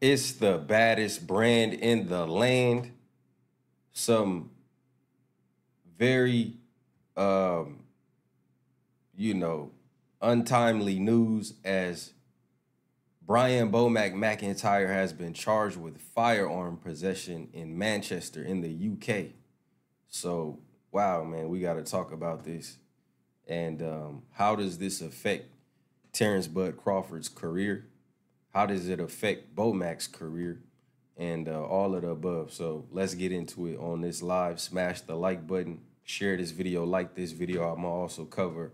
It's the baddest brand in the land. Some very, um, you know, untimely news as Brian Bomac McIntyre has been charged with firearm possession in Manchester in the UK. So, wow, man, we got to talk about this. And um, how does this affect Terence Bud Crawford's career? How does it affect Bomac's career? And uh, all of the above. So let's get into it on this live. Smash the like button, share this video, like this video. I'm gonna also cover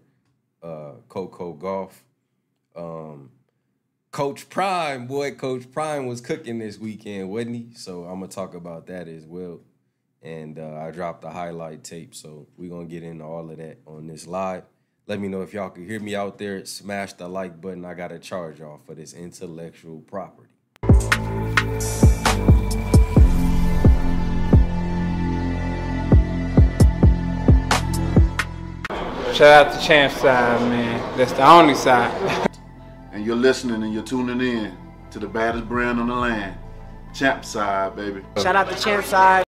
uh, Coco Gauff. Um, Coach Prime, boy, Coach Prime was cooking this weekend, wasn't he? So I'm gonna talk about that as well. And uh, I dropped the highlight tape, so we're gonna get into all of that on this live. Let me know if y'all can hear me out there. Smash the like button. I got to charge y'all for this intellectual property. Shout out to Champ side, man. That's the only side. and you're listening and you're tuning in to the baddest brand on the land. Champ side, baby. Shout out to Champ side.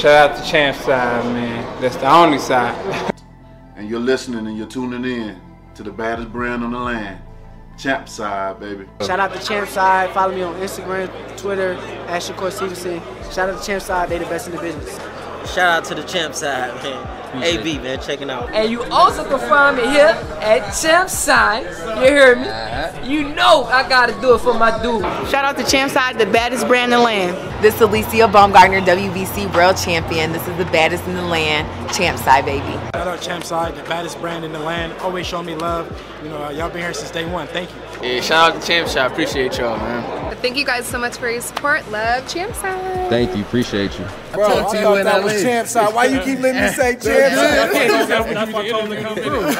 Shout out to Champ side, man. That's the only side. and you're listening and you're tuning in to the baddest brand on the land. Champ side, baby. Shout out to Champ side. Follow me on Instagram, Twitter, Ashley Court Stevenson. Shout out to Champ side. They the best in the business. Shout out to the Champ side, man. AB, man, checking out. And you also can find me here at Champ Side. You hear me? Uh-huh. You know I gotta do it for my dude. Shout out to Champ Side, the baddest brand in the land. This is Alycia Baumgardner, WBC World Champion. This is the baddest in the land, Champ Side, baby. Shout out Champ Side, the baddest brand in the land. Always show me love. You know, y'all been here since day one. Thank you. Yeah, shout out to Champ Side. Appreciate y'all, man. Thank you guys so much for your support. Love Champ Side. Thank you. Appreciate you. Bro, I, I thought that was Champ Side. Why you keep letting me say Champ Side?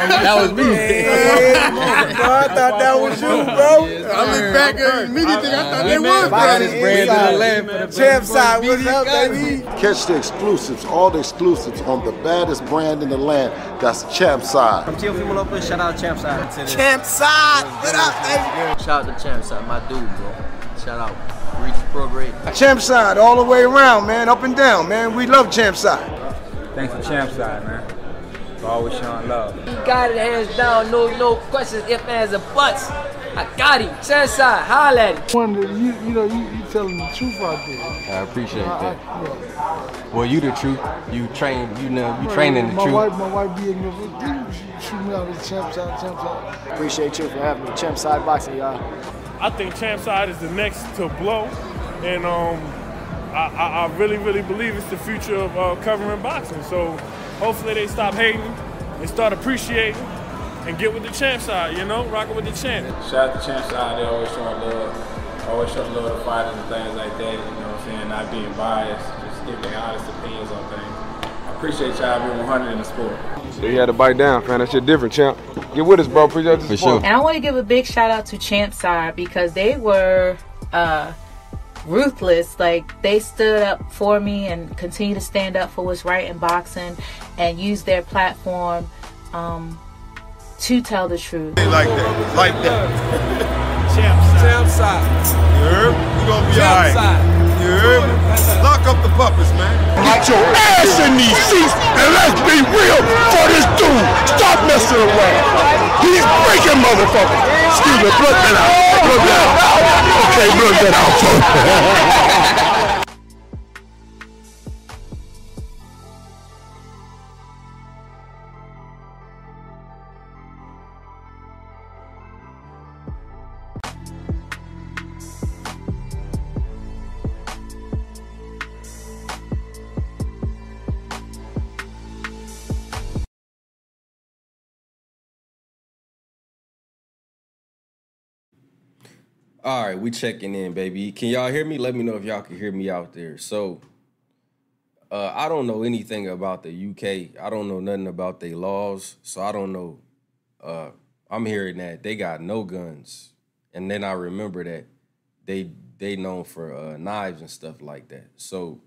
that was me. Yeah, bro, I thought that was you, bro. I look back at immediately. I thought they was brand in the land. Champ side, what's up, baby? Catch the exclusives, all the exclusives on the baddest brand in the land. That's Champ side. I'm Teofimo Lopez. Shout out Champ side. Champ side. What up, baby? Shout out to Champ side, my dude, bro. Shout out. Reach Pro Grade. Champ side, all the way around, man. Up and down, man. We love Champ side. Thanks for Champ side, man. For always showing love. You got it hands down, no no questions, if ands, or buts. I got him. Champ side, holla at him. One, you, you know, you, you telling the truth out there. I appreciate that. I, yeah. Well, you the truth. You train, you know, you train in the truth. my truth. Wife, my wife be in the shoot me out with champ side, champ side. Appreciate you for having me. Champ side boxing, y'all. I think champ side is the next to blow, and um, I, I, I really, really believe it's the future of uh, covering boxing. So hopefully they stop hating and start appreciating and get with the champ side, you know, rocking with the champ. Shout out to champ side, they always showing love, always showing love to fighters and things like that, you know what I'm saying, not being biased, just giving honest opinions on things. I appreciate y'all being 100 in the sport. So you had to bite down, fam. That shit different, champ. Get with us, bro. Appreciate the For support. sure. And I want to give a big shout out to Champ Side because they were uh, ruthless. Like they stood up for me and continue to stand up for what's right in boxing and use their platform um, to tell the truth. Like that, like that. Champ side. Champ side. You heard? We gonna be Champ alright. side. You heard? Lock up the puppets, man. Get your ass in these seats and let's be real for this dude. Stop messing around. He's freaking motherfucker. Excuse me, blood that out. Blood that out. Okay, blood that out. All right, we checking in, baby. Can y'all hear me? Let me know if y'all can hear me out there. So, uh, I don't know anything about the UK. I don't know nothing about their laws, so I don't know. Uh, I'm hearing that they got no guns, and then I remember that they they known for uh, knives and stuff like that. So,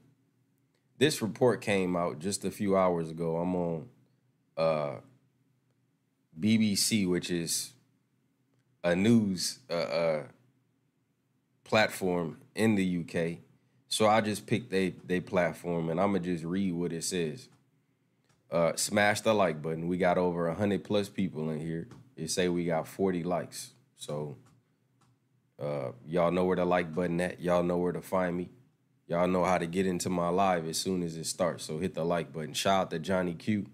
this report came out just a few hours ago. I'm on uh, BBC, which is a news uh, uh, platform in the UK. So I just picked they they platform and I'm gonna just read what it says. Uh, smash the like button. We got over hundred plus people in here. It say we got 40 likes. So uh, y'all know where the like button at. Y'all know where to find me. Y'all know how to get into my live as soon as it starts. So hit the like button. Shout out to Johnny Q.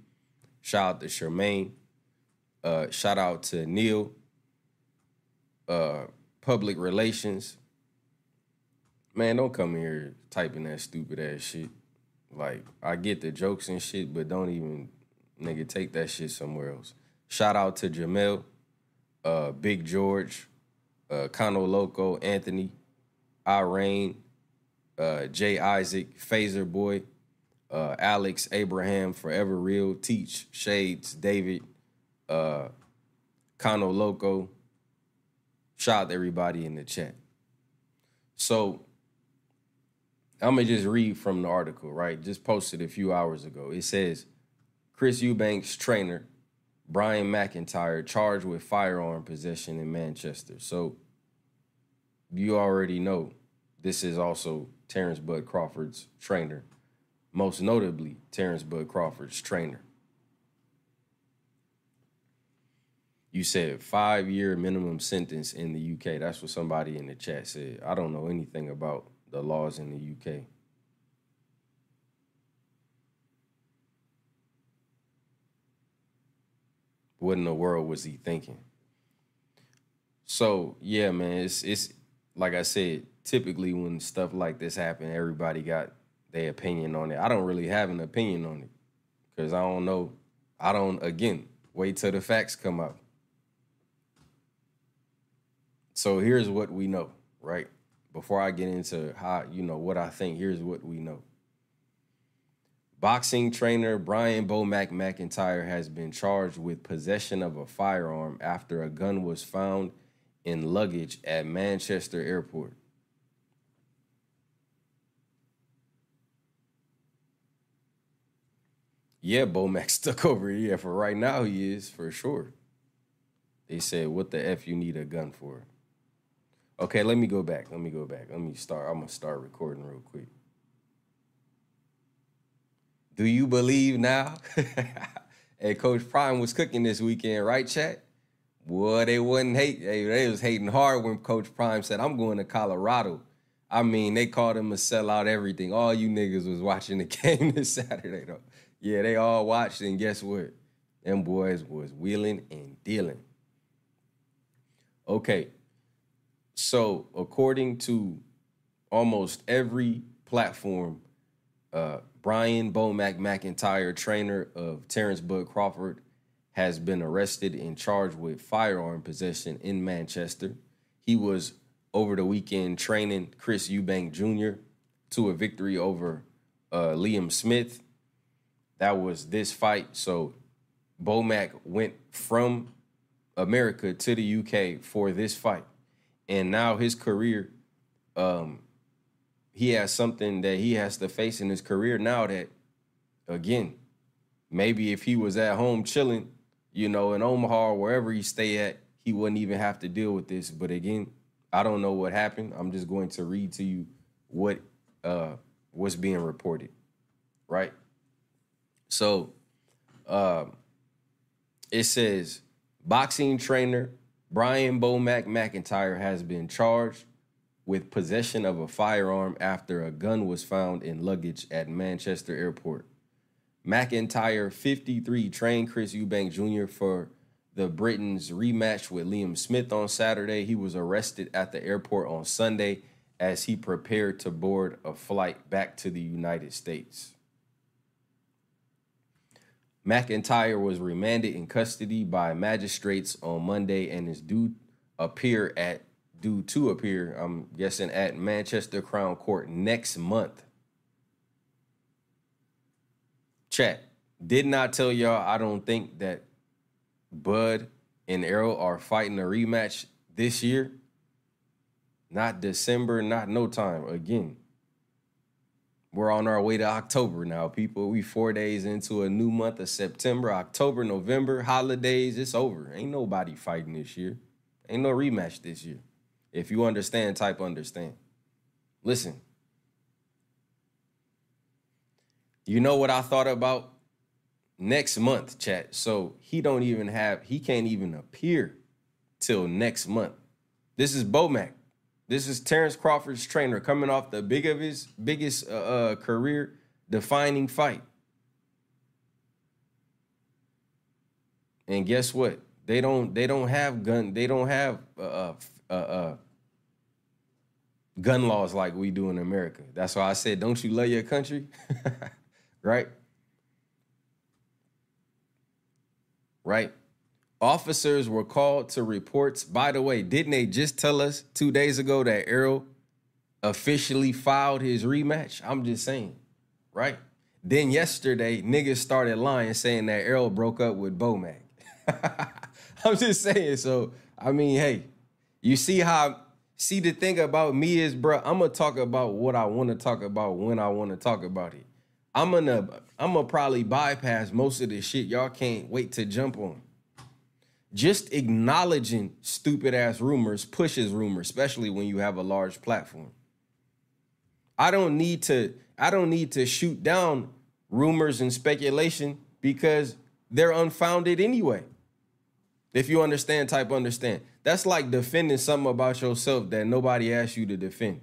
Shout out to Charmaine. Uh, shout out to Neil. Uh, public relations. Man, don't come here typing that stupid ass shit. Like, I get the jokes and shit, but don't even, nigga, take that shit somewhere else. Shout out to Jamel, uh, Big George, uh, Loco, Anthony, Irene, uh, Jay Isaac, Phaser Boy, uh, Alex, Abraham, Forever Real, Teach, Shades, David, uh, Loco. Shout out to everybody in the chat. So I'm gonna just read from the article, right? Just posted a few hours ago. It says Chris Eubank's trainer Brian McIntyre charged with firearm possession in Manchester. So you already know this is also Terence Bud Crawford's trainer, most notably Terence Bud Crawford's trainer. You said five year minimum sentence in the UK. That's what somebody in the chat said. I don't know anything about the laws in the UK. What in the world was he thinking? So yeah, man, it's it's like I said, typically when stuff like this happen, everybody got their opinion on it. I don't really have an opinion on it because I don't know. I don't again wait till the facts come out. So here's what we know, right? Before I get into how you know what I think, here's what we know. Boxing trainer Brian Bomac McIntyre has been charged with possession of a firearm after a gun was found in luggage at Manchester Airport. Yeah, Bomac stuck over here. For right now, he is for sure. They said, "What the f you need a gun for?" Okay, let me go back. Let me go back. Let me start. I'm gonna start recording real quick. Do you believe now? hey, Coach Prime was cooking this weekend, right, chat? Boy, they wasn't hate. Hey, they was hating hard when Coach Prime said, "I'm going to Colorado." I mean, they called him a sellout. Everything. All you niggas was watching the game this Saturday, though. Yeah, they all watched, and guess what? Them boys was wheeling and dealing. Okay, so according to almost every platform, uh, Brian Bomac McIntyre, trainer of Terence Bud Crawford, has been arrested and charged with firearm possession in Manchester. He was over the weekend training Chris Eubank Jr. to a victory over uh, Liam Smith. That was this fight. So Bomac went from America to the UK for this fight. And now his career, um, he has something that he has to face in his career now that, again, maybe if he was at home chilling, you know, in Omaha or wherever he stay at, he wouldn't even have to deal with this. But again, I don't know what happened. I'm just going to read to you what uh what's being reported. Right? So um it says boxing trainer Brian Bomac McIntyre has been charged with possession of a firearm after a gun was found in luggage at Manchester Airport. McIntyre, 53, trained Chris Eubank Jr. for the Britain's rematch with Liam Smith on Saturday. He was arrested at the airport on Sunday as he prepared to board a flight back to the United States. McIntyre was remanded in custody by magistrates on Monday and is due appear at due to appear, I'm guessing, at Manchester Crown Court next month. Chat. Did not tell y'all I don't think that Bud and Errol are fighting a rematch this year. Not December, not no time. Again, We're on our way to October now, people. We four days into a new month of September, October, November, holidays. It's over. Ain't nobody fighting this year. Ain't no rematch this year. If you understand, type understand. Listen. You know what I thought about next month, chat. So he don't even have, he can't even appear till next month. This is Bomac. This is Terence Crawford's trainer coming off the big of his biggest uh, uh, career defining fight. And guess what? They don't they don't have gun they don't have uh, uh, uh, gun laws like we do in America. That's why I said, don't you love your country? right? Right? Officers were called to reports. By the way, didn't they just tell us two days ago that Errol officially filed his rematch? I'm just saying, right? Then yesterday, niggas started lying saying that Errol broke up with Bomac. I'm just saying. So, I mean, hey, you see how see the thing about me is, bro, I'm gonna talk about what I want to talk about when I want to talk about it. I'm gonna I'm gonna probably bypass most of the shit y'all can't wait to jump on. Just acknowledging stupid ass rumors pushes rumors, especially when you have a large platform. I don't need to I don't need to shoot down rumors and speculation because they're unfounded anyway. If you understand, type understand. That's like defending something about yourself that nobody asked you to defend.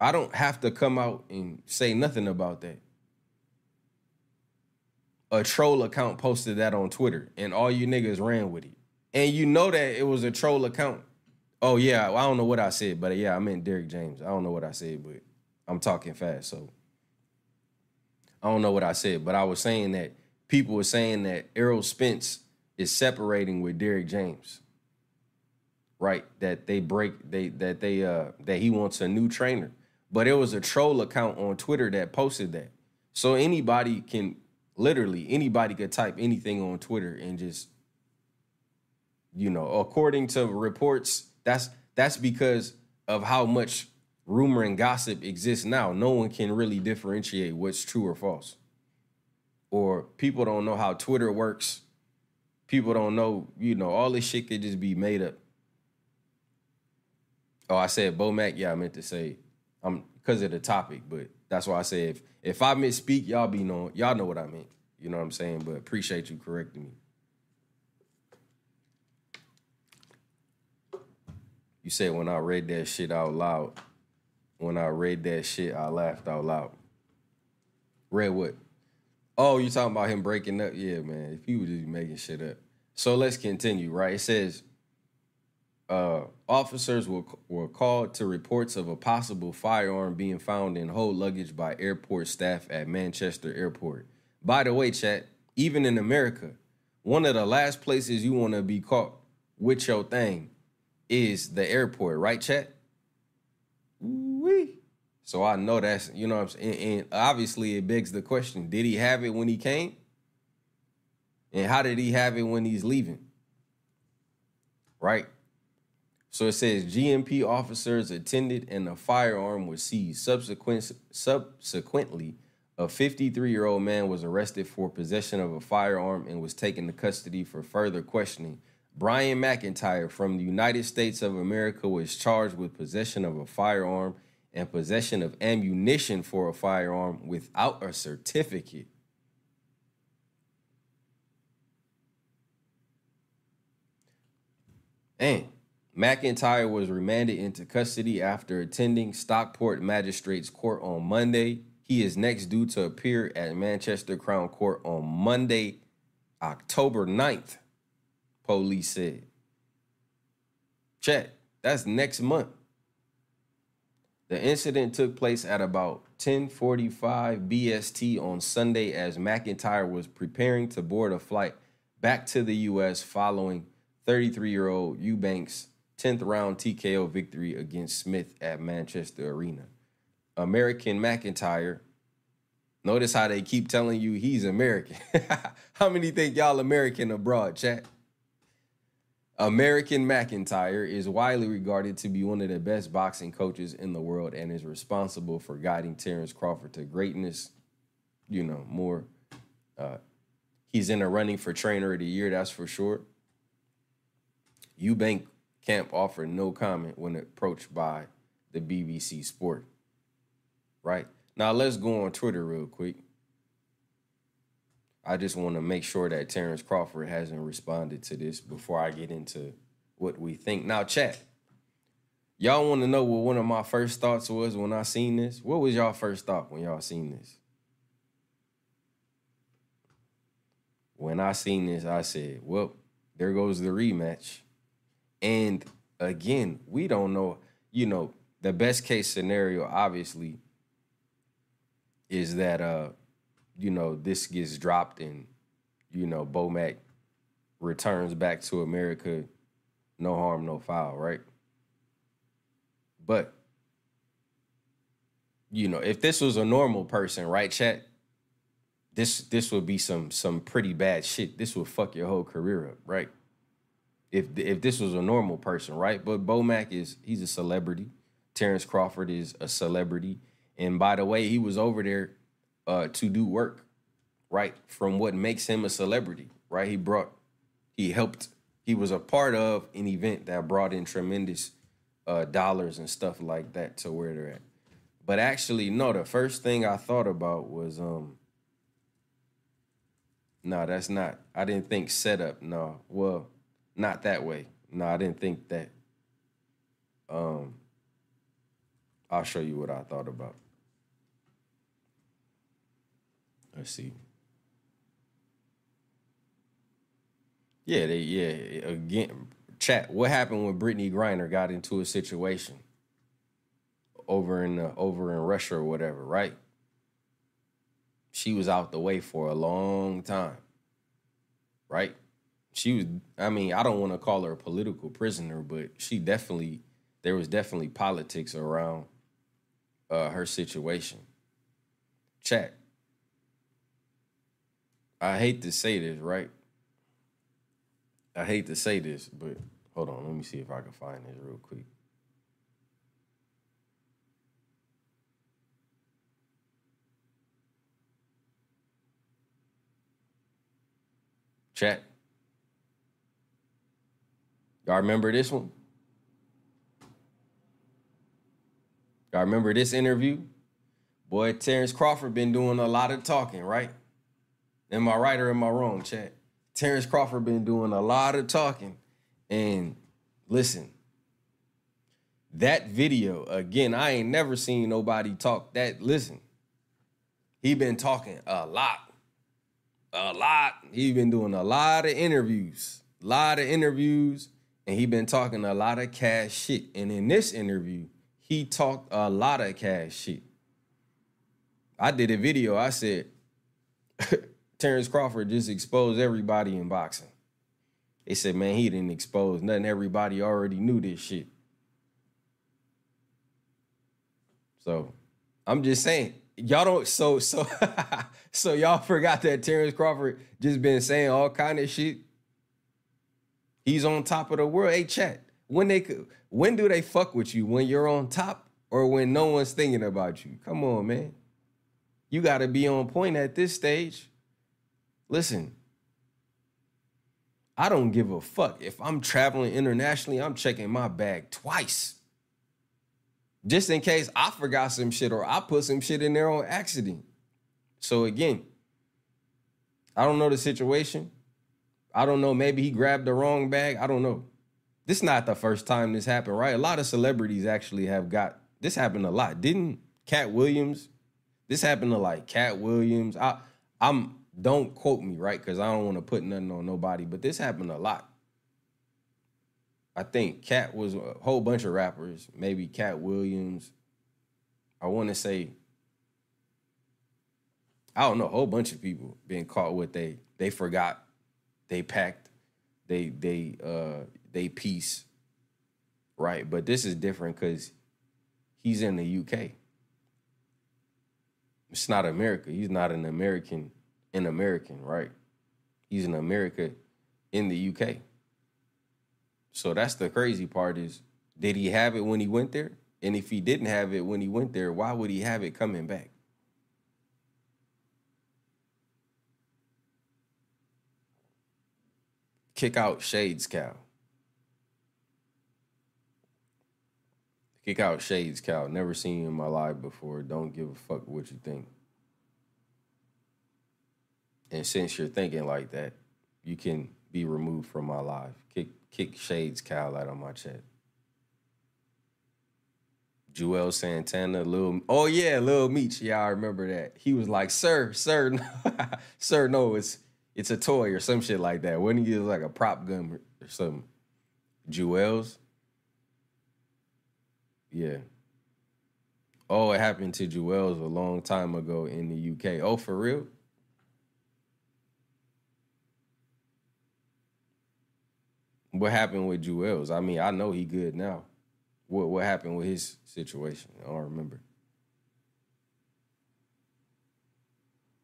I don't have to come out and say nothing about that. A troll account posted that on Twitter, and all you niggas ran with it. And you know that it was a troll account. Oh yeah, I don't know what I said, but yeah, I meant Derrick James. I don't know what I said, but I'm talking fast, so I don't know what I said, but I was saying that people were saying that Errol Spence is separating with Derrick James. Right? That they break they that they uh that he wants a new trainer. But it was a troll account on Twitter that posted that. So anybody can literally anybody could type anything on Twitter and just you know, according to reports, that's that's because of how much rumor and gossip exists now. No one can really differentiate what's true or false. Or people don't know how Twitter works. People don't know, you know, all this shit could just be made up. Oh, I said Bomac. Yeah, I meant to say I'm because of the topic, but that's why I said if if I misspeak, y'all be know y'all know what I meant. You know what I'm saying? But appreciate you correcting me. You said when I read that shit out loud. When I read that shit, I laughed out loud. Read what? Oh, you talking about him breaking up? Yeah, man. If he was just making shit up. So let's continue, right? It says uh, officers were, were called to reports of a possible firearm being found in hold luggage by airport staff at Manchester Airport. By the way, chat, even in America, one of the last places you want to be caught with your thing is the airport, right, chat? Wee. So I know that's, you know what I'm saying? And, and obviously it begs the question, did he have it when he came? And how did he have it when he's leaving? Right? So it says GMP officers attended and a firearm was seized. Subsequent, subsequently, a 53 year old man was arrested for possession of a firearm and was taken to custody for further questioning. Brian McIntyre from the United States of America was charged with possession of a firearm and possession of ammunition for a firearm without a certificate. And McIntyre was remanded into custody after attending Stockport Magistrates Court on Monday. He is next due to appear at Manchester Crown Court on Monday, October 9th, police said. Check. That's next month. The incident took place at about 10:45 BST on Sunday as McIntyre was preparing to board a flight back to the US following 33-year-old Eubank's 10th round TKO victory against Smith at Manchester Arena. American McIntyre. Notice how they keep telling you he's American. how many think y'all American abroad, chat? American McIntyre is widely regarded to be one of the best boxing coaches in the world and is responsible for guiding Terence Crawford to greatness. You know, more. Uh, he's in the running for trainer of the year, that's for sure. Eubank Camp offered no comment when approached by the BBC Sport. Right? Now let's go on Twitter real quick. I just want to make sure that Terence Crawford hasn't responded to this before I get into what we think. Now, chat. Y'all want to know what one of my first thoughts was when I seen this? What was y'all first thought when y'all seen this? When I seen this, I said, well, there goes the rematch. And again, we don't know, you know, the best case scenario, obviously, is that uh you know, this gets dropped and, you know, Bomac returns back to America, no harm, no foul, right? But, you know, if this was a normal person, right, chat? This this would be some some pretty bad shit. This would fuck your whole career up, right? If if this was a normal person, right? But Bomac is he's a celebrity. Terence Crawford is a celebrity. And by the way, he was over there uh, to do work, right? From what makes him a celebrity, right? He brought, he helped, he was a part of an event that brought in tremendous uh, dollars and stuff like that to where they're at. But actually, no, the first thing I thought about was, um, no, that's not. I didn't think setup. No, well, not that way. No, I didn't think that. Um, I'll show you what I thought about. Let's see. Yeah, they yeah again. Chat. What happened when Brittney Griner got into a situation over in over in Russia or whatever? Right. She was out the way for a long time. Right. She was. I mean, I don't want to call her a political prisoner, but she definitely there was definitely politics around uh, her situation. Chat. I hate to say this, right? I hate to say this, but hold on, let me see if I can find this real quick. Chat. Y'all remember this one? Y'all remember this interview? Boy, Terence Crawford been doing a lot of talking, right? Am I right or am I wrong, chat? Terence Crawford been doing a lot of talking. And listen, that video, again, I ain't never seen nobody talk that. Listen, he been talking a lot. A lot. He been doing a lot of interviews. A lot of interviews. And he been talking a lot of cash shit. And in this interview, he talked a lot of cash shit. I did a video. I said, Terence Crawford just exposed everybody in boxing. They said, man, he didn't expose nothing. Everybody already knew this shit. So I'm just saying, y'all don't so so so y'all forgot that Terence Crawford just been saying all kind of shit. He's on top of the world. Hey, chat. When they could, when do they fuck with you? When you're on top or when no one's thinking about you? Come on, man. You got to be on point at this stage. Listen, I don't give a fuck. If I'm traveling internationally, I'm checking my bag twice. Just in case I forgot some shit or I put some shit in there on accident. So again, I don't know the situation. I don't know. Maybe he grabbed the wrong bag. I don't know. This is not the first time this happened, right? A lot of celebrities actually have got this happened a lot. Didn't Katt Williams? This happened to like Katt Williams. I I'm don't quote me, right? Because I don't want to put nothing on nobody, but this happened a lot. I think Katt was a whole bunch of rappers, maybe Katt Williams. I want to say, I don't know, a whole bunch of people being caught with they they forgot, they packed, they they uh they piece, right? But this is different because he's in the UK. It's not America. He's not an American an American, right? He's an America in the UK. So that's the crazy part is did he have it when he went there? And if he didn't have it when he went there, why would he have it coming back? Kick out Shades Cal. Kick out Shades Cal. Never seen you in my life before. Don't give a fuck what you think. And since you're thinking like that, you can be removed from my life. Kick kick Shades Cal out of my chat. Joel Santana, Lil Oh yeah, Lil Meech. Yeah, I remember that. He was like, "Sir, sir, sir, no, it's it's a toy or some shit like that." He was like a prop gun or something. Jewels. Yeah. Oh, it happened to Jewels a long time ago in the UK. Oh, for real? What happened with Jewels? I mean, I know he good now. What what happened with his situation? I don't remember.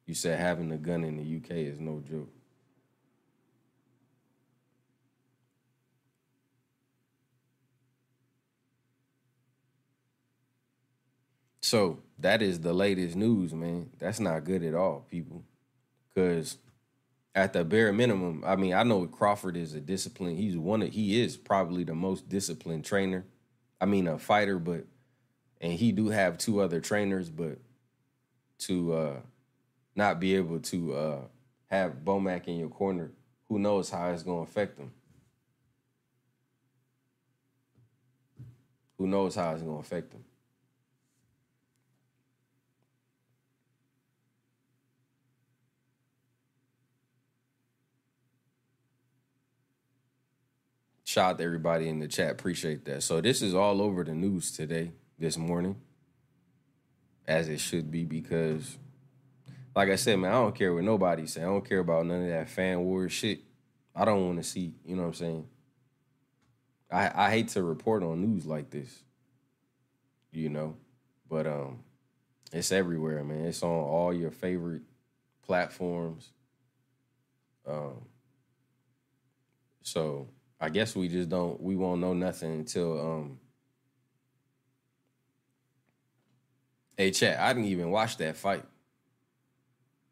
You said having a gun in the UK is no joke. So that is the latest news, man. That's not good at all, people. Cause at the bare minimum, I mean, I know Crawford is a disciplined. He's one of he is probably the most disciplined trainer. I mean, a fighter, but and he do have two other trainers, but to uh not be able to uh have Bomac in your corner, who knows how it's gonna affect him. Who knows how it's gonna affect him. Shout out to everybody in the chat. Appreciate that. So this is all over the news today, this morning. As it should be, because like I said, man, I don't care what nobody say. I don't care about none of that fan war shit. I don't want to see, you know what I'm saying? I I hate to report on news like this. You know, but um it's everywhere, man. It's on all your favorite platforms. Um so I guess we just don't we won't know nothing until um Hey chat, I didn't even watch that fight.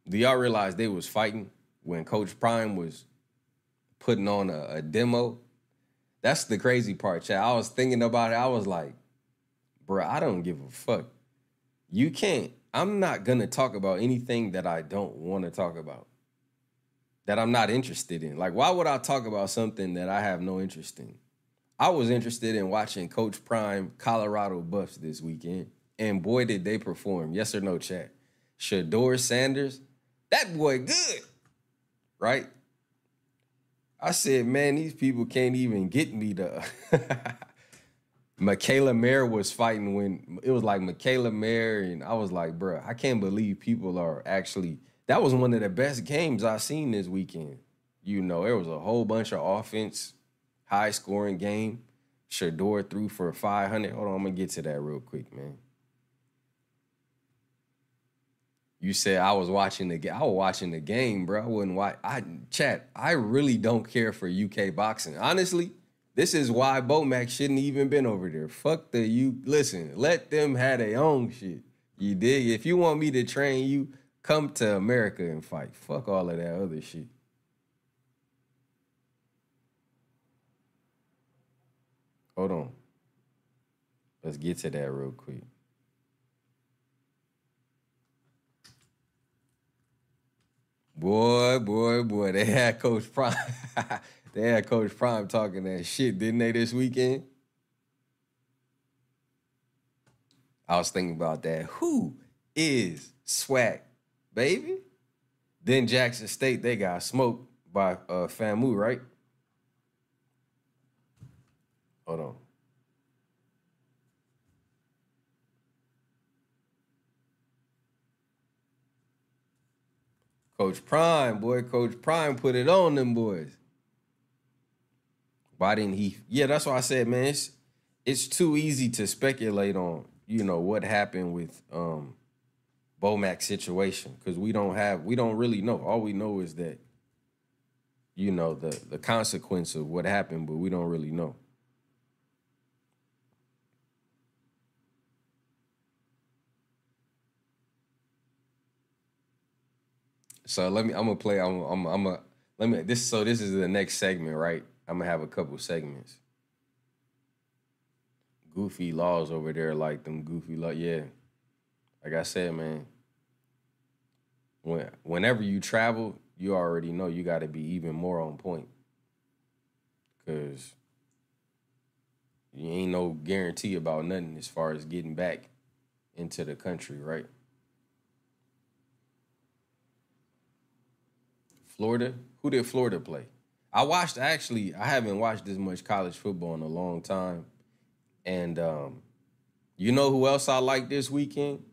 Do y'all realize they was fighting when Coach Prime was putting on a, a demo? That's the crazy part, chat. I was thinking about it. I was like, bro, I don't give a fuck. You can't. I'm not gonna talk about anything that I don't want to talk about. That I'm not interested in. Like, why would I talk about something that I have no interest in? I was interested in watching Coach Prime Colorado Buffs this weekend, and boy, did they perform. Yes or no, chat? Shedeur Sanders, that boy good, right? I said, man, these people can't even get me to. Mikaela Mayer was fighting when it was like Mikaela Mayer, and I was like, bro, I can't believe people are actually. That was one of the best games I seen this weekend. You know, there was a whole bunch of offense, high scoring game. Shedeur threw for 500. Hold on, I'm gonna get to that real quick, man. You said I was watching the game. I was watching the game, bro. I wouldn't watch. I chat. I really don't care for UK boxing. Honestly, this is why Bomac shouldn't even been over there. Fuck the you. Listen, let them have their own shit. You dig? If you want me to train you, come to America and fight. Fuck all of that other shit. Hold on. Let's get to that real quick. Boy, boy, boy, they had Coach Prime. they had Coach Prime talking that shit, didn't they, this weekend? I was thinking about that. Who is Swag, baby? Then Jackson State, they got smoked by uh, FAMU, right? Hold on. Coach Prime, boy, Coach Prime put it on them boys. Why didn't he? Yeah, that's why I said, man, it's it's too easy to speculate on, you know, what happened with um Bomac's situation because we don't have, we don't really know. All we know is that you know, the the consequence of what happened, but we don't really know. So let me. I'm gonna play. I'm. I'm. I'm a. Let me. This. So this is the next segment, right? I'm gonna have a couple segments. Goofy laws over there, like them goofy law. Yeah, like I said, man. When whenever you travel, you already know you got to be even more on point, cause you ain't no guarantee about nothing as far as getting back into the country, right? Florida. Who did Florida play? I watched actually. I haven't watched this much college football in a long time, and um, you know who else I like this weekend?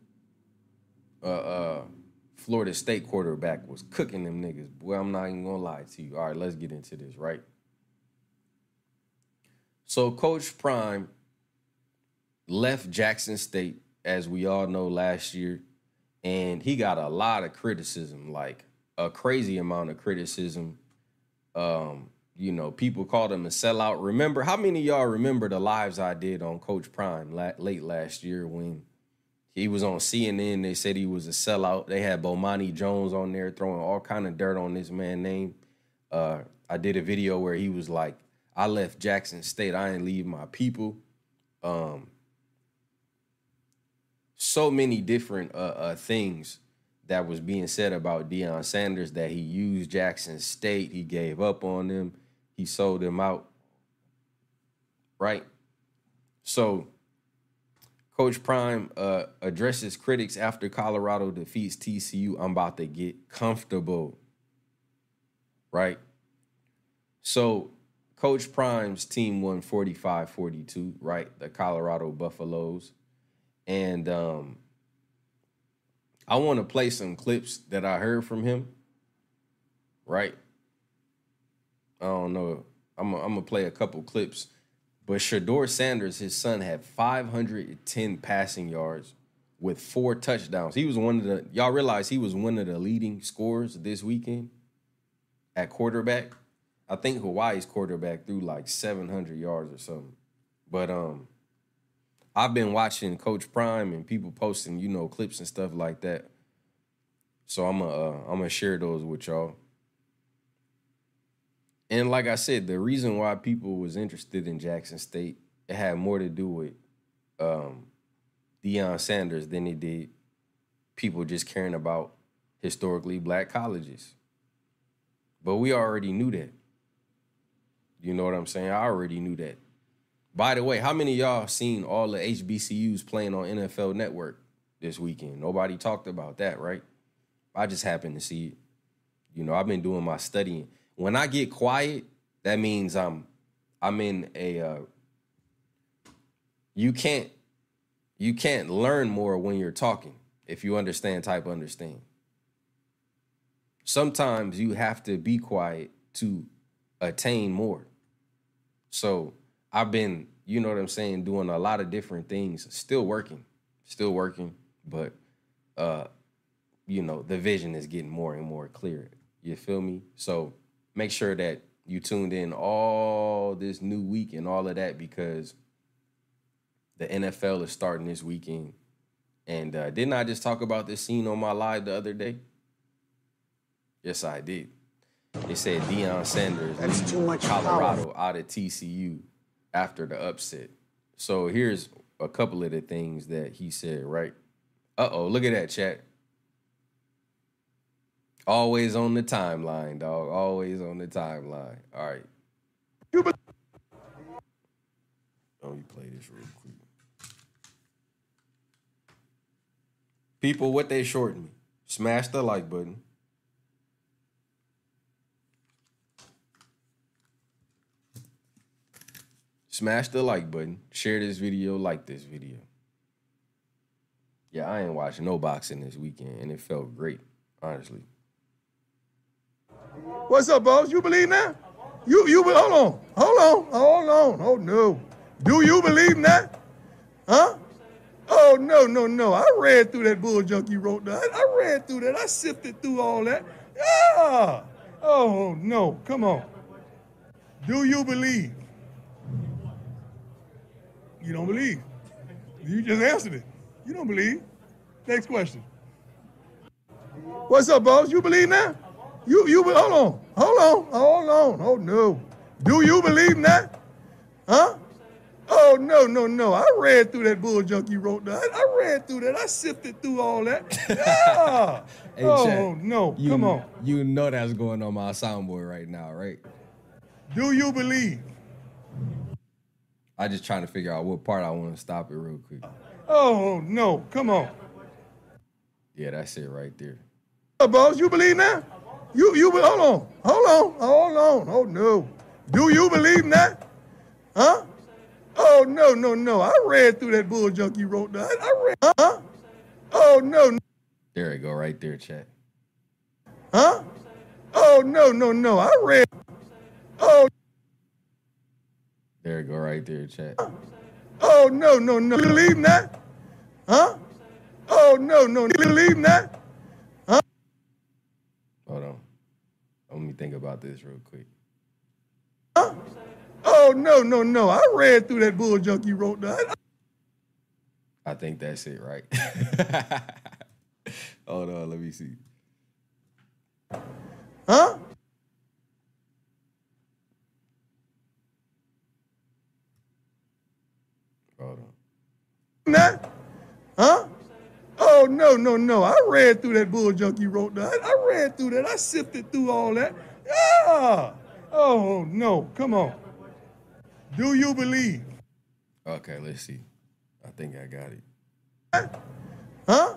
Uh, uh, Florida State quarterback was cooking them niggas. Boy, I'm not even gonna lie to you. All right, let's get into this, right? So Coach Prime left Jackson State, as we all know, last year, and he got a lot of criticism, like a crazy amount of criticism. Um, you know, people called him a sellout. Remember, how many of y'all remember the lives I did on Coach Prime la- late last year when he was on CNN? They said he was a sellout. They had Bomani Jones on there throwing all kind of dirt on this man name. Uh, I did a video where he was like, "I left Jackson State. I didn't leave my people." Um, so many different uh, uh, things that was being said about Deion Sanders that he used Jackson State, he gave up on them, he sold them out. Right? So Coach Prime uh, addresses critics after Colorado defeats TCU. I'm about to get comfortable. Right? So Coach Prime's team won 45-42, right? The Colorado Buffaloes. And um I want to play some clips that I heard from him. Right? I don't know. I'm gonna play a couple clips. But Shedeur Sanders, his son, had 510 passing yards with four touchdowns. He was one of the y'all realize he was one of the leading scorers this weekend at quarterback. I think Hawaii's quarterback threw like 700 yards or something. But um I've been watching Coach Prime and people posting, you know, clips and stuff like that. So I'm gonna uh, I'm gonna share those with y'all. And like I said, the reason why people was interested in Jackson State, it had more to do with um, Deion Sanders than it did people just caring about historically black colleges. But we already knew that. You know what I'm saying? I already knew that. By the way, how many y'all seen all the HBCUs playing on NFL Network this weekend? Nobody talked about that, right? I just happened to see it. You know, I've been doing my studying. When I get quiet, that means I'm I'm in a uh, you can't you can't learn more when you're talking. If you understand, type understand. Sometimes you have to be quiet to attain more. So I've been, you know what I'm saying, doing a lot of different things, still working, still working, but uh, you know, the vision is getting more and more clear. You feel me? So make sure that you tuned in all this new week and all of that because the NFL is starting this weekend. And uh, didn't I just talk about this scene on my live the other day? Yes, I did. They said Deion Sanders That's too much Colorado power. out of TCU after the upset. So here's a couple of the things that he said, right? Uh oh, look at that chat. Always on the timeline, dog. Always on the timeline. All right. Let me play this real quick. People, what they shorten me. Smash the like button. Smash the like button. Share this video. Like this video. Yeah, I ain't watching no boxing this weekend, and it felt great, honestly. What's up, boss? You believe that? You you hold on, hold on, hold on, oh no. Do you believe that? Huh? Oh no, no, no. I read through that bull junk you wrote. That. I read through that. I sifted through all that. Yeah. Oh no, come on. Do you believe? You don't believe. You just answered it. You don't believe. Next question. What's up, boss? You believe now? You you hold on, hold on, hold on. Oh no. Do you believe now? Huh? Oh no, no, no. I read through that bull junk you wrote down. I read through that. I sifted through all that. Yeah. Hey, oh Chad, no, you, come on. You know that's going on my soundboard right now, right? Do you believe? I just trying to figure out what part I want to stop it real quick. Oh no, come on. Yeah, that's it right there. Uh, boss, you believe now? You you hold on, hold on, hold on. Oh no. Do you believe that? Huh? Oh no, no, no. I read through that bull junk you wrote down. I read huh? Oh no, no. There it go, right there, chat. huh? Oh no, no, no. I read Oh There it go, right there, chat. oh no, no, no. You believe now? Huh? Oh no, no, you that, huh? Hold on. Let me think about this real quick. Huh? Oh no, no, no. I read through that bull junk you wrote down. I think that's it, right? Hold on, let me see. Huh? Hold on. Now? Huh? Oh no, no, no. I read through that bull junk you wrote down. I read through that. I sifted through all that. Yeah. Oh no, come on. Do you believe? Okay, let's see. I think I got it. Huh?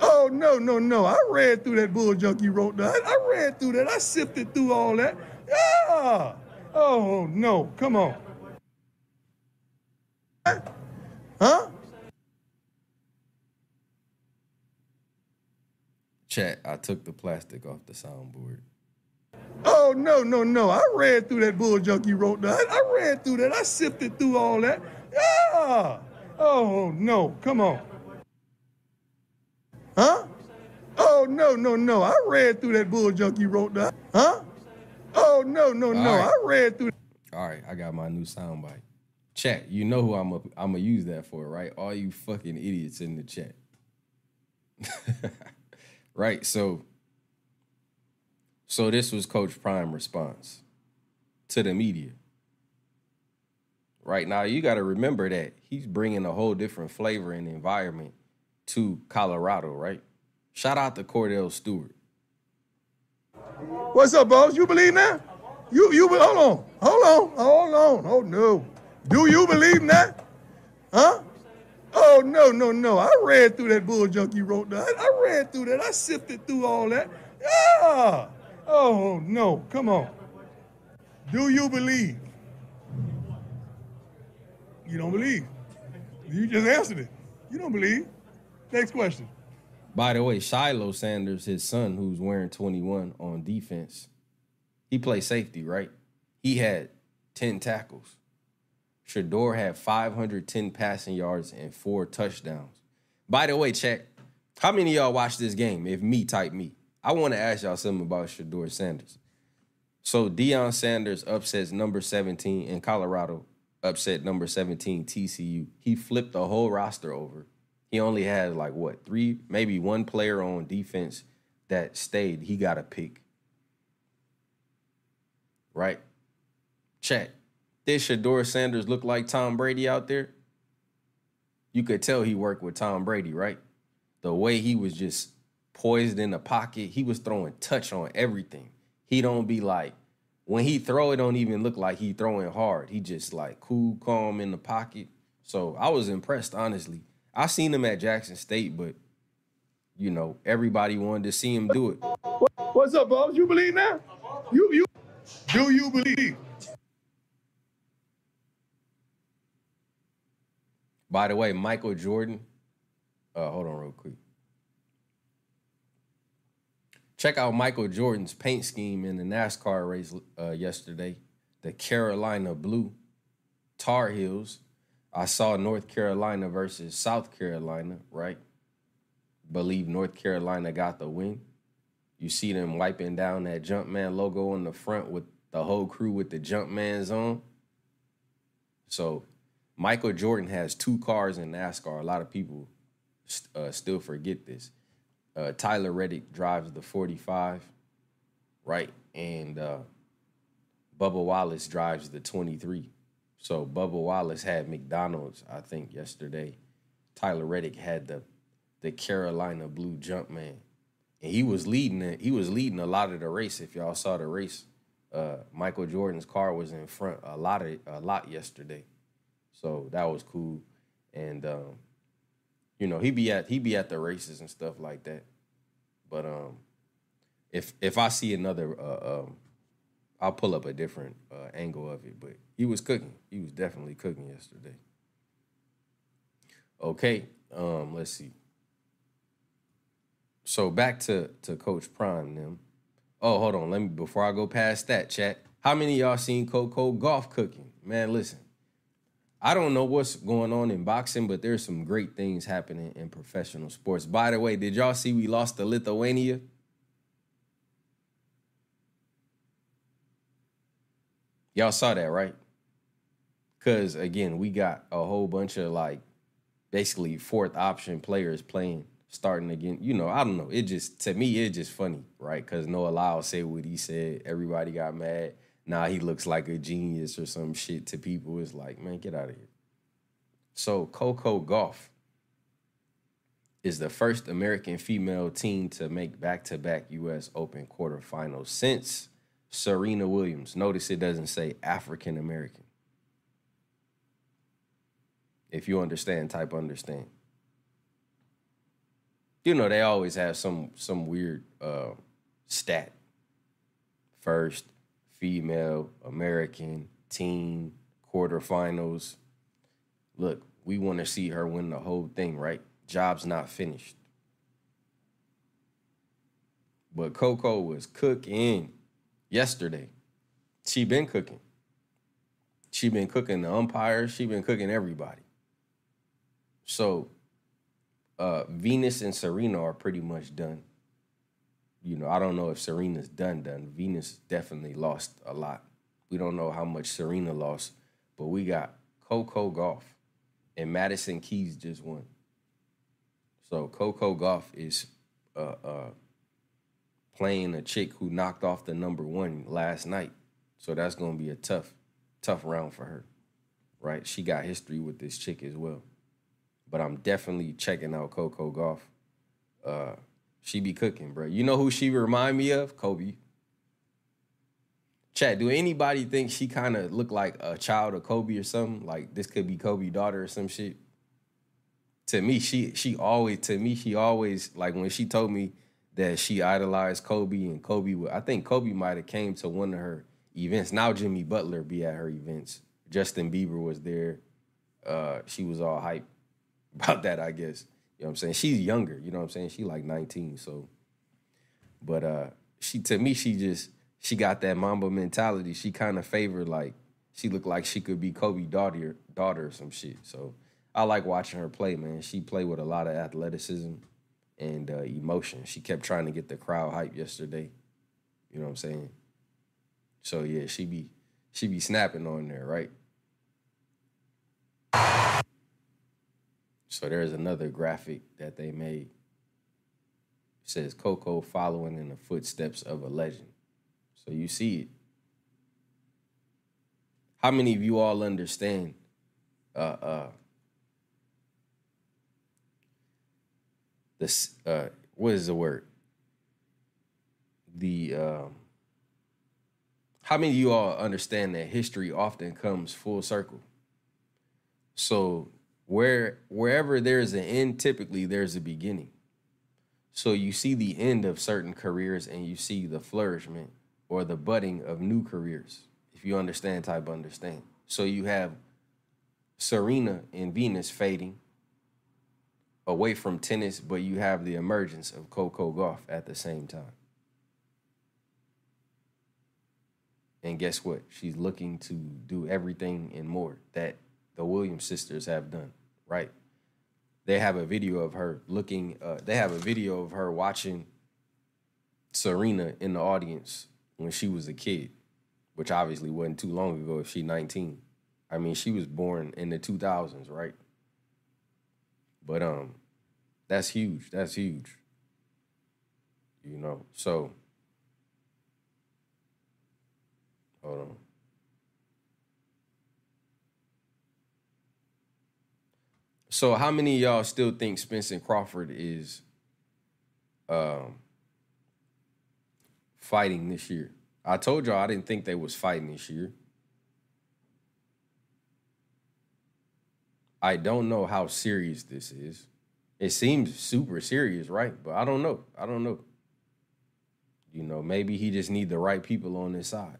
Oh no, no, no. I read through that bull junk you wrote down. I read through that. I sifted through all that. Yeah. Oh no, come on. Huh? Chat, I took the plastic off the soundboard. Oh no, no, no. I ran through that bull junk you wrote down. I ran through that. I sifted through all that. Yeah. Oh no, come on. Huh? Oh no, no, no. I ran through that bull junk you wrote down. Huh? Oh no, no, no. Right. I ran through All right, I got my new soundbite. Chat, you know who I'm a, I'm gonna use that for, right? All you fucking idiots in the chat. right, so so this was Coach Prime response to the media. Right now, you got to remember that he's bringing a whole different flavor and environment to Colorado, right? Shout out to Kordell Stewart. What's up, boss? You believe now? You you hold on, hold on, hold on. Oh no. Do you believe that? Huh? Oh no, no, no. I ran through that bull junk you wrote down. I ran through that. I sifted through all that. Yeah. Oh no, come on. Do you believe? You don't believe. You just answered it. You don't believe. Next question. By the way, Shiloh Sanders, his son, who's wearing 21 on defense, he plays safety, right? He had 10 tackles. Shedeur had 510 passing yards and four touchdowns. By the way, check, how many of y'all watched this game? If me, type me. I want to ask y'all something about Shedeur Sanders. So Deion Sanders upsets number 17 in Colorado, upset number 17 TCU. He flipped the whole roster over. He only had like what, three, maybe one player on defense that stayed. He got a pick. Right? Check. Did Shedeur Sanders look like Tom Brady out there? You could tell he worked with Tom Brady, right? The way he was just poised in the pocket, he was throwing touch on everything. He don't be like when he throw it don't even look like he throwing hard. He just like cool, calm in the pocket. So I was impressed, honestly. I seen him at Jackson State, but you know, everybody wanted to see him do it. What's up, boss? You believe now? You you do you believe? By the way, Michael Jordan, uh, hold on real quick. Check out Michael Jordan's paint scheme in the NASCAR race uh, yesterday. The Carolina Blue Tar Heels. I saw North Carolina versus South Carolina, right? Believe North Carolina got the win. You see them wiping down that Jumpman logo on the front with the whole crew with the Jumpman's on. So Michael Jordan has two cars in NASCAR. A lot of people uh, still forget this. Uh, Tyler Reddick drives the 45, right? And uh, Bubba Wallace drives the 23. So Bubba Wallace had McDonald's, I think, yesterday. Tyler Reddick had the the Carolina Blue Jumpman, and he was leading it. He was leading a lot of the race. If y'all saw the race, uh, Michael Jordan's car was in front a lot of a lot yesterday, so that was cool. And um, you know he be at he be at the races and stuff like that. But um, if if I see another, uh, um, I'll pull up a different uh, angle of it. But he was cooking. He was definitely cooking yesterday. Okay, um, let's see. So back to to Coach Prime them. Oh, hold on. Let me before I go past that, chat. How many y'all seen Coco Gauff cooking? Man, listen. I don't know what's going on in boxing, but there's some great things happening in professional sports. By the way, did y'all see we lost to Lithuania? Y'all saw that, right? Cause again, we got a whole bunch of like basically fourth option players playing starting again. You know, I don't know. It just to me, it's just funny, right? Because Noah Lyles said what he said. Everybody got mad. Now he looks like a genius or some shit to people. It's like, man, get out of here. So Coco Gauff is the first American female team to make back-to-back U.S. Open quarterfinals since Serena Williams. Notice it doesn't say African American. If you understand, type understand you know they always have some some weird uh, stat. First female American team quarterfinals. Look, we want to see her win the whole thing, right? Job's not finished. But Coco was cooking yesterday. She been cooking. She been cooking the umpires. She been cooking everybody. So uh, Venus and Serena are pretty much done. You know, I don't know if Serena's done done. Venus definitely lost a lot. We don't know how much Serena lost, but we got Coco Gauff and Madison Keys just won. So Coco Gauff is uh, uh, playing a chick who knocked off the number one last night. So that's gonna be a tough, tough round for her. Right? She got history with this chick as well but I'm definitely checking out Coco Gauff. Uh, she be cooking, bro. You know who she remind me of? Kobe. Chat, do anybody think she kind of look like a child of Kobe or something? Like this could be Kobe daughter or some shit? To me, she she always to me she always like when she told me that she idolized Kobe and Kobe. I think Kobe might have came to one of her events. Now Jimmy Butler be at her events. Justin Bieber was there. Uh, she was all hype about that, I guess. You know what I'm saying? She's younger, you know what I'm saying? She like 19, so but uh she to me she just she got that Mamba mentality. She kind of favored like she looked like she could be Kobe daughter daughter or some shit. So I like watching her play, man. She played with a lot of athleticism and uh, emotion. She kept trying to get the crowd hype yesterday. You know what I'm saying? So yeah, she be she be snapping on there, right? So there's another graphic that they made. It says Coco following in the footsteps of a legend. So you see it. How many of you all understand uh uh this uh what is the word? The um how many of you all understand that history often comes full circle? So where wherever there's an end, typically there's a beginning. So you see the end of certain careers and you see the flourishment or the budding of new careers. If you understand, type understand. So you have Serena and Venus fading away from tennis, but you have the emergence of Coco Gauff at the same time. And guess what? She's looking to do everything and more that the Williams sisters have done, right? They have a video of her looking. Uh, they have a video of her watching Serena in the audience when she was a kid, which obviously wasn't too long ago if she 19. I mean, she was born in the 2000s, right? But um that's huge. That's huge. You know. So hold on. So how many of y'all still think Spencer Crawford is um fighting this year? I told y'all I didn't think they was fighting this year. I don't know how serious this is. It seems super serious, right? But I don't know. I don't know. You know, maybe he just need the right people on his side.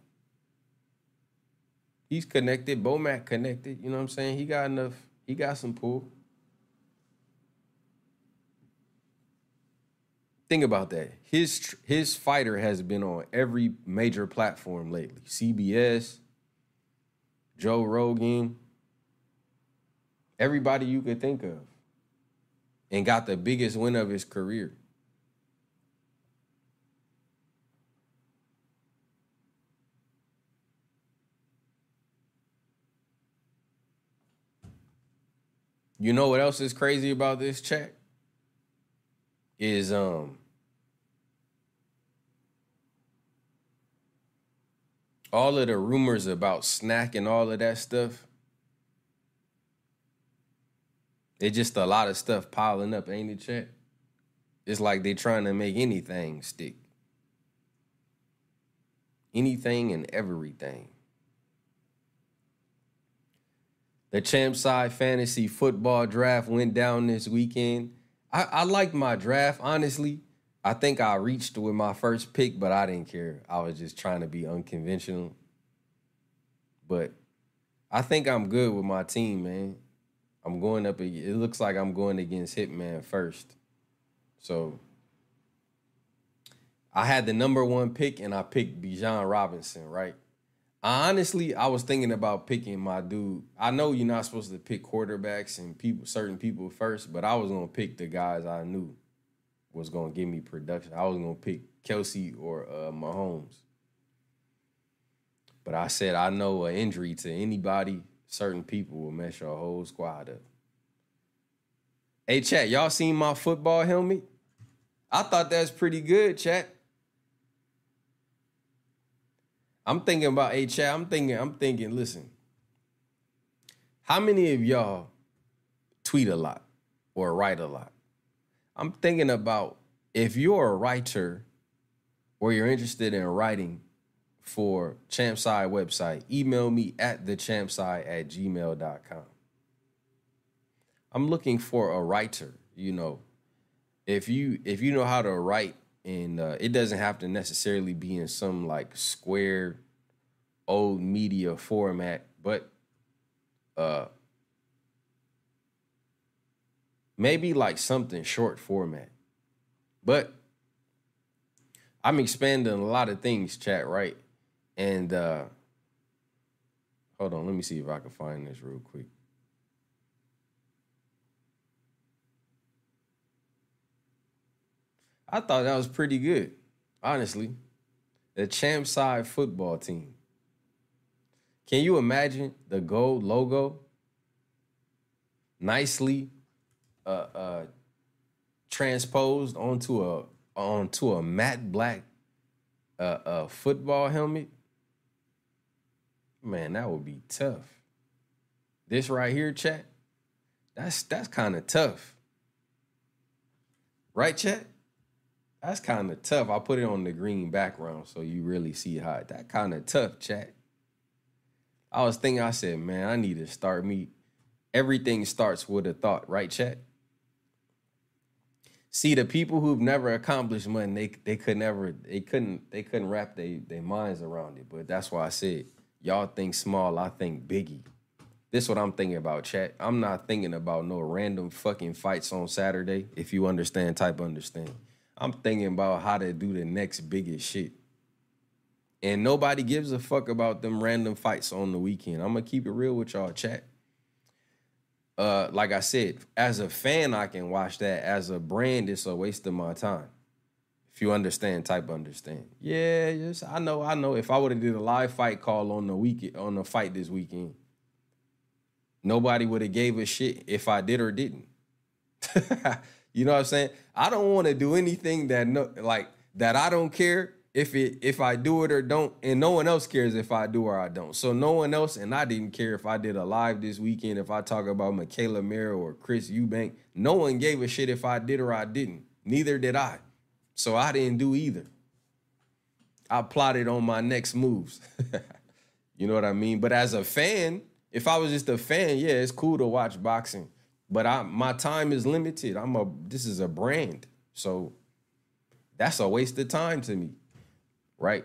He's connected. BoMac connected. You know what I'm saying? He got enough. He got some pull. Think about that. His his fighter has been on every major platform lately. CBS, Joe Rogan, everybody you could think of. And got the biggest win of his career. You know what else is crazy about this check? Is um all of the rumors about snack and all of that stuff. It's just a lot of stuff piling up, ain't it, Chet? It's like they're trying to make anything stick. Anything and everything. The Champ Side Fantasy Football Draft went down this weekend. I, I liked my draft, honestly. I think I reached with my first pick, but I didn't care. I was just trying to be unconventional. But I think I'm good with my team, man. I'm going up. It looks like I'm going against Hitman first. So I had the number one pick, and I picked Bijan Robinson, right? I honestly, I was thinking about picking my dude. I know you're not supposed to pick quarterbacks and people, certain people first, but I was gonna pick the guys I knew was gonna give me production. I was gonna pick Kelce or uh, Mahomes. But I said I know an injury to anybody, certain people will mess your whole squad up. Hey, chat, y'all seen my football helmet? I thought that's pretty good, chat. I'm thinking about hey chat. I'm thinking, I'm thinking, listen. How many of y'all tweet a lot or write a lot? I'm thinking about if you're a writer or you're interested in writing for Champside website, email me at thechampside at gmail.com. I'm looking for a writer, you know. If you if you know how to write and uh, it doesn't have to necessarily be in some like square old media format, but uh maybe like something short format. But I'm expanding a lot of things, chat, right? And uh hold on, let me see if I can find this real quick. I thought that was pretty good, honestly. The champ side football team. Can you imagine the gold logo nicely uh, uh, transposed onto a onto a matte black uh, uh, football helmet? Man, that would be tough. This right here, chat. That's that's kind of tough, right, chat? That's kind of tough. I put it on the green background so you really see how that kind of tough, chat. I was thinking, I said, man, I need to start me. Everything starts with a thought, right, chat? See, the people who've never accomplished money, they they could never, they couldn't, they couldn't wrap their their minds around it. But that's why I said, y'all think small, I think biggie. This is what I'm thinking about, chat. I'm not thinking about no random fucking fights on Saturday. If you understand, type understand. I'm thinking about how to do the next biggest shit. And nobody gives a fuck about them random fights on the weekend. I'm gonna keep it real with y'all, chat. Uh, like I said, as a fan, I can watch that. As a brand, it's a waste of my time. If you understand, type understand. Yeah, yes, I know, I know. If I would have did a live fight call on the week on the fight this weekend, nobody would have gave a shit if I did or didn't. you know what I'm saying? I don't want to do anything that no like that I don't care if it if I do it or don't, and no one else cares if I do or I don't. So no one else, and I didn't care if I did a live this weekend, if I talk about Mikaela Mayer or Chris Eubank. No one gave a shit if I did or I didn't. Neither did I. So I didn't do either. I plotted on my next moves. you know what I mean? But as a fan, if I was just a fan, yeah, it's cool to watch boxing. But I my time is limited. I'm a this is a brand. So that's a waste of time to me. Right?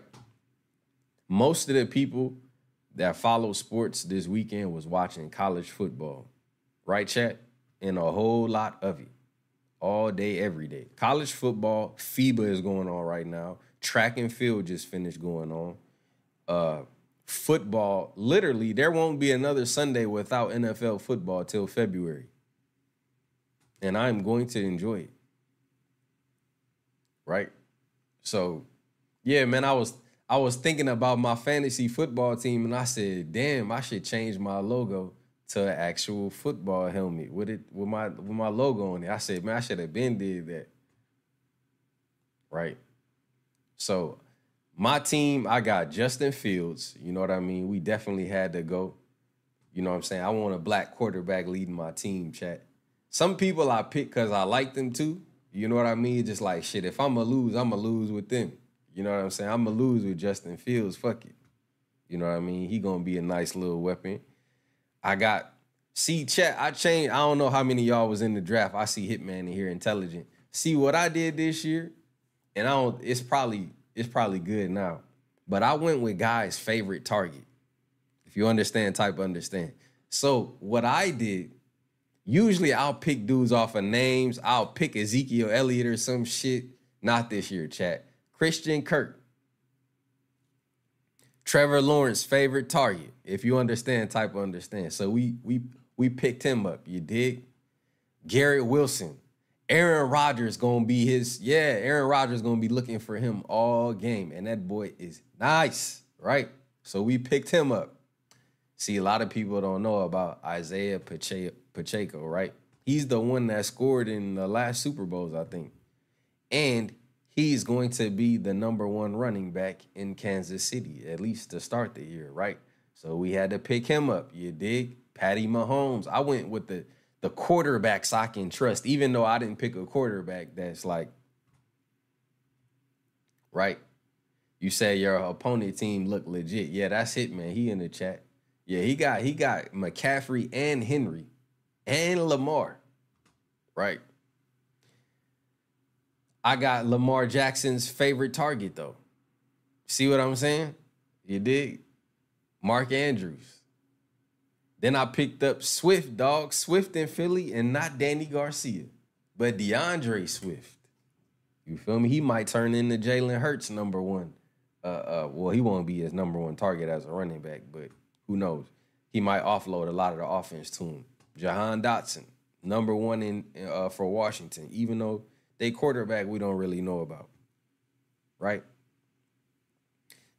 Most of the people that follow sports this weekend was watching college football. Right, chat? And a whole lot of it all day, every day. College football, FIBA is going on right now. Track and field just finished going on. Uh, football, literally, there won't be another Sunday without NFL football till February. And I'm going to enjoy it. Right? So, yeah, man, I was I was thinking about my fantasy football team and I said, damn, I should change my logo to an actual football helmet with it with my with my logo on it. I said, man, I should have been did that. Right. So my team, I got Justin Fields. You know what I mean? We definitely had to go. You know what I'm saying? I want a black quarterback leading my team, chat. Some people I pick because I like them too. You know what I mean? Just like shit. If I'm gonna lose, I'm gonna lose with them. You know what I'm saying? I'm gonna lose with Justin Fields. Fuck it. You know what I mean? He gonna be a nice little weapon. I got see chat. I changed. I don't know how many y'all was in the draft. I see Hitman in here, intelligent. See what I did this year, and I don't. It's probably it's probably good now, but I went with guy's favorite target. If you understand, type understand. So what I did, usually I'll pick dudes off of names. I'll pick Ezekiel Elliott or some shit. Not this year, chat. Christian Kirk. Trevor Lawrence favorite target. If you understand, type of understand. So we we we picked him up. You dig? Garrett Wilson. Aaron Rodgers gonna be his, yeah, Aaron Rodgers gonna be looking for him all game. And that boy is nice, right? So we picked him up. See, a lot of people don't know about Isaiah Pacheco, right? He's the one that scored in the last Super Bowls, I think. And he's going to be the number one running back in Kansas City, at least to start the year, right? So we had to pick him up. You dig? Patty Mahomes. I went with the the quarterbacks I can trust, even though I didn't pick a quarterback that's like, right? You say your opponent team look legit. Yeah, that's it, man. He in the chat. Yeah, he got he got McCaffrey and Henry and Lamar, right? I got Lamar Jackson's favorite target though. See what I'm saying? You dig? Mark Andrews. Then I picked up Swift, dog, Swift in Philly, and not Danny Garcia, but D'Andre Swift. You feel me? He might turn into Jalen Hurts number one. Uh, uh, well, he won't be his number one target as a running back, but who knows? He might offload a lot of the offense to him. Jahan Dotson, number one in uh, for Washington, even though they quarterback we don't really know about, right?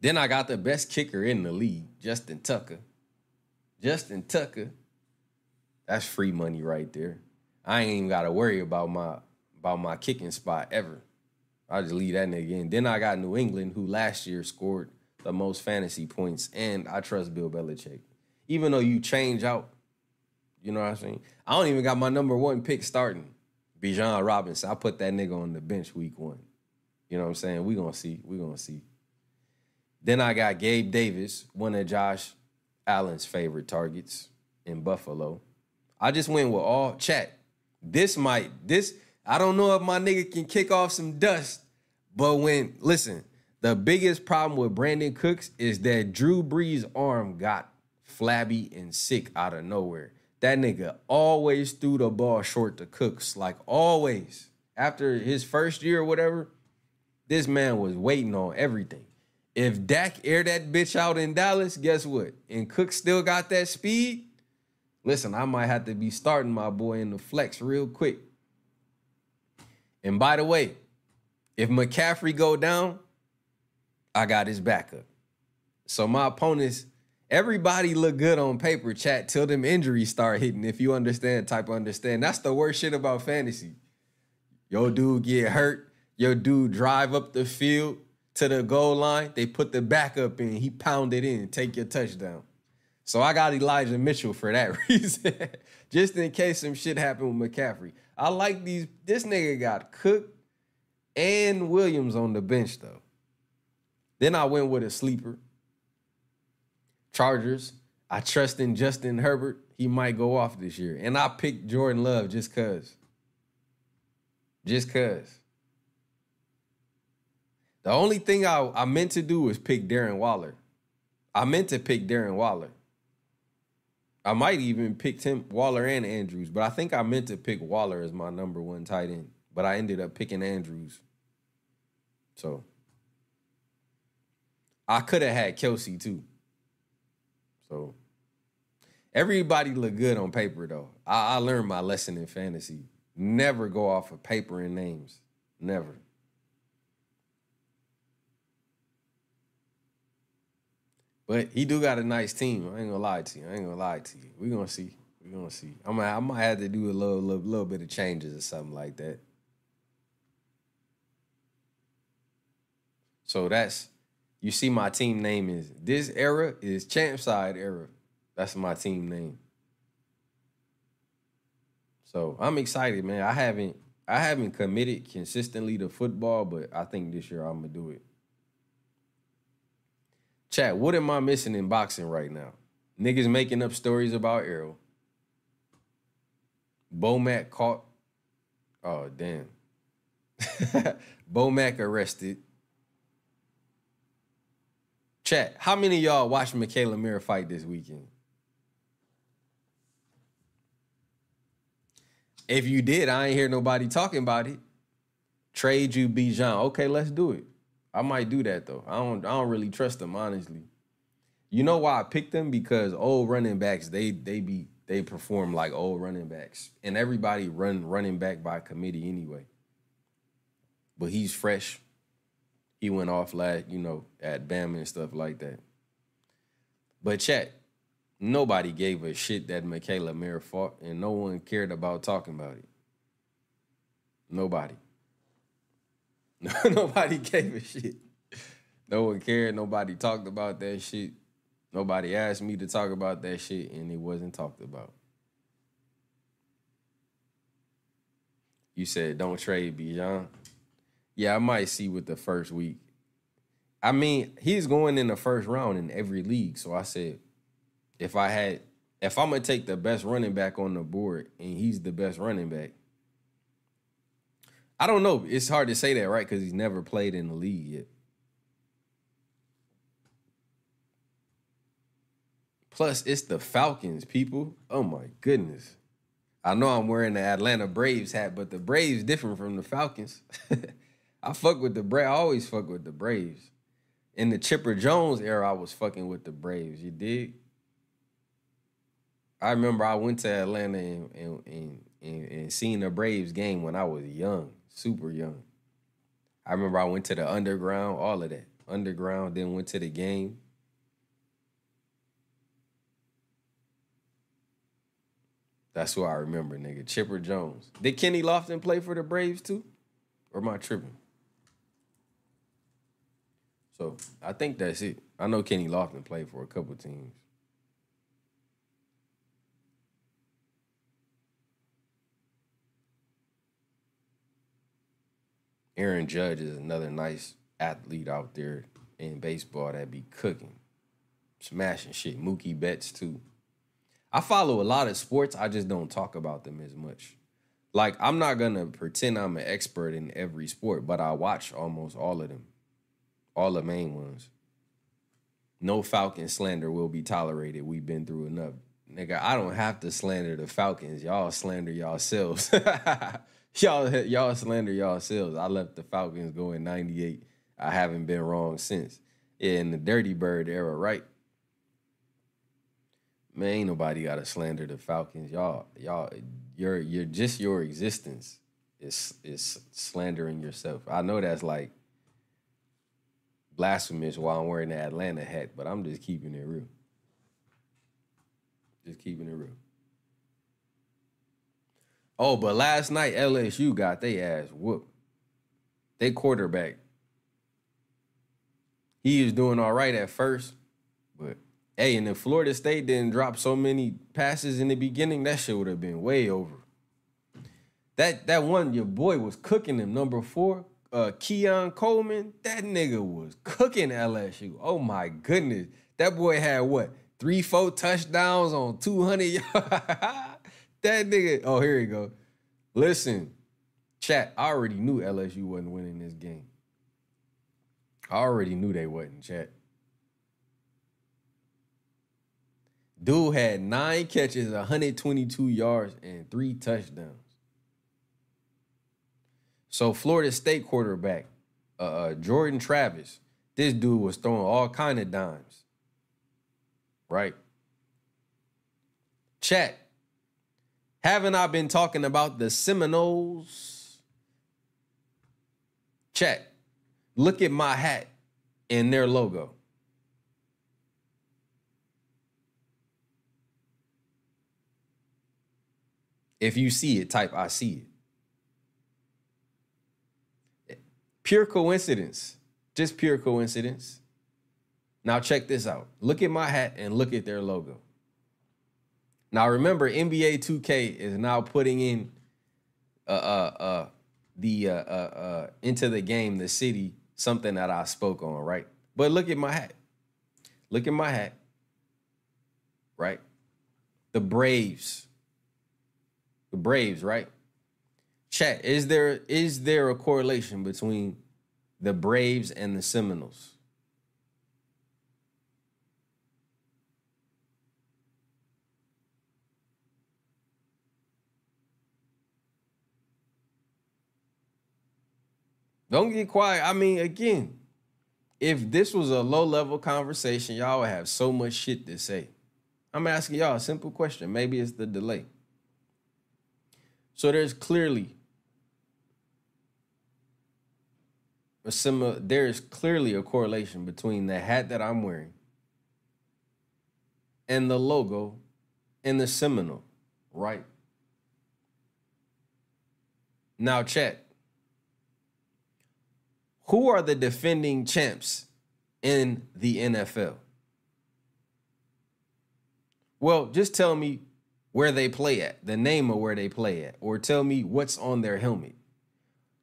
Then I got the best kicker in the league, Justin Tucker. Justin Tucker, that's free money right there. I ain't even gotta worry about my about my kicking spot ever. I just leave that nigga in. Then I got New England, who last year scored the most fantasy points, and I trust Bill Belichick. Even though you change out, you know what I'm saying? I don't even got my number one pick starting. Bijan Robinson. I put that nigga on the bench week one. You know what I'm saying? We gonna see. We gonna see. Then I got Gabe Davis, one of Josh Allen's favorite targets in Buffalo. I just went with all chat. This might this I don't know if my nigga can kick off some dust, but when listen, the biggest problem with Brandin Cooks is that Drew Brees' arm got flabby and sick out of nowhere. That nigga always threw the ball short to Cooks, like always. After his first year or whatever, this man was waiting on everything. If Dak air that bitch out in Dallas, guess what? And Cook still got that speed. Listen, I might have to be starting my boy in the flex real quick. And by the way, If McCaffrey go down, I got his backup. So my opponents, everybody look good on paper, chat, till them injuries start hitting. If you understand, type understand. That's the worst shit about fantasy. Yo, dude get hurt. Your dude drive up the field to the goal line. They put the backup in. He pounded in. Take your touchdown. So I got Elijah Mitchell for that reason. Just in case some shit happened with McCaffrey. I like these. This nigga got Cook and Williams on the bench though. Then I went with a sleeper. Chargers. I trust in Justin Herbert. He might go off this year. And I picked Jordan Love just cuz. Just cuz. The only thing I, I meant to do was pick Darren Waller. I meant to pick Darren Waller. I might even pick Tim Waller and Andrews, but I think I meant to pick Waller as my number one tight end. But I ended up picking Andrews. So I could have had Kelce too. So everybody look good on paper though. I, I learned my lesson in fantasy. Never go off of paper and names. Never. But he do got a nice team. I ain't gonna lie to you. I ain't gonna lie to you. We gonna see. We gonna see. I might I might have to do a little, little little bit of changes or something like that. So that's you see my team name is this era is Champside era. That's my team name. So I'm excited, man. I haven't I haven't committed consistently to football, but I think this year I'm gonna do it. Chat, what am I missing in boxing right now? Niggas making up stories about Errol. BoMac caught. Oh, damn. BoMac arrested. Chat, how many of y'all watched Mikaela Mayer fight this weekend? If you did, I ain't hear nobody talking about it. Trade you Bijan. Okay, let's do it. I might do that though. I don't I don't really trust them, honestly. You know why I picked them? Because old running backs, they they be they perform like old running backs. And everybody run running back by committee anyway. But he's fresh. He went off last, you know, at Bama and stuff like that. But chat, nobody gave a shit that Mikaela Mayer fought, and no one cared about talking about it. Nobody. nobody gave a shit. No one cared. Nobody talked about that shit. Nobody asked me to talk about that shit, and it wasn't talked about. You said don't trade Bijan. Yeah, I might see with the first week. I mean, he's going in the first round in every league. So I said, if I had, if I'm gonna take the best running back on the board and he's the best running back, I don't know. It's hard to say that, right? Because he's never played in the league yet. Plus, it's the Falcons, people. Oh my goodness. I know I'm wearing the Atlanta Braves hat, but the Braves different from the Falcons. I fuck with the Braves. I always fuck with the Braves. In the Chipper Jones era, I was fucking with the Braves. You dig? I remember I went to Atlanta and and, and, and, and seen the Braves game when I was young, super young. I remember I went to the underground, all of that. Underground, then went to the game. That's who I remember, nigga. Chipper Jones. Did Kenny Lofton play for the Braves too? Or am I tripping? So I think that's it. I know Kenny Lofton played for a couple teams. Aaron Judge is another nice athlete out there in baseball that be cooking, smashing shit. Mookie Betts too. I follow a lot of sports. I just don't talk about them as much. Like I'm not gonna pretend I'm an expert in every sport, but I watch almost all of them, all the main ones. No Falcon slander will be tolerated. We've been through enough, nigga. I don't have to slander the Falcons. Y'all slander yourselves. y'all y'all slander yourselves. I left the Falcons going '98. I haven't been wrong since. Yeah, in the Dirty Bird era, right? Man, ain't nobody gotta slander the Falcons. Y'all, y'all, you're you're just your existence is is slandering yourself. I know that's like blasphemous while I'm wearing the Atlanta hat, but I'm just keeping it real. Just keeping it real. Oh, but last night LSU got they ass whooped. They quarterback. He is doing all right at first, but hey, and if Florida State didn't drop so many passes in the beginning, that shit would have been way over. That that one, your boy was cooking him. Number four, uh, Keon Coleman. That nigga was cooking LSU. Oh my goodness, that boy had what three, four touchdowns on two hundred yards. that nigga. Oh, here you go. Listen, chat. I already knew LSU wasn't winning this game. I already knew they wasn't, chat. Dude had nine catches, 122 yards, and three touchdowns. So Florida State quarterback uh, uh, Jordan Travis, this dude was throwing all kind of dimes. Right? Chat. Haven't I been talking about the Seminoles? Chat. Look at my hat and their logo. If you see it, type I see it. Pure coincidence. Just pure coincidence. Now check this out. Look at my hat and look at their logo. Now remember, NBA 2K is now putting in uh uh uh the uh uh, uh into the game the city something that I spoke on, right? But look at my hat. Look at my hat. Right? The Braves. The Braves, right? Chat, is there is there a correlation between the Braves and the Seminoles? Don't get quiet. I mean, again, if this was a low level conversation, y'all would have so much shit to say. I'm asking y'all a simple question. Maybe it's the delay. So there's clearly a similar, there is clearly a correlation between the hat that I'm wearing and the logo and the Seminole, right? Now, chat. Who are the defending champs in the NFL? Well, just tell me where they play at, the name of where they play at, or tell me what's on their helmet.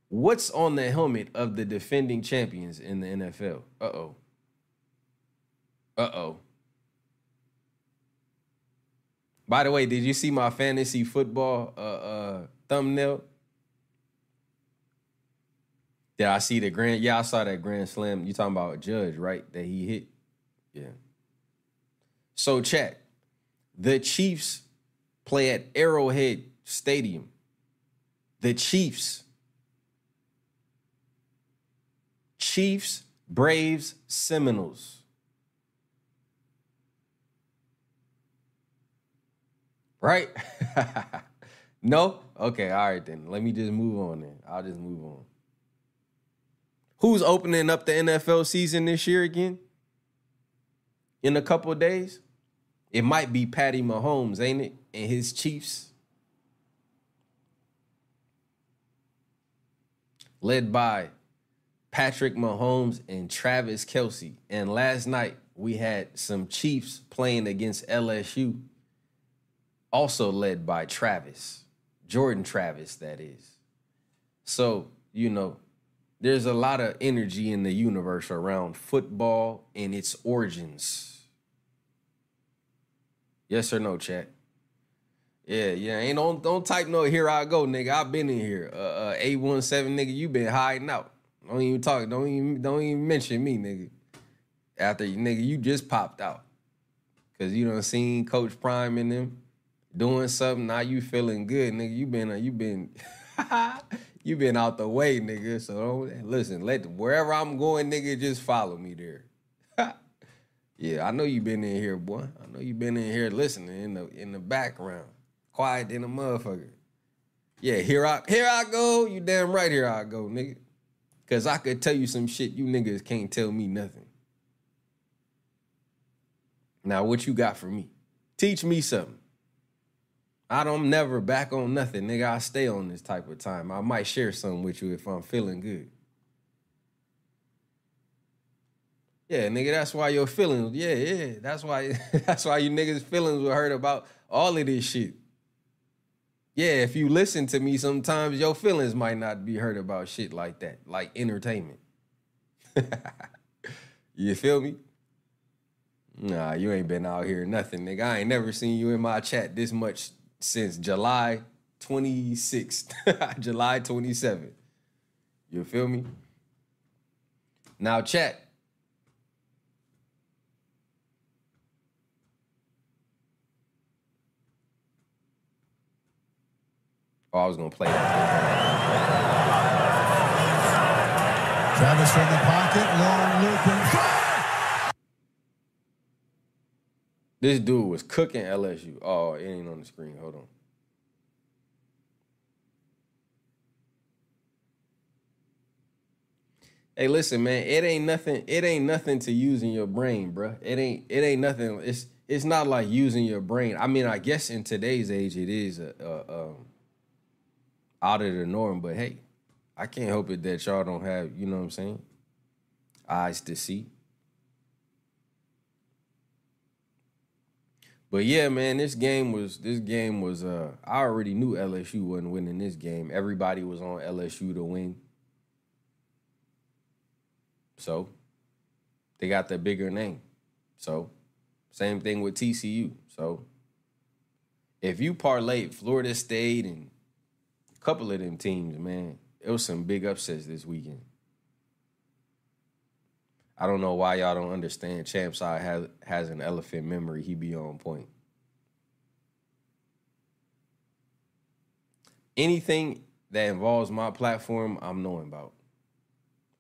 What's on the helmet of the defending champions in the NFL? Uh oh. Uh oh. By the way, did you see my fantasy football uh, uh, thumbnail? Did I see the grand? Yeah, I saw that grand slam. You talking about Judge, right? That he hit. Yeah. So chat. The Chiefs play at Arrowhead Stadium. The Chiefs. Chiefs, Braves, Seminoles. Right? no? Okay, all right then. Let me just move on then. I'll just move on. Who's opening up the NFL season this year again? In a couple days? It might be Patty Mahomes, ain't it? And his Chiefs. Led by Patrick Mahomes and Travis Kelce. And last night we had some Chiefs playing against LSU, also led by Travis, Jordan Travis, that is. So, you know, there's a lot of energy in the universe around football and its origins. Yes or no, chat? Yeah, yeah. Ain't don't don't type no here I go, nigga. I've been in here. Uh, uh A17 nigga, you been hiding out. Don't even talk. Don't even don't even mention me, nigga. After you nigga, you just popped out. Cause you done seen Coach Prime and them doing something. Now you feeling good, nigga. You been uh, you been you been out the way, nigga. So don't listen. Let wherever I'm going, nigga, just follow me there. yeah, I know you been in here, boy. I know you been in here listening in the in the background, quiet in a motherfucker. Yeah, here I here I go. You damn right here I go, nigga. Cause I could tell you some shit you niggas can't tell me nothing. Now what you got for me? Teach me something. I don't never back on nothing, nigga. I stay on this type of time. I might share something with you if I'm feeling good. Yeah, nigga, that's why your feelings. Yeah, yeah. That's why that's why you niggas' feelings were hurt about all of this shit. Yeah, if you listen to me sometimes, your feelings might not be hurt about shit like that, like entertainment. you feel me? Nah, you ain't been out here nothing, nigga. I ain't never seen you in my chat this much since July 26th, July 27th. You feel me? Now, chat. Oh, I was gonna play that. Travis from the pocket, long loop and fire. This dude was cooking LSU. Oh, it ain't on the screen. Hold on. Hey, listen, man. It ain't nothing. It ain't nothing to using your brain, bruh. It ain't. It ain't nothing. It's. It's not like using your brain. I mean, I guess in today's age, it is a, a, um, out of the norm. But hey, I can't help it that y'all don't have. You know what I'm saying? Eyes to see. But yeah, man, this game was this game was uh I already knew LSU wasn't winning this game. Everybody was on LSU to win. So they got the bigger name. So same thing with TCU. So if you parlayed Florida State and couple of them teams, man, it was some big upsets this weekend. I don't know why y'all don't understand. Champ side has has an elephant memory. He be on point. Anything that involves my platform, I'm knowing about.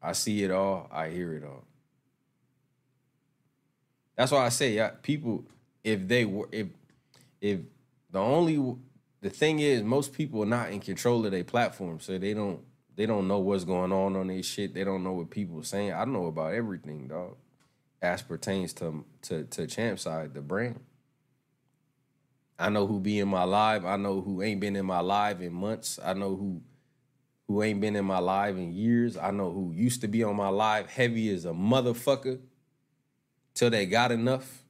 I see it all. I hear it all. That's why I say, people, if they were, if if the only the thing is, most people are not in control of their platform, so they don't they don't know what's going on on their shit. They don't know what people are saying. I know about everything, dog, as pertains to to to Champ side, the brand. I know who be in my live. I know who ain't been in my live in months. I know who who ain't been in my live in years. I know who used to be on my live heavy as a motherfucker till they got enough.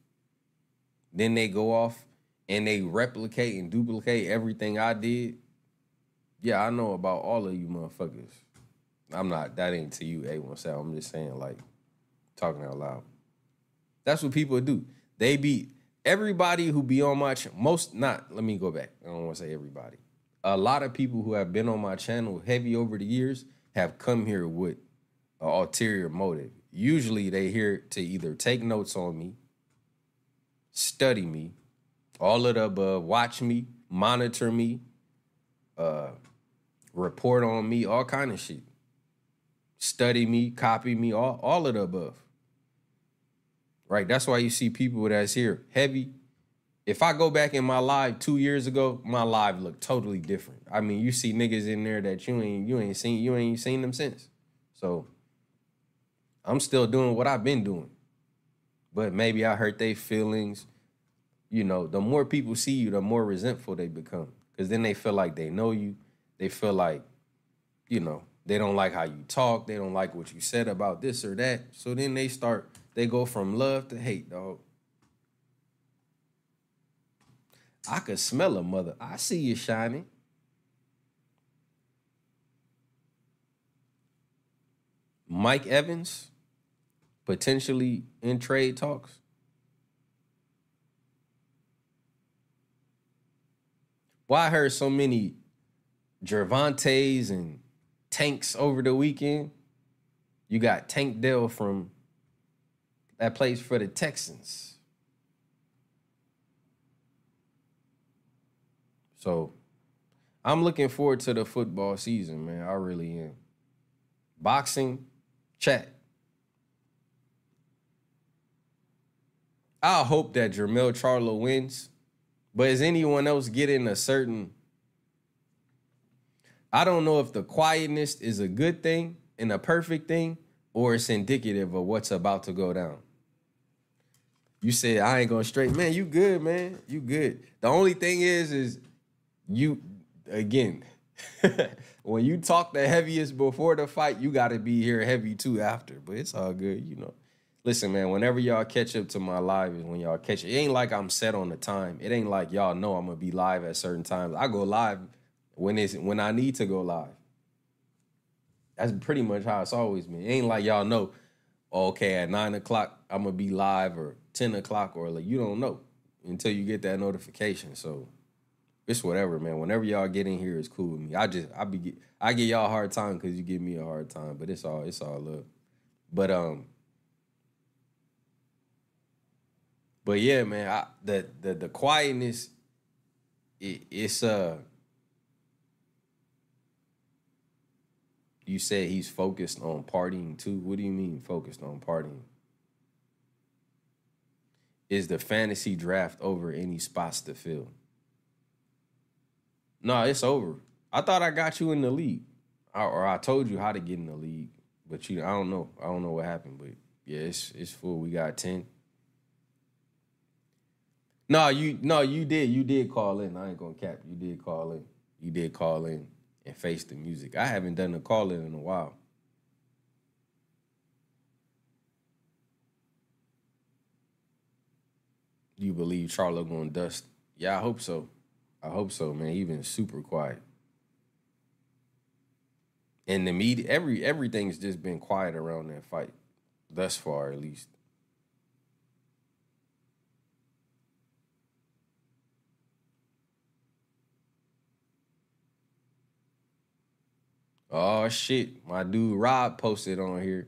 Then they go off and they replicate and duplicate everything I did. Yeah, I know about all of you motherfuckers. I'm not, that ain't to you, A17. I'm just saying, like, talking out loud. That's what people do. They be, everybody who be on my, ch- most, not, let me go back. I don't want to say everybody. A lot of people who have been on my channel heavy over the years have come here with an ulterior motive. Usually they here to either take notes on me, study me, all of the above, watch me, monitor me, uh, report on me, all kind of shit. Study me, copy me, all, all of the above. Right? That's why you see people that's here heavy. If I go back in my live two years ago, my live looked totally different. I mean, you see niggas in there that you ain't you ain't seen you ain't seen them since. So I'm still doing what I've been doing. But maybe I hurt their feelings. You know, the more people see you, the more resentful they become. Cause then they feel like they know you. They feel like, you know, they don't like how you talk. They don't like what you said about this or that. So then they start, they go from love to hate, dog. I could smell a mother. I see you shining. Mike Evans, potentially in trade talks. Why I heard so many Gervontas and Tanks over the weekend. You got Tank Dell from that plays for the Texans. So I'm looking forward to the football season, man. I really am. Boxing, chat. I hope that Jermel Charlo wins, but is anyone else getting a certain I don't know if the quietness is a good thing and a perfect thing, or it's indicative of what's about to go down. You said I ain't gonna straight, man. You good, man. You good. The only thing is, is you again. when you talk the heaviest before the fight, you got to be here heavy too after. But it's all good, you know. Listen, man. Whenever y'all catch up to my live is when y'all catch it. It ain't like I'm set on the time. It ain't like y'all know I'm gonna be live at certain times. I go live when it's when I need to go live. That's pretty much how it's always been. It ain't like y'all know. Okay, at nine o'clock I'm gonna be live or ten o'clock or like you don't know until you get that notification. So it's whatever, man. Whenever y'all get in here, it's cool with me. I just I be I give y'all a hard time because you give me a hard time, but it's all it's all love. But um, but yeah, man, I, the the the quietness, it, it's uh. You said he's focused on partying too. What do you mean focused on partying? Is the fantasy draft over any spots to fill? No, it's over. I thought I got you in the league, I, or I told you how to get in the league, but you, I don't know. I don't know what happened, but yeah, it's it's full. We got ten. No, you no, you did. You did call in. I ain't gonna cap. You did call in. You did call in and face the music. I haven't done a call in in a while. You believe Charlo gonna dust? Yeah, I hope so. I hope so, man. Even super quiet. And the media, every everything's just been quiet around that fight, thus far at least. Oh shit, my dude Rob posted on here.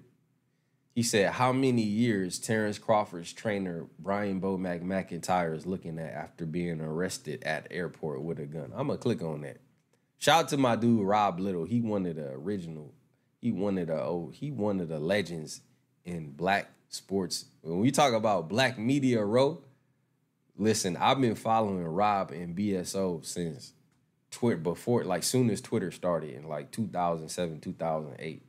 He said, "How many years Terence Crawford's trainer Brian BoMac McIntyre is looking at after being arrested at airport with a gun?" I'm gonna click on that. Shout out to my dude Rob Littal. He one of the original. He one of the oh, he one of the legends in black sports. When we talk about Black Media Row, listen, I've been following Rob and BSO since Twitter before, like soon as Twitter started in like 2007, 2008.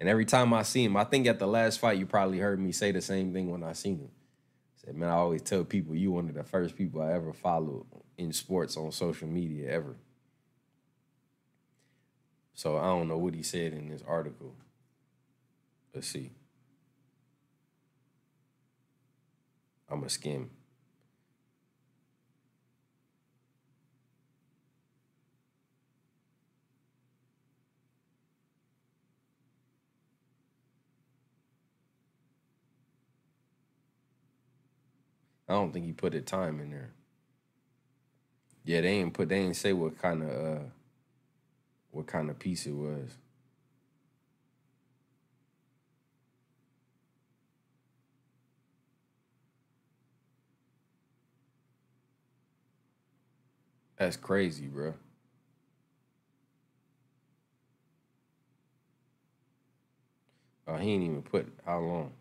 And every time I see him, I think at the last fight, you probably heard me say the same thing when I seen him. I said, man, I always tell people you one of the first people I ever followed in sports on social media ever. So I don't know what he said in this article. Let's see. I'm a skim. I don't think he put a time in there. Yeah, they ain't put. They ain't say what kind of uh, what kind of piece it was. That's crazy, bro. Oh, he ain't even put how long.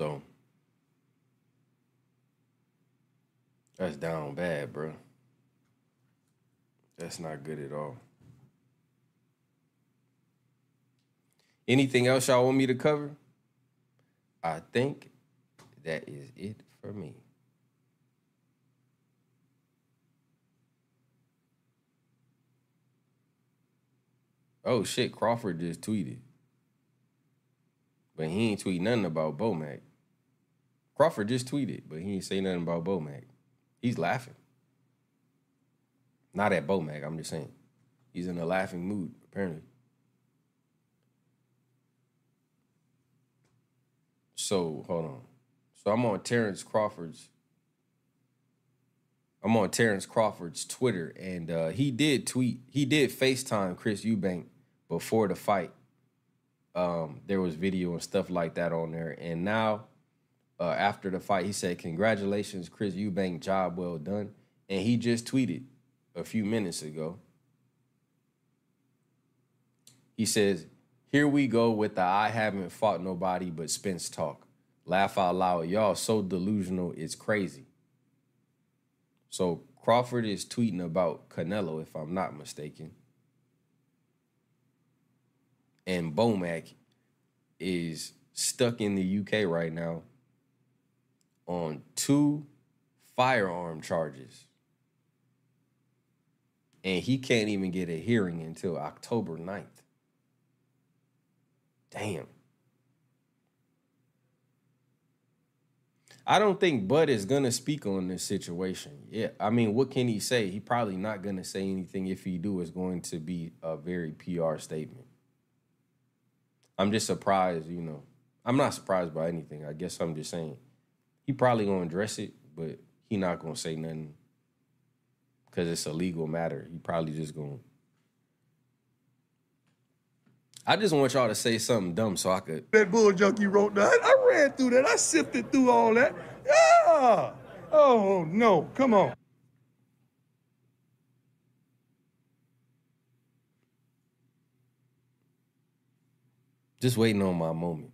So that's down bad, bro. That's not good at all. Anything else y'all want me to cover? I think that is it for me. Oh shit, Crawford just tweeted. But he ain't tweet nothing about BoMac. Crawford just tweeted, but he ain't say nothing about BoMac. He's laughing. Not at BoMac, I'm just saying. He's in a laughing mood, apparently. So hold on. So I'm on Terence Crawford's. I'm on Terence Crawford's Twitter, and uh, he did tweet. He did FaceTime Chris Eubank before the fight. Um, there was video and stuff like that on there, and now uh, after the fight, he said, "Congratulations, Chris Eubank, job well done." And he just tweeted a few minutes ago. He says, "Here we go with the I haven't fought nobody but Spence talk. Laugh out loud, y'all so delusional, it's crazy." So Crawford is tweeting about Canelo, if I'm not mistaken. And BoMac is stuck in the UK right now on two firearm charges. And he can't even get a hearing until October 9th. Damn. I don't think Bud is gonna speak on this situation. Yeah, I mean, what can he say? He probably not gonna say anything. If he do, it's going to be a very PR statement. I'm just surprised, you know. I'm not surprised by anything. I guess I'm just saying he probably gonna address it, but he not gonna say nothing because it's a legal matter. He probably just gonna. I just want y'all to say something dumb so I could. That bull junkie wrote that. I ran through that. I sifted through all that. Yeah. Oh no, come on. Just waiting on my moment.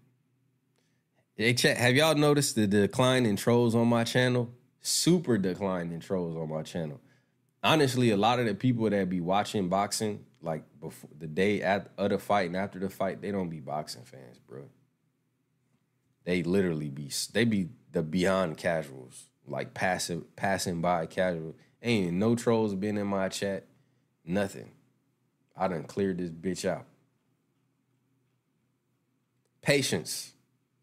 Hey, chat, have y'all noticed the decline in trolls on my channel? Super decline in trolls on my channel. Honestly, a lot of the people that be watching boxing, like before the day at, of the fight and after the fight, they don't be boxing fans, bro. They literally be they be the beyond casuals, like passive passing by casual. Ain't no trolls been in my chat, nothing. I done cleared this bitch out. Patience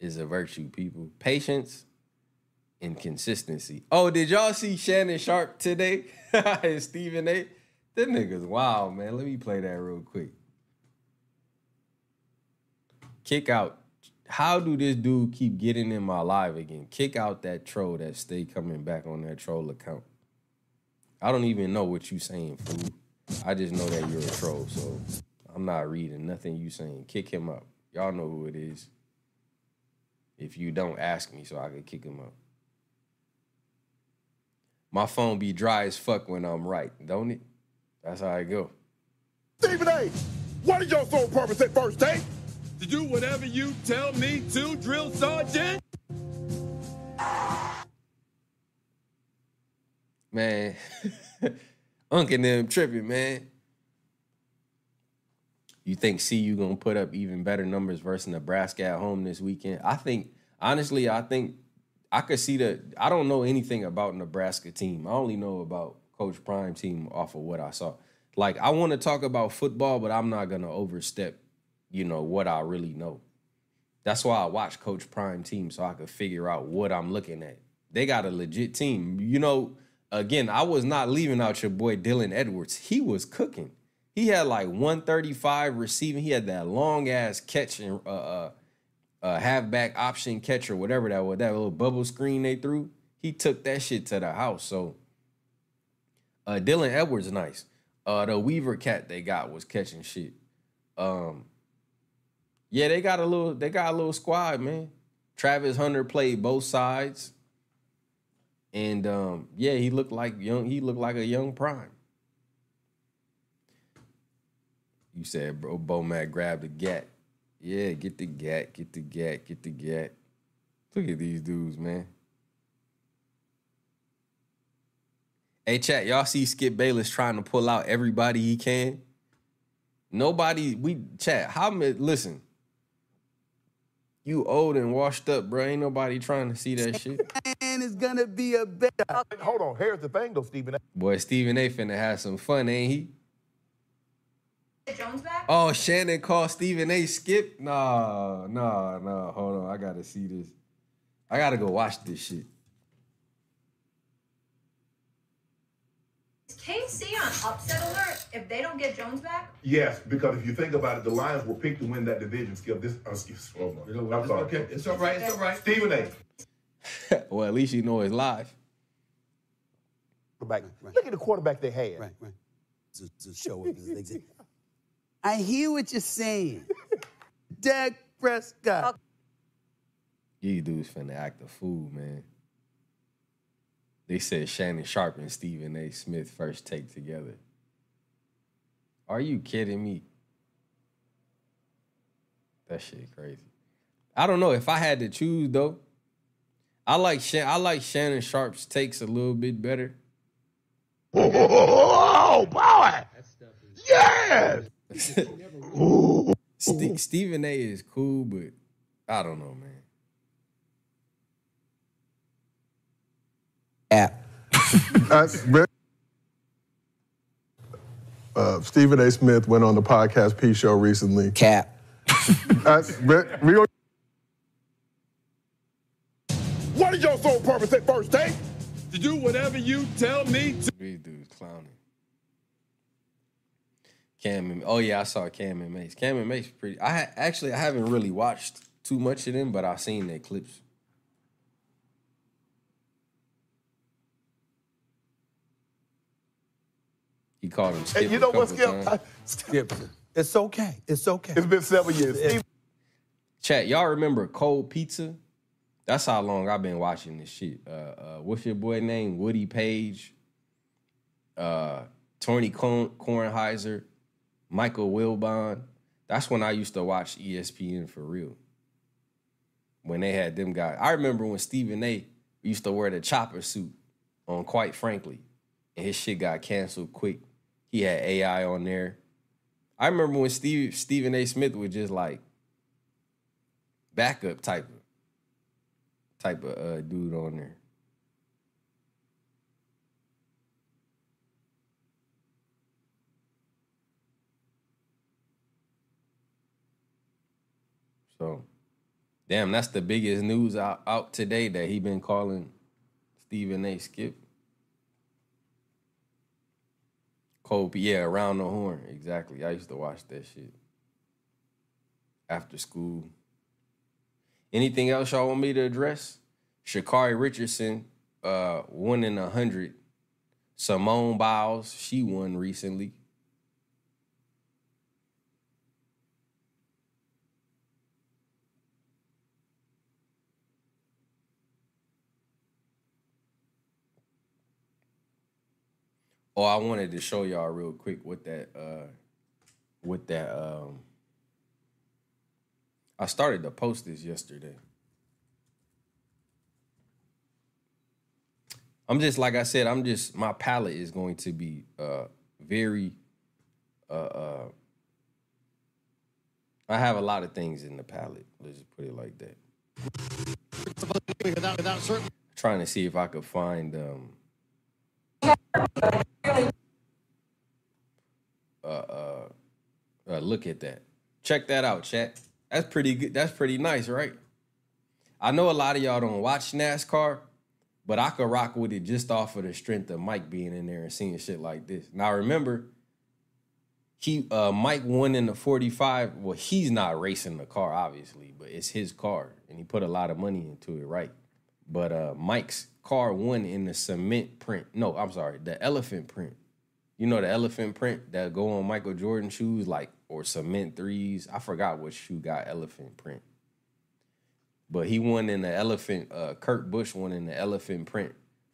is a virtue, people. Patience and consistency. Oh, did y'all see Shannon Sharpe today? and Stephen A. That nigga's wild, man. Let me play that real quick. Kick out. How do this dude keep getting in my live again? Kick out that troll that stay coming back on that troll account. I don't even know what you saying, fool. I just know that you're a troll, so I'm not reading nothing you saying. Kick him up. Y'all know who it is. If you don't ask me, so I can kick him up. My phone be dry as fuck when I'm right, don't it? That's how I go. Stephen A. What is your sole purpose at first date? To do whatever you tell me to, drill sergeant. Man, Unc and them tripping, man. You think CU gonna put up even better numbers versus Nebraska at home this weekend? I think honestly, I think I could see the. I don't know anything about Nebraska team. I only know about Coach Prime team off of what I saw. Like I want to talk about football, but I'm not gonna overstep, you know, what I really know. That's why I watch Coach Prime team so I could figure out what I'm looking at. They got a legit team. You know, again, I was not leaving out your boy Dylan Edwards. He was cooking. He had like 135 receiving. He had that long ass catch and uh, uh, uh, halfback option catch or whatever that was. That little bubble screen they threw. He took that shit to the house. So uh, Dylan Edwards nice. Uh, the Weaver cat they got was catching shit. Um, yeah, they got a little. They got a little squad, man. Travis Hunter played both sides, and um, yeah, he looked like young. He looked like a young prime. You said, bro, Bo BoMac grab the gat. Yeah, get the gat, get the gat, get the gat. Look at these dudes, man. Hey, chat, y'all see Skip Bayless trying to pull out everybody he can? Nobody, we chat. How many? Listen, you old and washed up, bro. Ain't nobody trying to see that shit. And it's gonna be a better. Hold on, here's the thing though, Stephen. Boy, Stephen A. finna have some fun, ain't he? Jones back? Oh, Shannon called Stephen A. Skip? Nah, nah, nah. Hold on. I gotta see this. I gotta go watch this shit. Is KC on upset alert if they don't get Jones back? Yes, because if you think about it, the Lions were picked to win that division. Skip this. Uh, skip, oh my, I'm sorry. Okay, it's all right. It's all right. Stephen A. well, at least you know it's live. Quarterback. Look at the quarterback they had. Right, right. To, to show it. They say, I hear what you're saying. Dak Prescott. You dudes finna act a fool, man. They said Shannon Sharpe and Stephen A. Smith first take together. Are you kidding me? That shit crazy. I don't know if I had to choose though. I like Shan- I like Shannon Sharpe's takes a little bit better. Oh, boy! Yes! Ste- Stephen A is cool, but I don't know, man. App. That's very- uh, Stephen A. Smith went on the podcast P show recently. Cap. That's very, we gonna- What is your sole purpose at first take? To do whatever you tell me to. These dudes clowning. Cam and oh yeah, I saw Cam and Mace. Cam and Mace pretty. I ha- actually I haven't really watched too much of them, but I've seen their clips. He called him Skip. Hey, you know what, couple Skip? times. Skip. It's okay. It's okay. It's been seven years. Steve, Chat, y'all remember Cold Pizza? That's how long I've been watching this shit. Uh, uh, what's your boy name? Woody Paige, uh, Tony Korn- Kornheiser, Michael Wilbon. That's when I used to watch ESPN for real. When they had them guys. I remember when Stephen A used to wear the chopper suit on Quite Frankly, and his shit got canceled quick. He had AI on there. I remember when Steve Stephen A. Smith was just like backup type of type of uh, dude on there. So, damn, that's the biggest news out, out today that he been calling Stephen A. Skip. Kobe, yeah, around the horn, exactly. I used to watch that shit after school. Anything else y'all want me to address? Sha'Carri Richardson, uh, one in a hundred. Simone Biles, she won recently. Oh, I wanted to show y'all real quick what that uh what that um I started to post this yesterday. I'm just like I said, I'm just my palette is going to be uh very uh uh I have a lot of things in the palette. Let's just put it like that. Without, without certain Trying to see if I could find um uh, uh, uh, look at that. Check that out, chat. That's pretty good. That's pretty nice, right? I know a lot of y'all don't watch NASCAR, but I could rock with it just off of the strength of Mike being in there and seeing shit like this. Now remember, he uh Mike won in the 45. Well, he's not racing the car, obviously, but it's his car, and he put a lot of money into it, right? But uh Mike's car won in the cement print. No, I'm sorry, the elephant print. You know the elephant print that go on Michael Jordan shoes, like or cement threes. I forgot what shoe got elephant print. But he won in the elephant, uh Kurt Busch won in the elephant print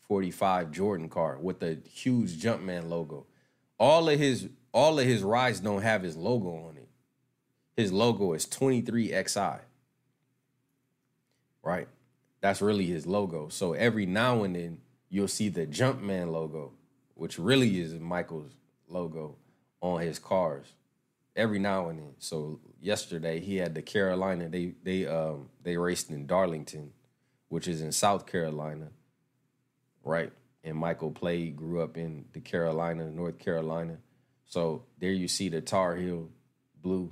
45 Jordan car with the huge Jumpman logo. All of his all of his rides don't have his logo on it. His logo is 23XI. Right? That's really his logo. So every now and then you'll see the Jumpman logo, which really is Michael's logo on his cars. Every now and then. So yesterday he had the Carolina. They they um they raced in Darlington, which is in South Carolina. Right? And Michael played, grew up in the Carolina, North Carolina. So there you see the Tar Heel blue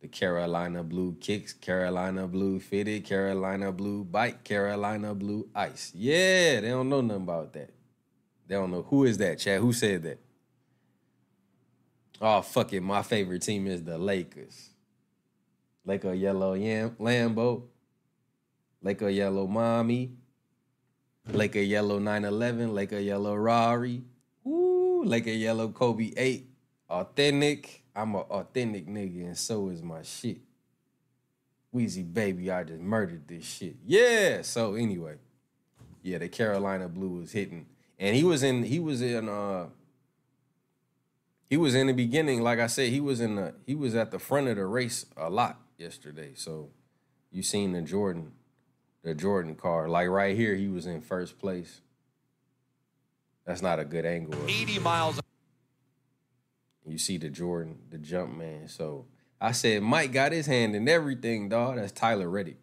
the Carolina blue kicks, Carolina blue fitted, Carolina blue bike, Carolina blue ice. Yeah, they don't know nothing about that. They don't know who is that, Chad. Who said that? Oh fuck it, my favorite team is the Lakers. Laker yellow yam Lambo, Laker yellow mommy, Laker yellow 911, Laker yellow Rari, Woo, Laker yellow Kobe 8, authentic. I'm an authentic nigga, and so is my shit. Wheezy baby, I just murdered this shit. Yeah. So anyway, yeah, the Carolina Blue was hitting, and he was in. He was in. uh He was in the beginning, like I said. He was in the. He was at the front of the race a lot yesterday. So you seen the Jordan, the Jordan car. Like right here, he was in first place. That's not a good angle. 80 miles. You see the Jordan, the jump man. So I said Mike got his hand in everything, dog. That's Tyler Reddick.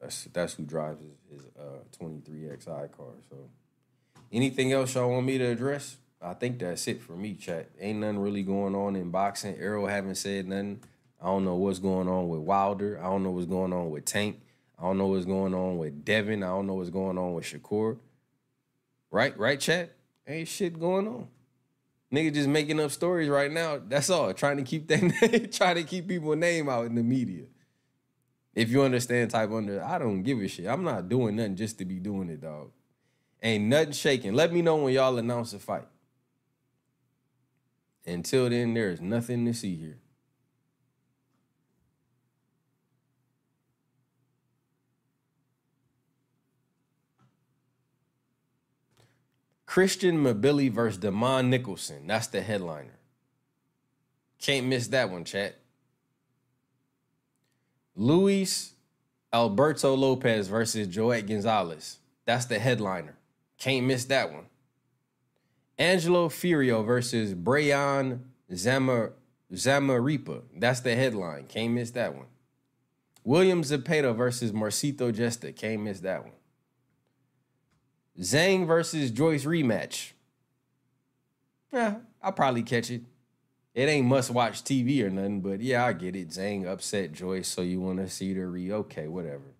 That's that's who drives his, his uh 23XI car. So anything else y'all want me to address? I think that's it for me, chat. Ain't nothing really going on in boxing. Errol haven't said nothing. I don't know what's going on with Wilder. I don't know what's going on with Tank. I don't know what's going on with Devin. I don't know what's going on with Shakur. Right, right, chat? Ain't shit going on. Nigga just making up stories right now. That's all. Trying to keep that trying to keep people's name out in the media. If you understand type under, I don't give a shit. I'm not doing nothing just to be doing it, dog. Ain't nothing shaking. Let me know when y'all announce a fight. Until then, there is nothing to see here. Christian Mbilli versus Damon Nicholson. That's the headliner. Can't miss that one, chat. Luis Alberto Lopez versus Joet Gonzalez. That's the headliner. Can't miss that one. Angelo Furio versus Brayan Zamar- Zamaripa. That's the headline. Can't miss that one. William Zepeda versus Mercito Gesta. Can't miss that one. Zhang versus Joyce rematch. Yeah, I'll probably catch it. It ain't must watch TV or nothing, but yeah, I get it. Zhang upset Joyce, so you want to see the re. Okay, whatever.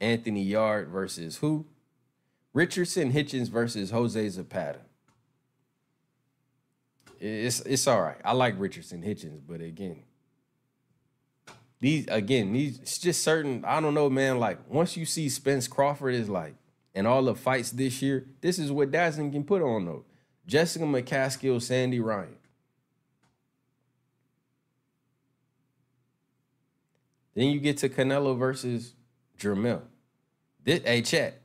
Anthony Yard versus who? Richardson Hitchens versus Jose Zapata. It's it's all right. I like Richardson Hitchens, but again, these again these it's just certain. I don't know, man. Like once you see Spence Crawford is like, and all the fights this year, this is what DAZN can put on though. Jessica McCaskill, Sandy Ryan. Then you get to Canelo versus Jermel. This, hey, chat.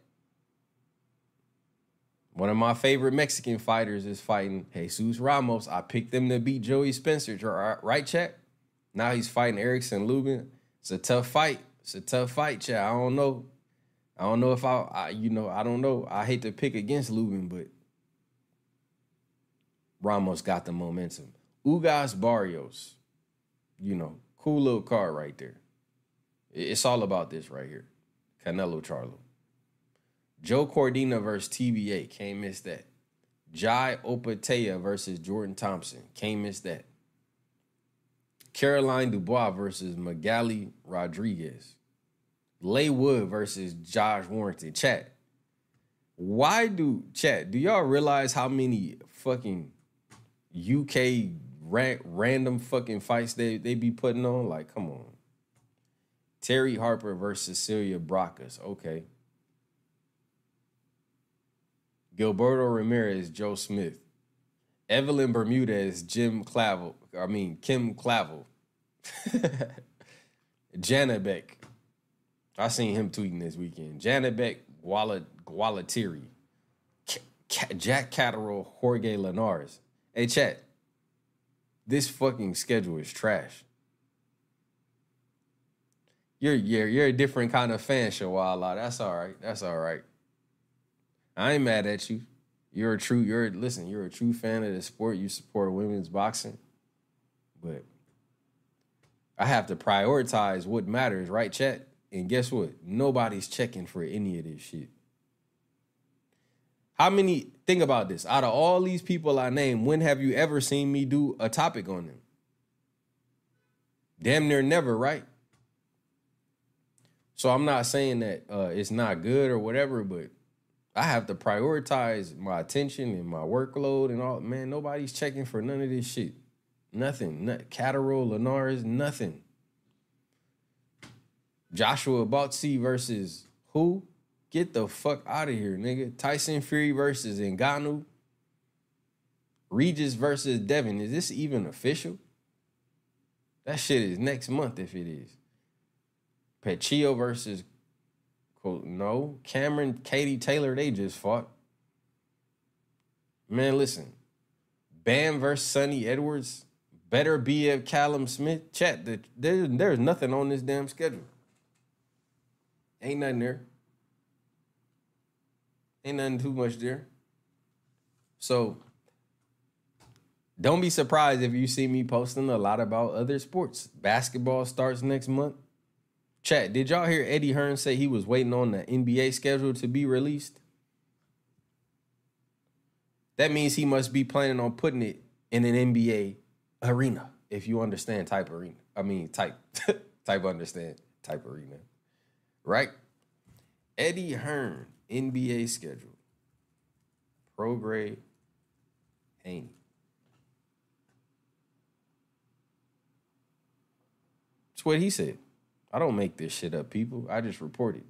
One of my favorite Mexican fighters is fighting Jesus Ramos. I picked them to beat Joey Spencer, uh, right, chat? Now he's fighting Erickson Lubin. It's a tough fight. It's a tough fight, chat. I don't know. I don't know if I, I, you know, I don't know. I hate to pick against Lubin, but Ramos got the momentum. Ugas Barrios, you know, cool little card right there. It's all about this right here. Canelo Charlo. Joe Cordina versus TBA. Can't miss that. Jai Opetaia versus Jordan Thompson. Can't miss that. Caroline Dubois versus Magali Rodriguez. Leigh Wood versus Josh Warrington. Chat. Why do chat? Do y'all realize how many fucking UK ra- random fucking fights they they be putting on? Like, come on. Terri Harper versus Celia Bracas. Okay. Gilberto Ramirez, Joe Smith. Evelyn Bermudez, Jim Clavel. I mean, Kim Clavel. Janabek. I seen him tweeting this weekend. Janabek Gualatiri. Jack Catterall, Jorge Linares. Hey, chat. This fucking schedule is trash. You're you're you're a different kind of fan, Shawala. That's all right. That's all right. I ain't mad at you. You're a true. You're listen. You're a true fan of the sport. You support women's boxing, but I have to prioritize what matters, right, chat? And guess what? Nobody's checking for any of this shit. How many? Think about this. Out of all these people I name, when have you ever seen me do a topic on them? Damn near never, right? So I'm not saying that uh, it's not good or whatever, but I have to prioritize my attention and my workload and all. Man, nobody's checking for none of this shit. Nothing. Not, Catterall, Linares, nothing. Joshua Buatsi versus who? Get the fuck out of here, nigga. Tyson Fury versus Ngannou. Regis versus Devin. Is this even official? That shit is next month if it is. Pachio versus quote, no Cameron, Katie Taylor. They just fought. Man, listen. Bam versus Sunny Edwards. Better be at Callum Smith. Chat. There, there's nothing on this damn schedule. Ain't nothing there. Ain't nothing too much there. So don't be surprised if you see me posting a lot about other sports. Basketball starts next month. Chat, did y'all hear Eddie Hearn say he was waiting on the NBA schedule to be released? That means he must be planning on putting it in an NBA arena, if you understand type arena. I mean type type understand type arena. Right? Eddie Hearn, NBA schedule. Prograis Haney. That's what he said. I don't make this shit up, people. I just report it.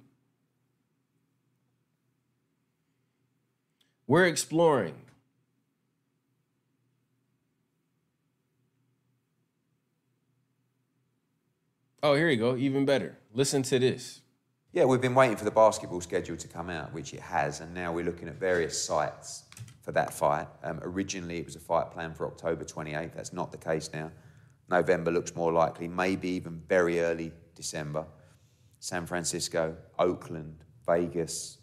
We're exploring Oh, here you go. Even better. Listen to this. Yeah, we've been waiting for the basketball schedule to come out, which it has, and now we're looking at various sites for that fight. Um, originally, it was a fight planned for October 28th. That's not the case now. November looks more likely, maybe even very early December. San Francisco, Oakland, Vegas,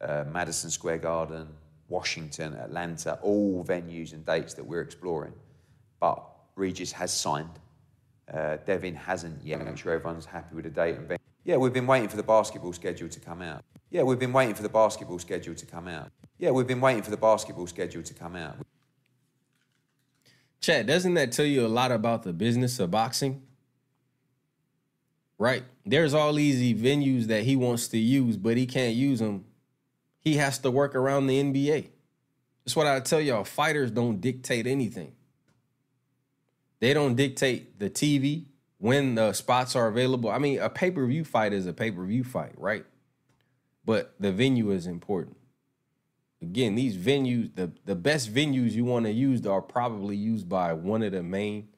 uh, Madison Square Garden, Washington, Atlanta, all venues and dates that we're exploring. But Regis has signed. Uh, Devin hasn't yet. Make sure everyone's happy with the date and venue. Yeah, we've been waiting for the basketball schedule to come out. Yeah, we've been waiting for the basketball schedule to come out. Yeah, we've been waiting for the basketball schedule to come out. Chat, doesn't that tell you a lot about the business of boxing? Right? There's all these venues that he wants to use, but he can't use them. He has to work around the NBA. That's what I tell y'all. Fighters don't dictate anything. They don't dictate the TV when the spots are available. I mean, a pay per view fight is a pay per view fight, right? But the venue is important. Again, these venues, the, the best venues you want to use are probably used by one of the main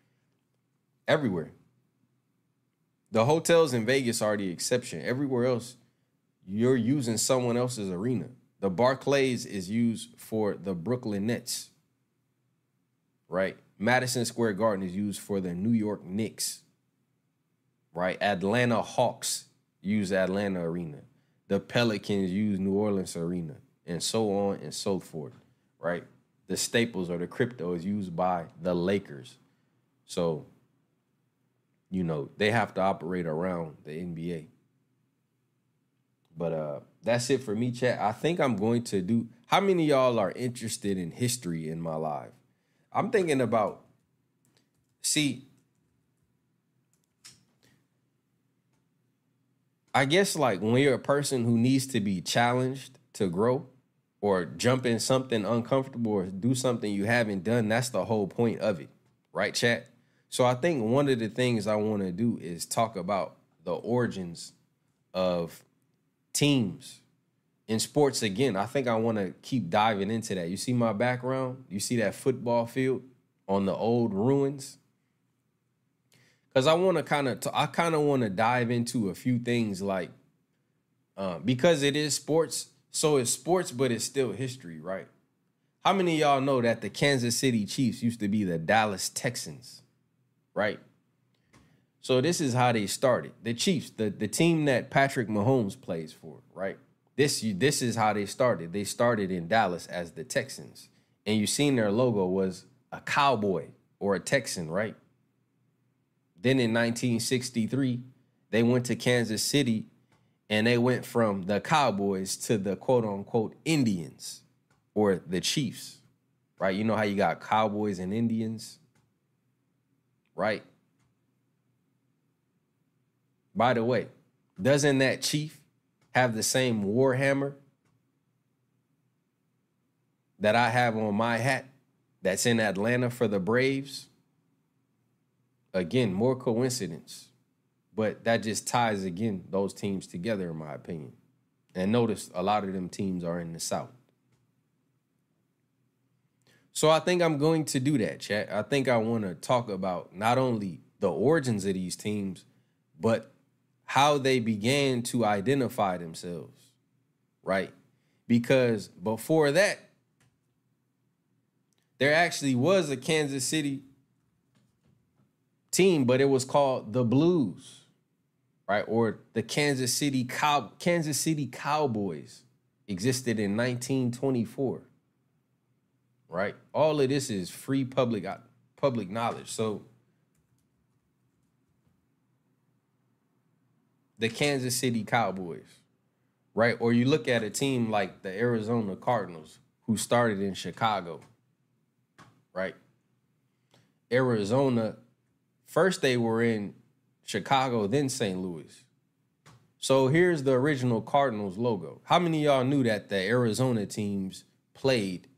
everywhere. The hotels in Vegas are the exception. Everywhere else, you're using someone else's arena. The Barclays is used for the Brooklyn Nets, right? Madison Square Garden is used for the New York Knicks, right? Atlanta Hawks use Atlanta Arena. The Pelicans use New Orleans Arena, and so on and so forth, right? The Staples or the crypto is used by the Lakers. So, you know, they have to operate around the NBA. But uh that's it for me, chat. I think I'm going to do how many y'all are interested in history in my life? I'm thinking about see I guess like when you're a person who needs to be challenged to grow or jump in something uncomfortable or do something you haven't done, that's the whole point of it. Right, chat? So I think one of the things I want to do is talk about the origins of teams in sports again. I think I want to keep diving into that. You see my background? You see that football field on the old ruins? Cuz I want to kind of I kind of want to dive into a few things like uh, because it is sports, so it's sports but it's still history, right? How many of y'all know that the Kansas City Chiefs used to be the Dallas Texans, right? So this is how they started. The Chiefs, the, the team that Patrick Mahomes plays for, right? This this is how they started. They started in Dallas as the Texans. And you seen their logo was a cowboy or a Texan, right? Then in 1963, they went to Kansas City and they went from the Cowboys to the quote unquote Indians or the Chiefs, right? You know how you got Cowboys and Indians, right? By the way, doesn't that chief have the same war hammer that I have on my hat that's in Atlanta for the Braves? Again, more coincidence, but that just ties again those teams together, in my opinion. And notice a lot of them teams are in the South. So I think I'm going to do that, chat. I think I want to talk about not only the origins of these teams, but how they began to identify themselves, right? Because before that, there actually was a Kansas City team, but it was called the Blues, right? Or the Kansas City Cow Kansas City Cowboys existed in 1924. right? All of this is free public uh, public knowledge. So the Kansas City Cowboys, right? Or you look at a team like the Arizona Cardinals, who started in Chicago, right? Arizona, first they were in Chicago, then St. Louis. So here's the original Cardinals logo. How many y'all knew that the Arizona teams played?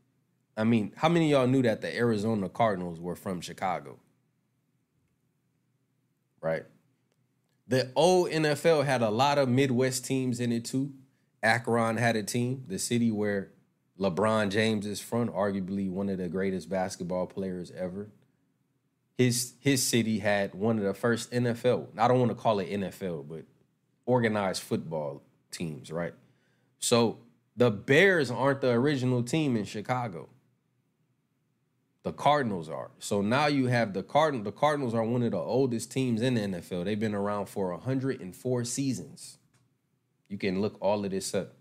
I mean, how many y'all knew that the Arizona Cardinals were from Chicago? Right? The old NFL had a lot of Midwest teams in it too. Akron had a team, the city where LeBron James is from, arguably one of the greatest basketball players ever. His his city had one of the first NFL. I don't want to call it NFL, but organized football teams, right? So the Bears aren't the original team in Chicago. The Cardinals are. So now you have the Cardinal. The Cardinals are one of the oldest teams in the NFL. They've been around for 104 seasons. You can look all of this up.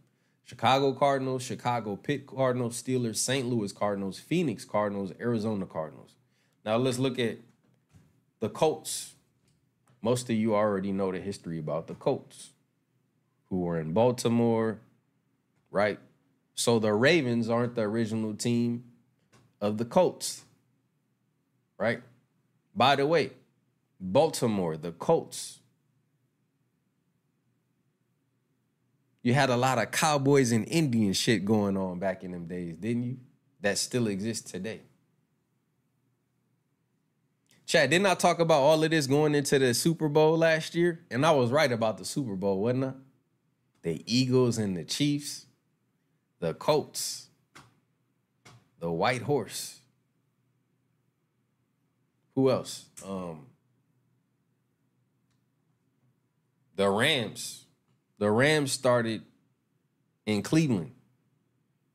Chicago Cardinals, Chicago Pitt Cardinals, Steelers, St. Louis Cardinals, Phoenix Cardinals, Arizona Cardinals. Now let's look at the Colts. Most of you already know the history about the Colts, who were in Baltimore, right? So the Ravens aren't the original team of the Colts, right? By the way, Baltimore, the Colts, you had a lot of cowboys and Indian shit going on back in them days, didn't you? That still exists today. Chad, didn't I talk about all of this going into the Super Bowl last year? And I was right about the Super Bowl, wasn't I? The Eagles and the Chiefs, the Colts, the White Horse. Who else? Um, the Rams. The Rams started in Cleveland.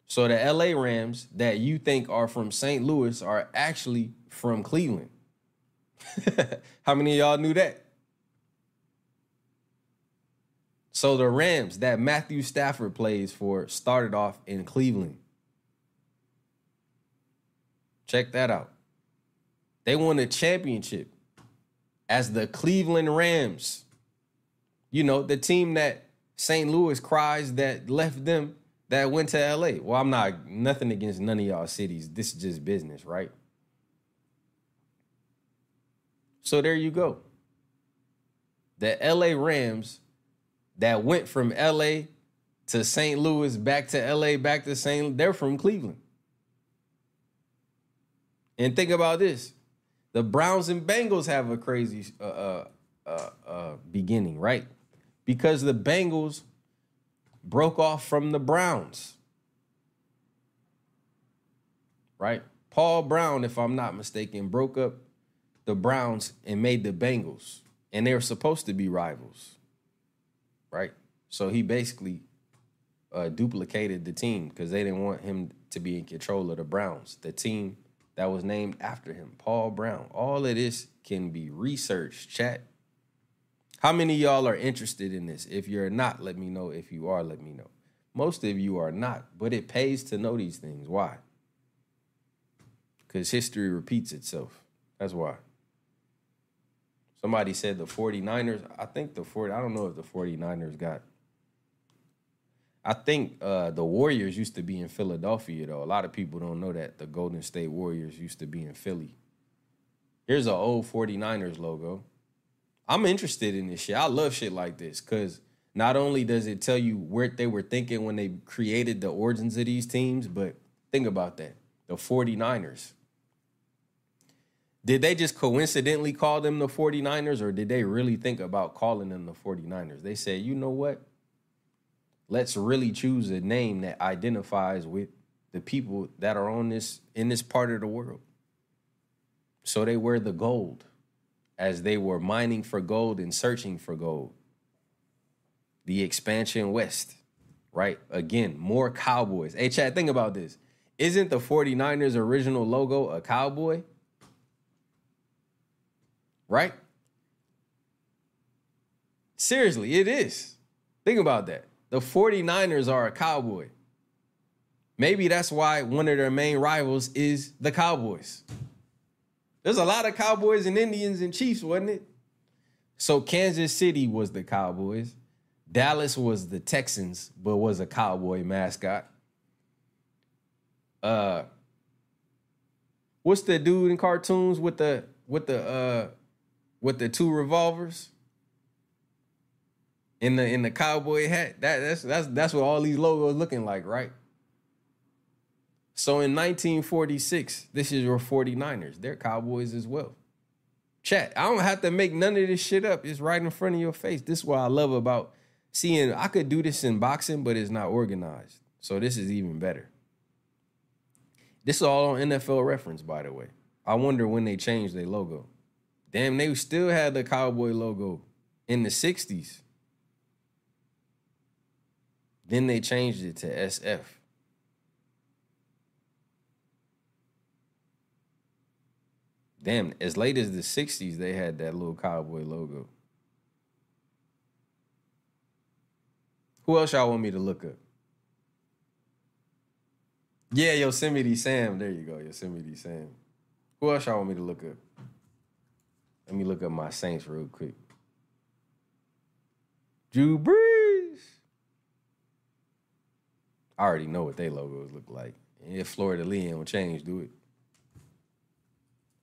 So the LA Rams that you think are from St. Louis are actually from Cleveland. How many of y'all knew that? So the Rams that Matthew Stafford plays for started off in Cleveland. Check that out. They won a championship as the Cleveland Rams. You know, the team that St. Louis cries that left them that went to LA. Well, I'm not nothing against none of y'all cities. This is just business, right? So there you go. The LA Rams that went from LA to St. Louis, back to LA, back to St. They're from Cleveland. And think about this: the Browns and Bengals have a crazy uh, uh, uh, uh, beginning, right? Because the Bengals broke off from the Browns, right? Paul Brown, if I'm not mistaken, broke up the Browns and made the Bengals, and they were supposed to be rivals, right? So he basically uh, duplicated the team because they didn't want him to be in control of the Browns, the team that was named after him, Paul Brown. All of this can be researched, chat. How many y'all are interested in this? If you're not, let me know. If you are, let me know. Most of you are not, but it pays to know these things. Why? Because history repeats itself. That's why. Somebody said the 49ers. I think the 40, I don't know if the 49ers got. I think uh, the Warriors used to be in Philadelphia, though. A lot of people don't know that. The Golden State Warriors used to be in Philly. Here's an old 49ers logo. I'm interested in this shit. I love shit like this because not only does it tell you where they were thinking when they created the origins of these teams, but think about that. The 49ers. Did they just coincidentally call them the 49ers or did they really think about calling them the 49ers? They said, you know what? Let's really choose a name that identifies with the people that are on this in this part of the world. So they wear the gold as they were mining for gold and searching for gold. The expansion west, right? Again, more cowboys. Hey, Chad, think about this. Isn't the 49ers original logo a cowboy? Right? Seriously, it is. Think about that. The 49ers are a cowboy. Maybe that's why one of their main rivals is the Cowboys. There's a lot of Cowboys and Indians and Chiefs, wasn't it? So Kansas City was the Cowboys. Dallas was the Texans, but was a cowboy mascot. Uh what's the dude in cartoons with the with the uh with the two revolvers? In the in the cowboy hat. That that's that's that's what all these logos looking like, right? So in 1946, this is your 49ers. They're cowboys as well. Chat, I don't have to make none of this shit up. It's right in front of your face. This is what I love about seeing I could do this in boxing, but it's not organized. So this is even better. This is all on NFL reference, by the way. I wonder when they changed their logo. Damn, they still had the cowboy logo in the 60s. Then they changed it to SF. Damn, as late as the 60s, they had that little cowboy logo. Who else y'all want me to look up? Yeah, Yosemite Sam. There you go, Yosemite Sam. Who else y'all want me to look up? Let me look up my Saints real quick. Drew Brees. I already know what they logos look like. If fleur-de-lis ain't gonna change, do it.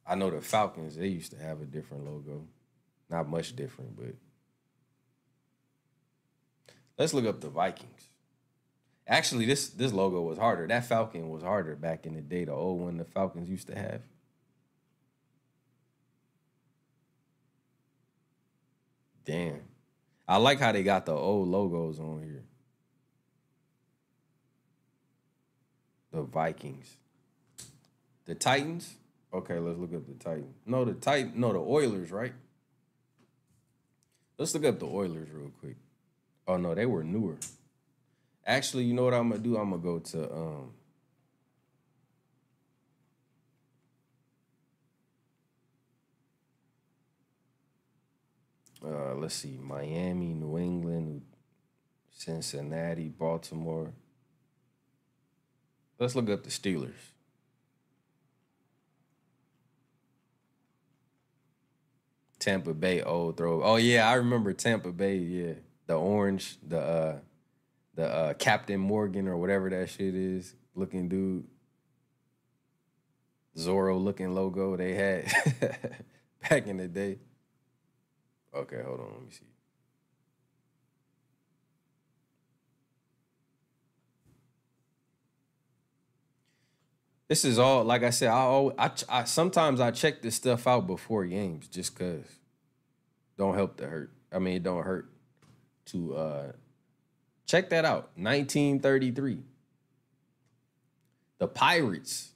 I know the Falcons, they used to have a different logo. Not much different, but let's look up the Vikings. Actually, this this logo was harder. That Falcon was harder back in the day, the old one the Falcons used to have. Damn. I like how they got the old logos on here. The Vikings. The Titans. Okay, let's look up the Titans. No, the Titan. No, the Oilers, right? Let's look up the Oilers real quick. Oh no, they were newer. Actually, you know what I'm gonna do? I'm gonna go to um uh let's see, Miami, New England, Cincinnati, Baltimore. Let's look up the Steelers. Tampa Bay old throw. Oh yeah, I remember Tampa Bay. Yeah, the orange, the uh, the uh, Captain Morgan or whatever that shit is, looking dude. Zorro looking logo they had back in the day. Okay, hold on, let me see. This is all like I said. I, always, I, I sometimes I check this stuff out before games just cause. Don't help to hurt. I mean, it don't hurt to uh check that out. 1933. The Pirates.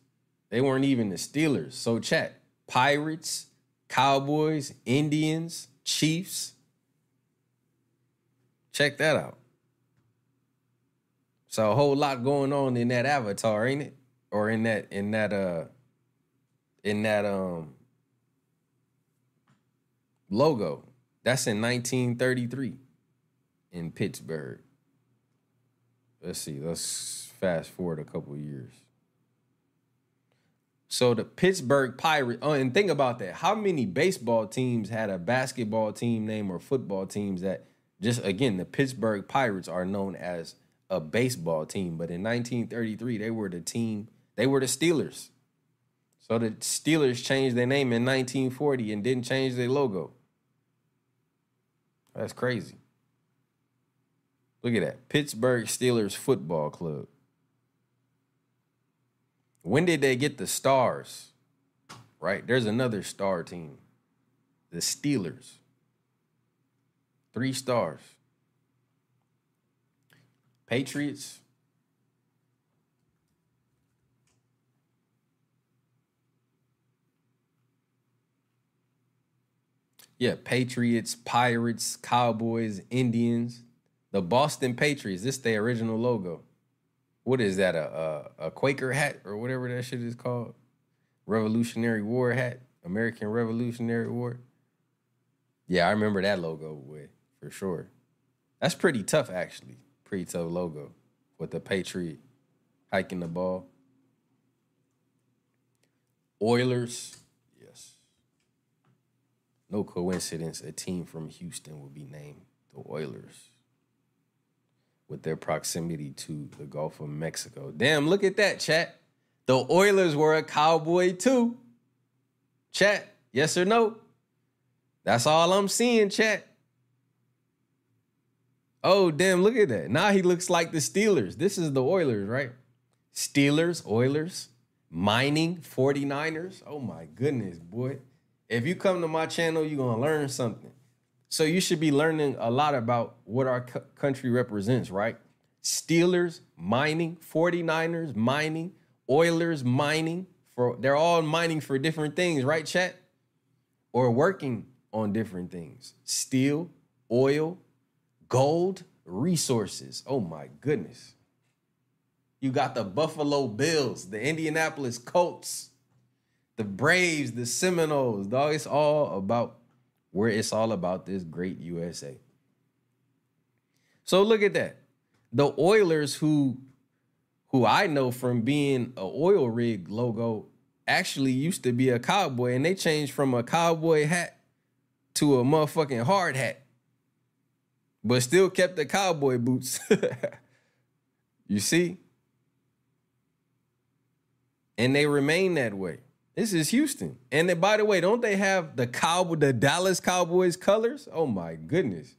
They weren't even the Steelers. So chat. Pirates, Cowboys, Indians, Chiefs. Check that out. So a whole lot going on in that avatar, ain't it? or in that in that uh in that um logo. That's in 1933 in Pittsburgh. Let's see. Let's fast forward a couple years. So the Pittsburgh Pirates. Oh, and think about that. How many baseball teams had a basketball team name or football teams that just again the Pittsburgh Pirates are known as a baseball team, but in 1933 they were the team they were the Steelers. So the Steelers changed their name in 1940 and didn't change their logo. That's crazy. Look at that. Pittsburgh Steelers Football Club. When did they get the stars? Right? There's another star team. The Steelers. Three stars. Patriots, Yeah, Patriots, Pirates, Cowboys, Indians, the Boston Patriots. This their original logo. What is that? A, a a Quaker hat or whatever that shit is called? Revolutionary War hat, American Revolutionary War. Yeah, I remember that logo with for sure. That's pretty tough, actually. Pretty tough logo with the Patriot. hiking the ball. Oilers, yes. No coincidence, a team from Houston will be named the Oilers with their proximity to the Gulf of Mexico. Damn, look at that, chat. The Oilers were a cowboy too. Chat, yes or no? That's all I'm seeing, chat. Oh, damn, look at that. Now he looks like the Steelers. This is the Oilers, right? Steelers, Oilers, mining, 49ers. Oh my goodness, boy. If you come to my channel, you're going to learn something. So you should be learning a lot about what our co- country represents, right? Steelers, mining, 49ers, mining, Oilers, mining. For they're all mining for different things, right, chat? Or working on different things. Steel, oil, gold, resources. Oh my goodness. You got the Buffalo Bills, the Indianapolis Colts, the Braves, the Seminoles. Dog, it's all about where it's all about this great USA. So look at that. The Oilers, who who I know from being a oil rig logo, actually used to be a cowboy, and they changed from a cowboy hat to a motherfucking hard hat, but still kept the cowboy boots. you see? And they remain that way. This is Houston. And then, by the way, don't they have the cowboy, the Dallas Cowboys colors? Oh my goodness.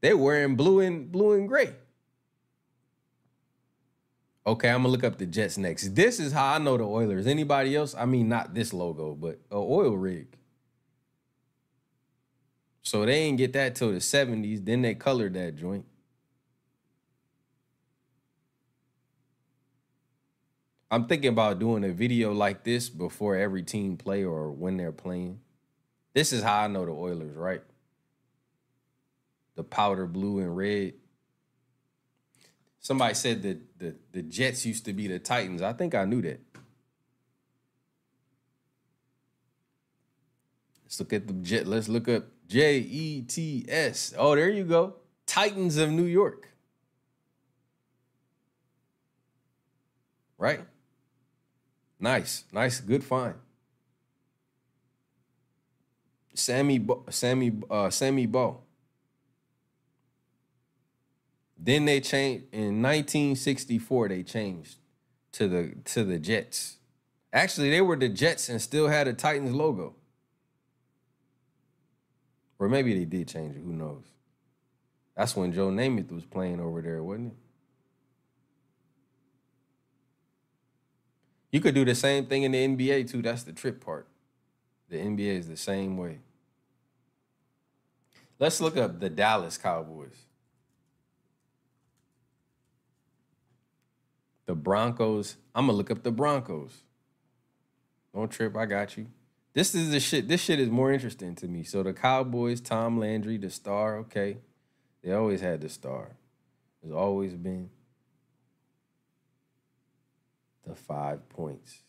They're wearing blue and blue and gray. Okay, I'm gonna look up the Jets next. This is how I know the Oilers. Anybody else? I mean, not this logo, but a oil rig. So they ain't get that till the 70s. Then they colored that joint. I'm thinking about doing a video like this before every team play or when they're playing. This is how I know the Oilers, right? The powder blue and red. Somebody said that the, the Jets used to be the Titans. I think I knew that. Let's look at the Jet. Let's look up J E T S. Oh, there you go. Titans of New York. Right? Nice, nice, good find. Sammy, Bo- Sammy, uh, Sammy Bo. Then they changed in 1964. They changed to the to the Jets. Actually, they were the Jets and still had a Titans logo. Or maybe they did change it. Who knows? That's when Joe Namath was playing over there, wasn't it? You could do the same thing in the NBA too. That's the trip part. The NBA is the same way. Let's look up the Dallas Cowboys. The Broncos. I'm gonna look up the Broncos. Don't trip, I got you. This is the shit. This shit is more interesting to me. So the Cowboys, Tom Landry, the star, okay. They always had the star. There's always been the five points.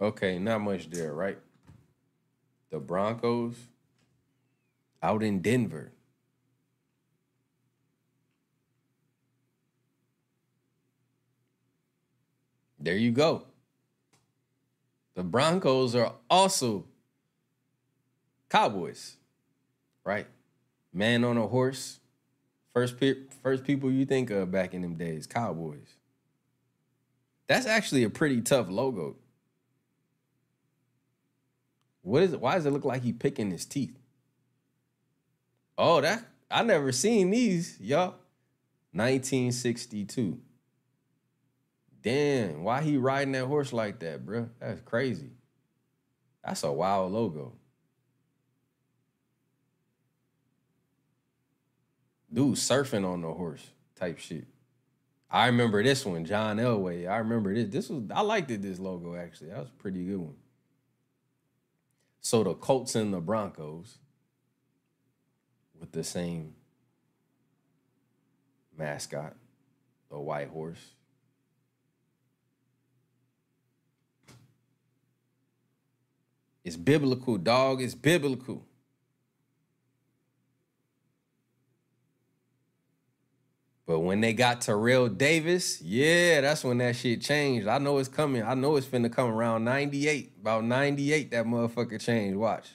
Okay, not much there, right? The Broncos out in Denver. There you go. The Broncos are also Cowboys, right? Man on a horse. First, pe- first people you think of back in them days, Cowboys. That's actually a pretty tough logo. What is it? Why does it look like he picking his teeth? Oh, that I never seen these, y'all. 1962. Damn, why he riding that horse like that, bro? That's crazy. That's a wild logo. Dude surfing on the horse type shit. I remember this one, John Elway. I remember this. This was I liked it, this logo actually. That was a pretty good one. So the Colts and the Broncos with the same mascot, the white horse. It's biblical, dog. It's biblical. But when they got Terrell Davis, yeah, that's when that shit changed. I know it's coming. I know it's finna come around 98. About 98, that motherfucker changed. Watch.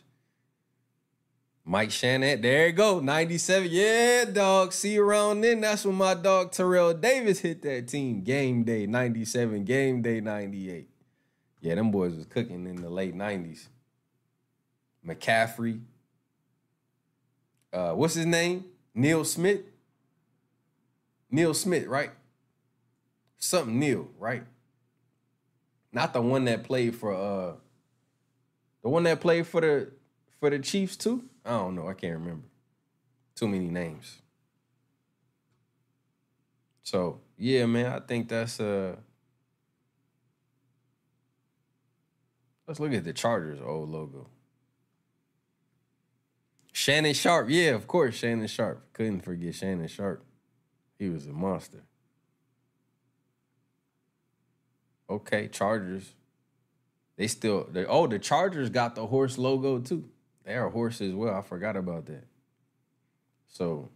Mike Shanahan, there you go, 97. Yeah, dog. See around then. That's when my dog Terrell Davis hit that team. Game day 97, game day 98. Yeah, them boys was cooking in the late 90s. McCaffrey. Uh, what's his name? Neil Smith. Neil Smith, right? Something Neil, right? Not the one that played for uh the one that played for the for the Chiefs too? I don't know. I can't remember. Too many names. So yeah, man, I think that's uh let's look at the Chargers old logo. Shannon Sharpe, yeah, of course, Shannon Sharpe. Couldn't forget Shannon Sharpe. He was a monster. Okay, Chargers. They still they oh the Chargers got the horse logo too. They are horse as well. I forgot about that. So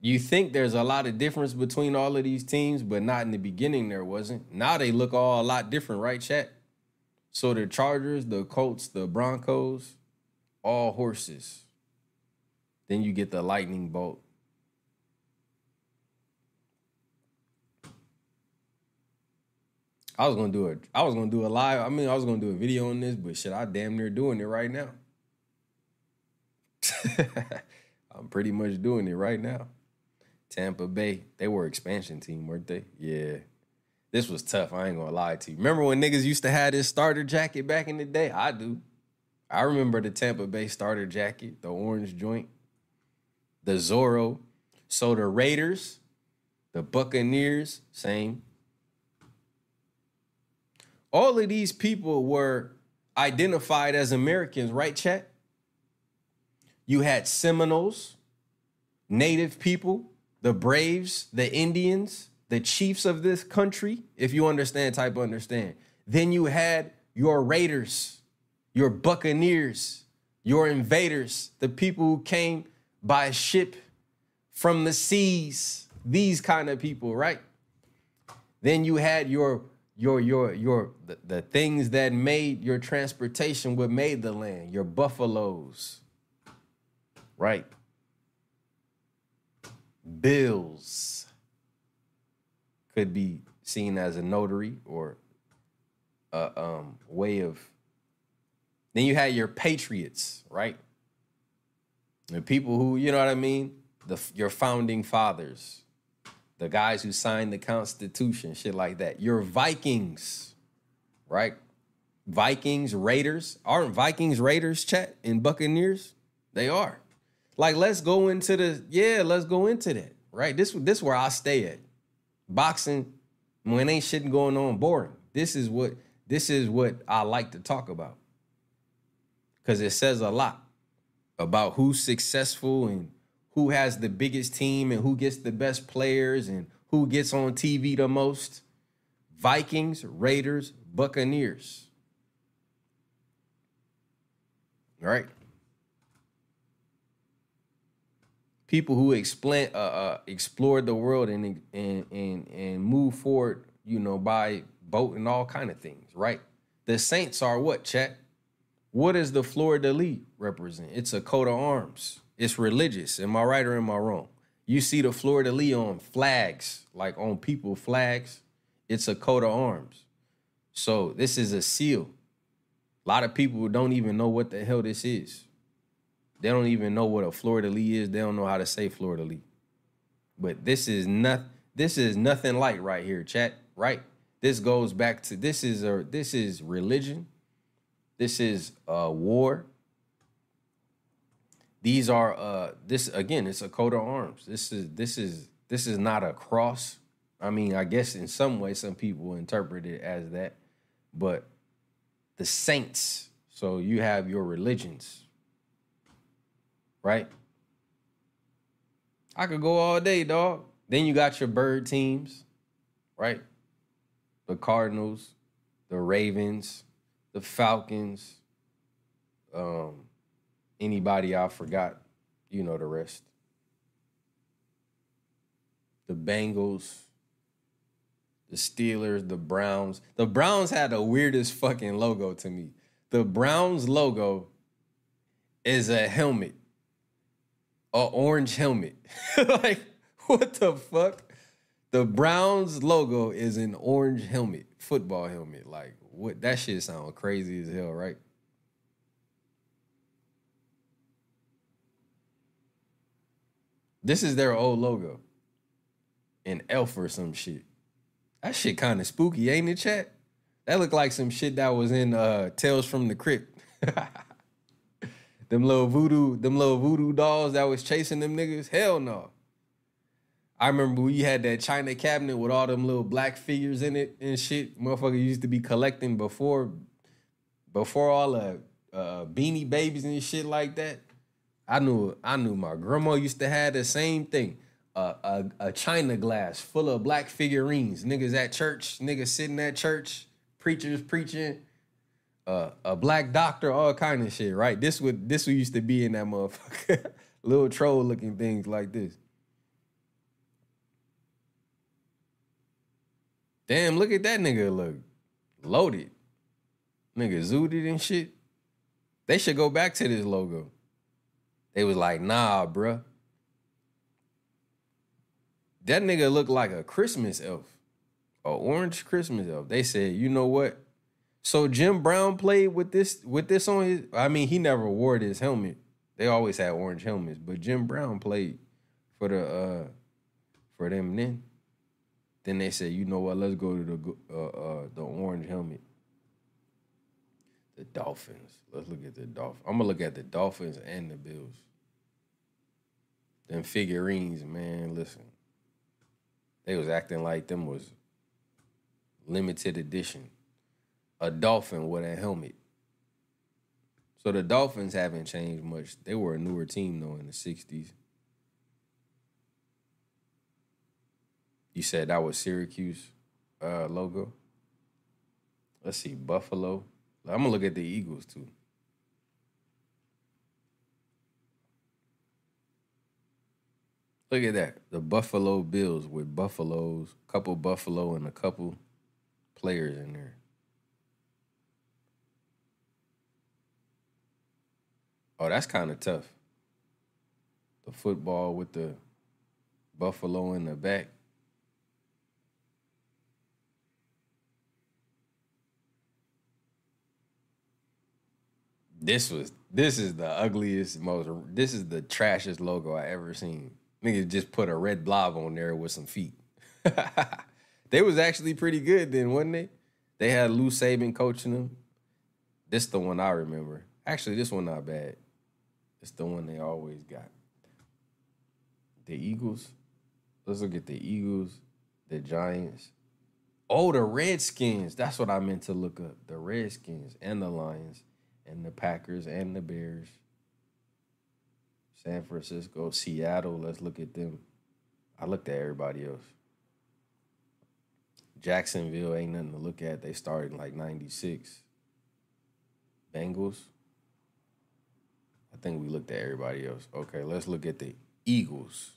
you think there's a lot of difference between all of these teams, but not in the beginning there wasn't. Now they look all a lot different, right, chat? So the Chargers, the Colts, the Broncos, all horses. Then you get the lightning bolt. I was gonna do it. I was gonna do a live. I mean, I was gonna do a video on this, but shit, I damn near doing it right now. I'm pretty much doing it right now. Tampa Bay, they were expansion team, weren't they? Yeah. This was tough. I ain't gonna lie to you. Remember when niggas used to have this starter jacket back in the day? I do. I remember the Tampa Bay starter jacket, the orange joint, the Zorro. So the Raiders, the Buccaneers, same. All of these people were identified as Americans, right, chat? You had Seminoles, Native people, the Braves, the Indians, the chiefs of this country, if you understand, type understand. Then you had your Raiders, your Buccaneers, your invaders, the people who came by ship from the seas, these kind of people, right? Then you had your your your your the, the things that made your transportation what made the land, your buffaloes, right? Bills could be seen as a notary or a um, way of. Then you had your patriots, right? The people who, you know what I mean? The your founding fathers, the guys who signed the Constitution, shit like that. Your Vikings, right? Vikings, Raiders. Aren't Vikings, Raiders, chat, and Buccaneers? They are. Like, let's go into the, yeah, let's go into that, right? This this where I stay at. Boxing, when ain't shit going on, boring. This is what this is what I like to talk about. Cause it says a lot about who's successful and who has the biggest team and who gets the best players and who gets on TV the most. Vikings, Raiders, Buccaneers. Right? People who explain uh, uh explored the world and and and and move forward, you know, by boat and all kind of things, right? The Saints are what, chat? What does the de Lis represent? It's a coat of arms. It's religious. Am I right or am I wrong? You see the Fleur de on flags, like on people flags. It's a coat of arms. So this is a seal. A lot of people don't even know what the hell this is. They don't even know what a de Lis is. They don't know how to say de Lis. But this is not this is nothing like right here, chat, right? This goes back to this is a this is religion. This is a war. These are uh this again, it's a coat of arms. This is this is this is not a cross. I mean, I guess in some way some people interpret it as that, but the saints. So you have your religions, right? I could go all day, dog. Then you got your bird teams, right? The Cardinals, the Ravens, the Falcons, um, anybody I forgot, you know the rest. the Bengals, the Steelers, the Browns. The Browns had the weirdest fucking logo to me. The Browns logo is a helmet, a orange helmet. like, what the fuck? The Browns logo is an orange helmet, football helmet. Like, what? That shit sound crazy as hell, right? This is their old logo. An elf or some shit. That shit kind of spooky, ain't it, chat? That looked like some shit that was in uh Tales from the Crypt. them little voodoo, them little voodoo dolls that was chasing them niggas. Hell no. I remember we had that China cabinet with all them little black figures in it and shit. Motherfucker used to be collecting before, before all the uh, beanie babies and shit like that. I knew, I knew my grandma used to have the same thing. Uh, a, a china glass full of black figurines. Niggas at church, niggas sitting at church, preachers preaching, uh, a black doctor, all kind of shit. Right? This would this would used to be in that motherfucker. Little troll looking things like this. Damn, look at that nigga look loaded. Nigga zooted and shit. They should go back to this logo. They was like, nah, bruh. That nigga looked like a Christmas elf. A orange Christmas elf. They said, you know what? So Jim Brown played with this with this on his I mean, he never wore this helmet. They always had orange helmets, but Jim Brown played for the uh for them then. Then they said, you know what? Let's go to the uh, uh, the orange helmet. The Dolphins. Let's look at the Dolphins. I'm gonna look at the Dolphins and the Bills. Them figurines, man. Listen, they was acting like them was limited edition. A dolphin with a helmet. So the Dolphins haven't changed much. They were a newer team though in the '60s. You said that was Syracuse uh, logo. Let's see, Buffalo. I'm gonna look at the Eagles too. Look at that. The Buffalo Bills with Buffaloes, couple Buffalo and a couple players in there. Oh, that's kind of tough. The football with the Buffalo in the back. This was this is the ugliest, most this is the trashiest logo I ever seen. Niggas just put a red blob on there with some feet. they was actually pretty good then, wasn't they? They had Lou Saban coaching them. This the one I remember. Actually, this one not bad. It's the one they always got. The Eagles. Let's look at the Eagles, the Giants. Oh, the Redskins. That's what I meant to look up. The Redskins and the Lions and the Packers and the Bears. San Francisco, Seattle. Let's look at them. I looked at everybody else. Jacksonville ain't nothing to look at. They started in like 96. Bengals. I think we looked at everybody else. Okay, let's look at the Eagles.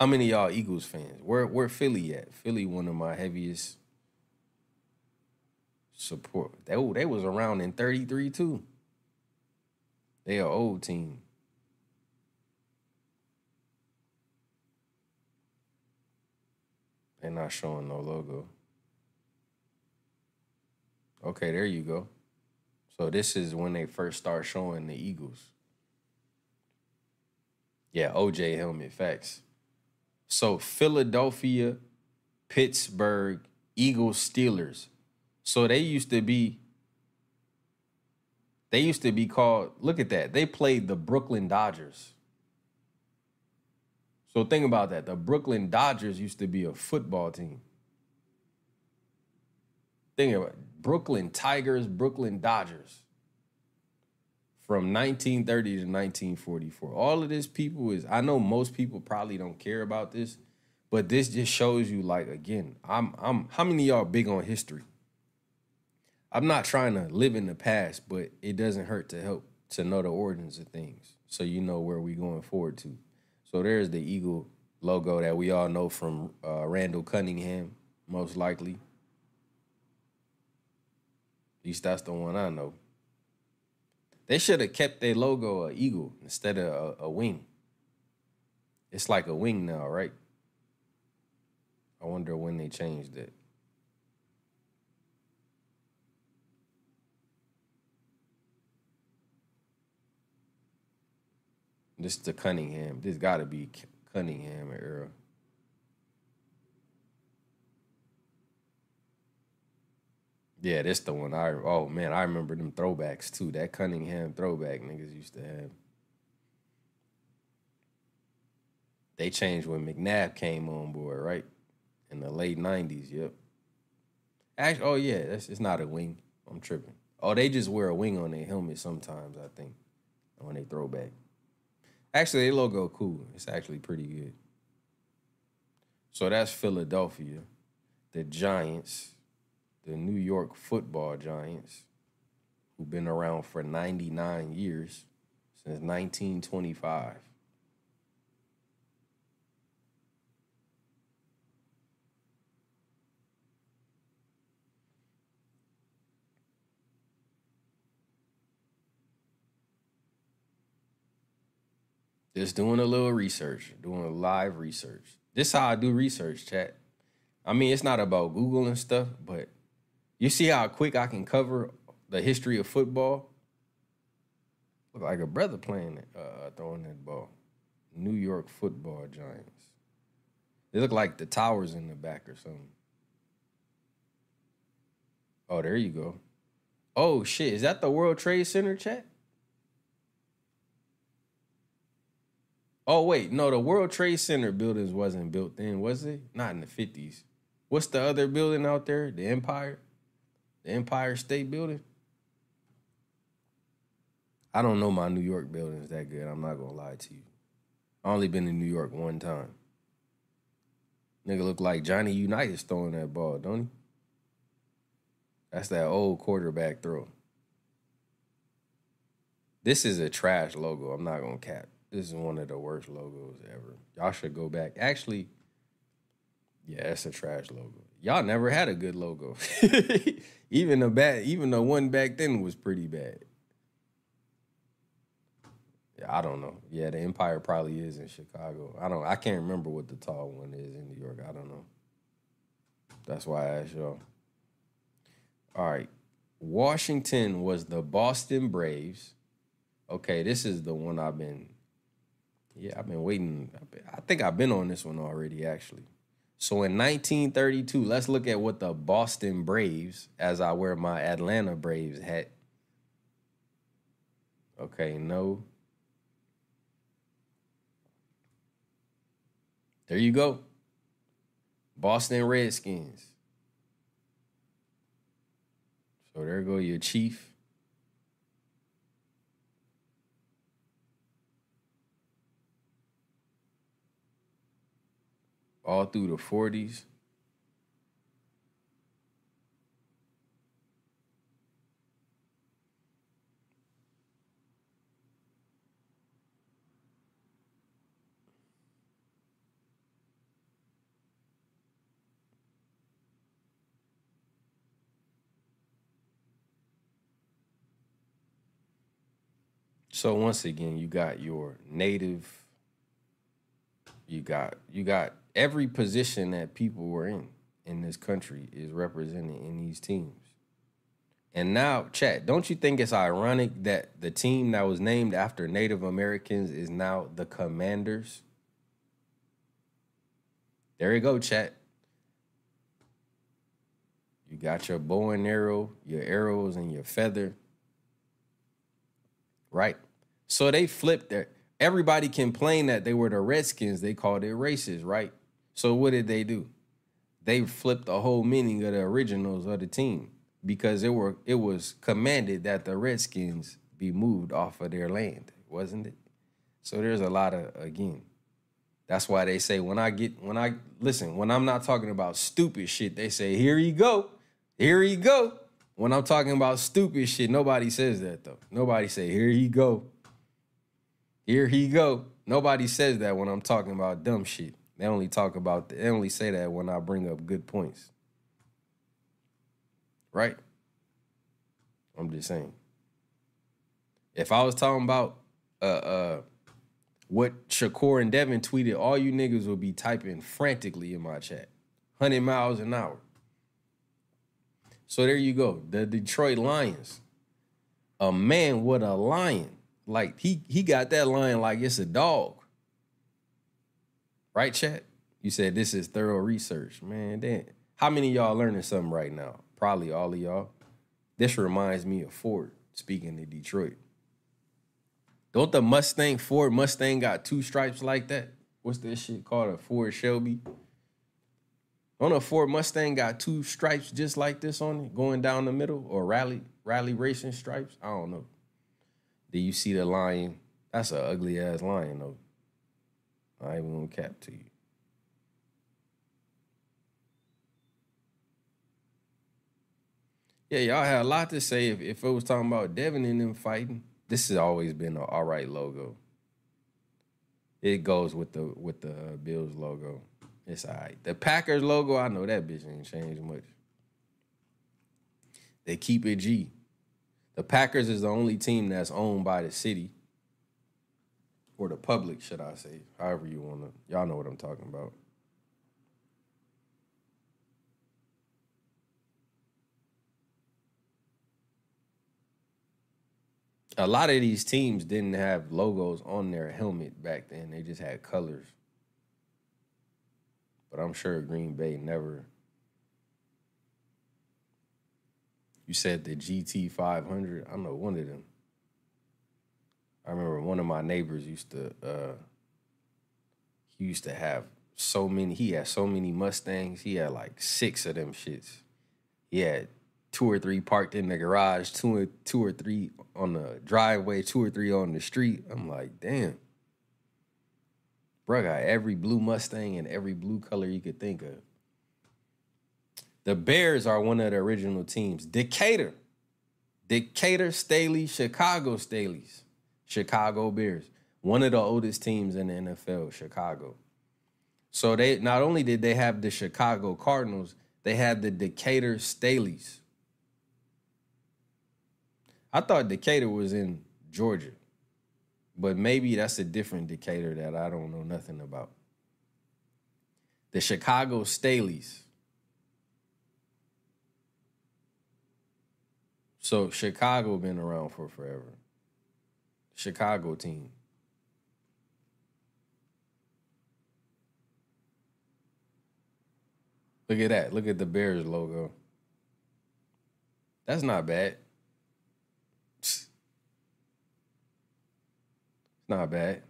How many y'all Eagles fans? Where where Philly at? Philly, one of my heaviest support. They oh, they was around in 33 too. They are old team. They're not showing no logo. Okay, there you go. So this is when they first start showing the Eagles. Yeah, OJ helmet facts. So Philadelphia, Pittsburgh, Eagles, Steelers. So they used to be they used to be called, look at that. They played the Brooklyn Dodgers. So think about that. The Brooklyn Dodgers used to be a football team. Think about it. Brooklyn Tigers, Brooklyn Dodgers. From 1930 to 1944. All of this people is I know most people probably don't care about this, but this just shows you like again, I'm I'm how many y'all big on history? I'm not trying to live in the past, but it doesn't hurt to help to know the origins of things so you know where we going forward to. So there's the eagle logo that we all know from uh, Randall Cunningham, most likely. At least that's the one I know. They should have kept their logo a eagle instead of a, a wing. It's like a wing now, right? I wonder when they changed it. This is the Cunningham. This got to be Cunningham era. Yeah, this the one. I oh man, I remember them throwbacks too. That Cunningham throwback niggas used to have. They changed when McNabb came on board, right? In the late '90s. Yep. Actually, oh yeah, that's it's not a wing. I'm tripping. Oh, they just wear a wing on their helmet sometimes. I think when they throw back. Actually, their logo cool. It's actually pretty good. So that's Philadelphia, the Giants, the New York Football Giants, who've been around for 99 years since 1925. Just doing a little research, doing live research. This is how I do research, chat. I mean, it's not about Google and stuff, but you see how quick I can cover the history of football? Look like a brother playing uh, throwing that ball. New York Football Giants. They look like the towers in the back or something. Oh, there you go. Oh shit, is that the World Trade Center chat? Oh wait, no, the World Trade Center buildings wasn't built then, was it? Not in the fifties. What's the other building out there? The Empire, the Empire State Building. I don't know my New York buildings that good. I'm not gonna lie to you. I only been in New York one time. Nigga look like Johnny Unitas throwing that ball, don't he? That's that old quarterback throw. This is a trash logo. I'm not gonna cap. This is one of the worst logos ever. Y'all should go back. Actually, yeah, it's a trash logo. Y'all never had a good logo. even the bad, even the one back then was pretty bad. Yeah, I don't know. Yeah, the Empire probably is in Chicago. I don't. I can't remember what the tall one is in New York. I don't know. That's why I asked y'all. All right. Washington was the Boston Braves. Okay, this is the one I've been. Yeah, I've been waiting. I think I've been on this one already, actually. So in 1932, let's look at what the Boston Braves, as I wear my Atlanta Braves hat. Okay, no. There you go. Boston Redskins. So there go your chief. All through the 40s. So once again, you got your native you got you got every position that people were in in this country is represented in these teams. And now, chat, don't you think it's ironic that the team that was named after Native Americans is now the Commanders? There you go, chat. You got your bow and arrow, your arrows, and your feather. Right? So they flipped their everybody complained that they were the Redskins. They called it racist, right? So what did they do? They flipped the whole meaning of the originals of the team because it were it was commanded that the Redskins be moved off of their land, wasn't it? So there's a lot of again. That's why they say when I get when I listen, when I'm not talking about stupid shit, they say, here you go. Here you go. When I'm talking about stupid shit, nobody says that though. Nobody say, here you go. Here he go. Nobody says that when I'm talking about dumb shit. They only talk about they only say that when I bring up good points. Right? I'm just saying. If I was talking about uh uh what Shakur and Devin tweeted, all you niggas would be typing frantically in my chat. 100 miles an hour. So there you go. The Detroit Lions. A man with a lion. Like he he got that lion like it's a dog. Right, chat? You said this is thorough research. Man, damn. How many y'all learning something right now? Probably all of y'all. This reminds me of Ford, speaking of Detroit. Don't the Mustang Ford Mustang got two stripes like that? What's that shit called? A Ford Shelby? On a Ford Mustang got two stripes just like this on it, going down the middle, or rally rally racing stripes. I don't know. Do you see the lion? That's an ugly ass lion though. I ain't even gonna cap to you. Yeah, y'all had a lot to say if, if it was talking about Devin and them fighting. This has always been an all right logo. It goes with the with the uh, Bills logo. It's all right. The Packers logo, I know that bitch ain't changed much. They keep it G. The Packers is the only team that's owned by the city. Or the public, should I say. However you wanna. Y'all know what I'm talking about. a lot of these teams didn't have logos on their helmet back then. They just had colors. But I'm sure Green Bay never. You said the GT 500. I know one of them. I remember one of my neighbors used to. Uh, he used to have so many. He had so many Mustangs. He had like six of them shits. He had two or three parked in the garage, two or two or three on the driveway, two or three on the street. I'm like, damn. Bro got every blue Mustang and every blue color you could think of. The Bears are one of the original teams. Decatur. Decatur Staley, Chicago Staleys. Chicago Bears. One of the oldest teams in the NFL, Chicago. So they not only did they have the Chicago Cardinals, they had the Decatur Staleys. I thought Decatur was in Georgia, but maybe that's a different Decatur that I don't know nothing about. The Chicago Staleys. So Chicago been around for forever. Chicago team. Look at that. Look at the Bears logo. That's not bad. It's not bad.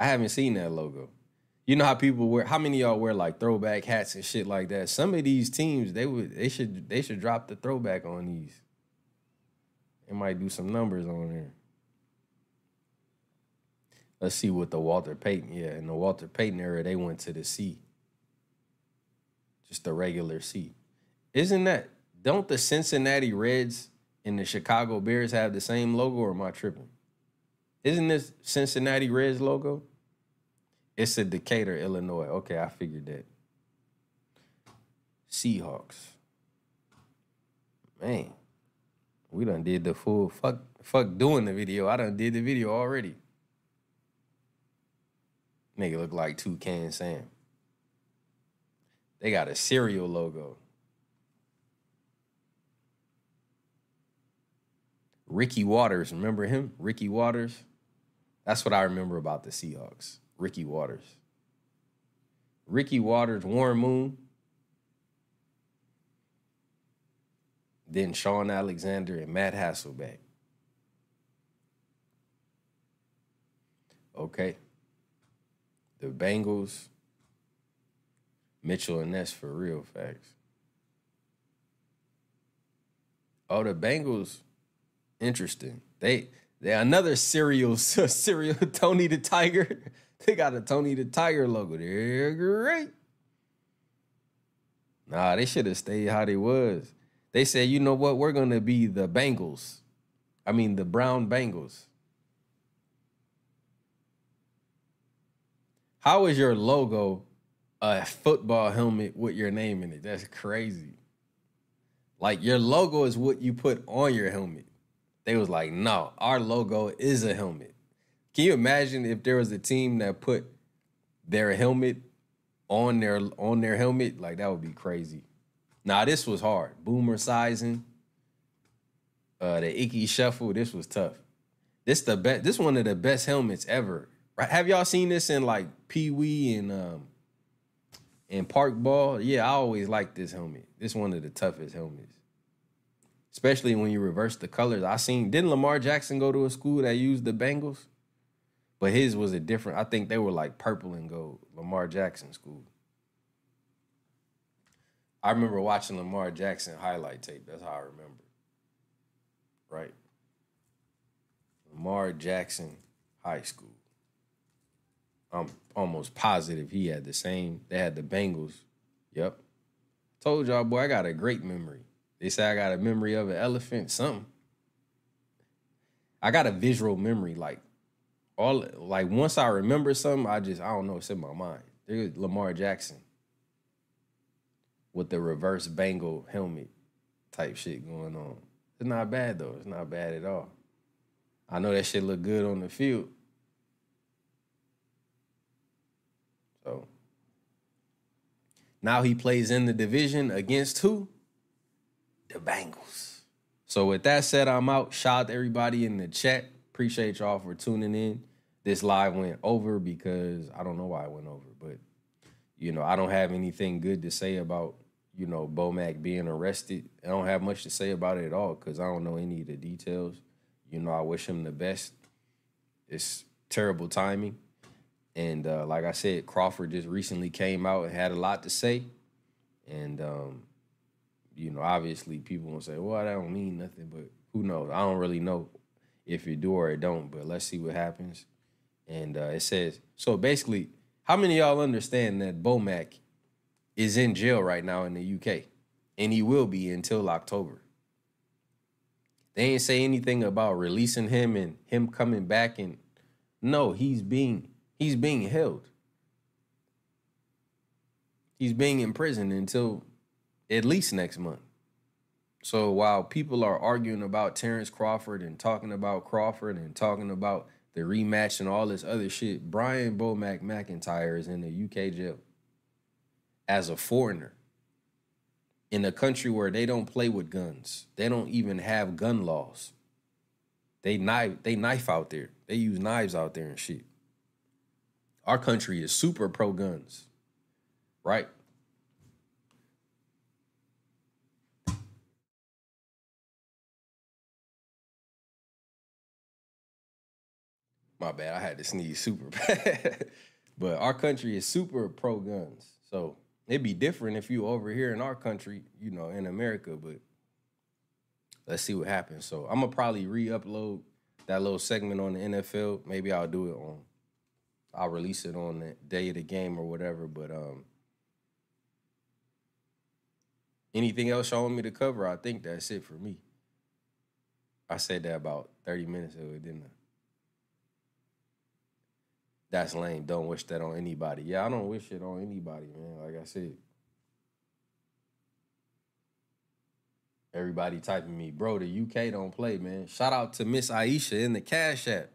I haven't seen that logo. You know how people wear how many y'all wear like throwback hats and shit like that? Some of these teams, they would they should they should drop the throwback on these. It might do some numbers on there. Let's see what the Walter Payton. Yeah, in the Walter Payton era, they went to the C. Just the regular C. Isn't that don't the Cincinnati Reds and the Chicago Bears have the same logo or am I tripping? Isn't this Cincinnati Reds logo? It's a Decatur, Illinois. Okay, I figured that. Seahawks. Man, we done did the full fuck fuck doing the video. I done did the video already. Nigga look like Two Toucan Sam. They got a cereal logo. Ricky Watters, remember him? Ricky Watters. That's what I remember about the Seahawks. Ricky Watters. Ricky Watters, Warren Moon. Then Shaun Alexander and Matt Hasselbeck. Okay. The Bengals, Mitchell and Ness for real facts. Oh, the Bengals, interesting. They they another serial serial Tony the Tiger. They got a Tony the Tiger logo. They're great. Nah, they should have stayed how they was. They said, you know what? We're gonna be the Bengals. I mean the Brown Bengals. How is your logo a football helmet with your name in it? That's crazy. Like your logo is what you put on your helmet. They was like, no, our logo is a helmet. Can you imagine if there was a team that put their helmet on their on their helmet? Like that would be crazy. Nah, this was hard. Boomer Esiason. Uh the Ickey Shuffle, this was tough. This the best this one of the best helmets ever. Right? Have y'all seen this in like Pee Wee and um and Park Ball? Yeah, I always like this helmet. This one of the toughest helmets. Especially when you reverse the colors. I seen didn't Lamar Jackson go to a school that used the Bengals? But his was a different, I think they were like purple and gold, Lamar Jackson school. I remember watching Lamar Jackson highlight tape. That's how I remember. Right? Lamar Jackson High School. I'm almost positive he had the same. They had the Bengals. Yep. Told y'all, boy, I got a great memory. They say I got a memory of an elephant, something. I got a visual memory. Like all like once I remember something, I just I don't know, it's in my mind. There's Lamar Jackson with the reverse Bengal helmet type shit going on. It's not bad though. It's not bad at all. I know that shit look good on the field. So now he plays in the division against who? The Bengals. So with that said, I'm out. Shout out to everybody in the chat. Appreciate y'all for tuning in. This live went over because I don't know why it went over, but you know, I don't have anything good to say about, you know, BoMac being arrested. I don't have much to say about it at all because I don't know any of the details. You know, I wish him the best. It's terrible timing. And uh, like I said, Crawford just recently came out and had a lot to say. And um, you know, obviously people will say, well, that don't mean nothing, but who knows? I don't really know if you do or it don't, but let's see what happens. And uh, it says, so basically, how many of y'all understand that BoMac is in jail right now in the UK? And he will be until October. They ain't say anything about releasing him and him coming back and no, he's being he's being held. He's being imprisoned until at least next month. So while people are arguing about Terence Crawford and talking about Crawford and talking about the rematch and all this other shit, Brian BoMac McIntyre is in the UK jail as a foreigner in a country where they don't play with guns. They don't even have gun laws. They knife they knife out there. They use knives out there and shit. Our country is super pro guns. Right? My bad. I had to sneeze super bad. but our country is super pro guns. So it'd be different if you over here in our country, you know, in America, but let's see what happens. So I'm gonna probably re-upload that little segment on the NFL. Maybe I'll do it on I'll release it on the day of the game or whatever. But um anything else y'all want me to cover, I think that's it for me. I said that about 30 minutes ago, didn't I? That's lame. Don't wish that on anybody. Yeah, I don't wish it on anybody, man. Like I said. Everybody typing me, bro, the UK don't play, man. Shout out to Miss Aisha in the Cash App.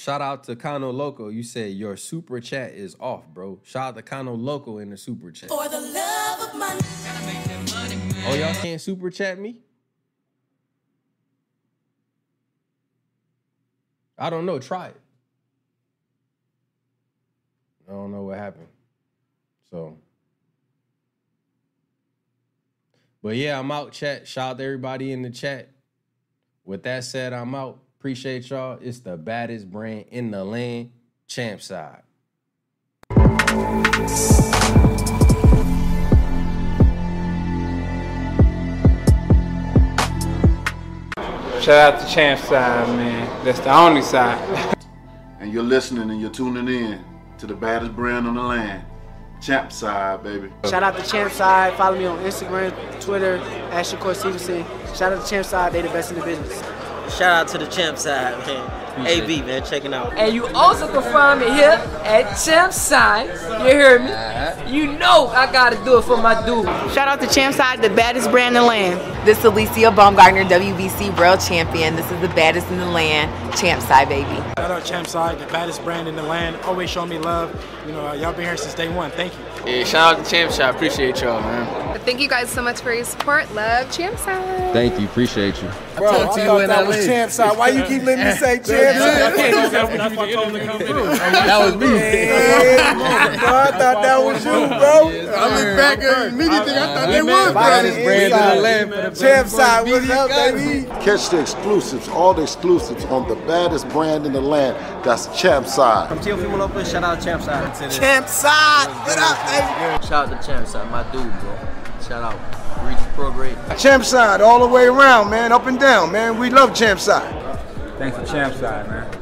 Shout out to Kano Loco. You said your super chat is off, bro. Shout out to Kano Loco in the super chat. For the love of money. Oh, y'all can't super chat me? I don't know. Try it. I don't know what happened. So, but yeah, I'm out. Chat. Shout out to everybody in the chat. With that said, I'm out. Appreciate y'all. It's the baddest brand in the land. Champ side. Shout out to Champ side, man. That's the only side. And you're listening and you're tuning in to the baddest brand on the land. Champ side, baby. Shout out to Champ Side. Follow me on Instagram, Twitter, Ashton Court Stevenson. Shout out to Champ Side. They the best in the business. Shout out to the champ side, man. AB, man, checking out. And you also can find me here at Champ Side. You hear me? Uh-huh. You know I gotta do it for my dude. Shout out to Champside, the baddest brand in the land. This is Alycia Baumgardner, WBC World Champion. This is the baddest in the land, Champside, baby. Shout out Champside, the baddest brand in the land. Always show me love. You know, y'all been here since day one. Thank you. Yeah, shout out to Champ Shop. Appreciate y'all, man. Thank you guys so much for your support. Love Champ Champside. Thank you, appreciate you. Bro, I thought that was champ side. Why you keep letting me say champ side? That was me. Yeah, bro, I thought that was you, bro. I look back and immediately think I thought they was Baddest brand in the land Champ side, what's up, baby? Catch the exclusives, all the exclusives on the baddest brand in the land. That's Champ Side. From TLP Lopez, shout out Champ Side. Champ side, what up, baby? Shout out to Champ Side, my dude, bro. Shout out. Reach Pro Grade. Champ side, all the way around, man, up and down, man. We love champ side. Thanks for Champ Side, man.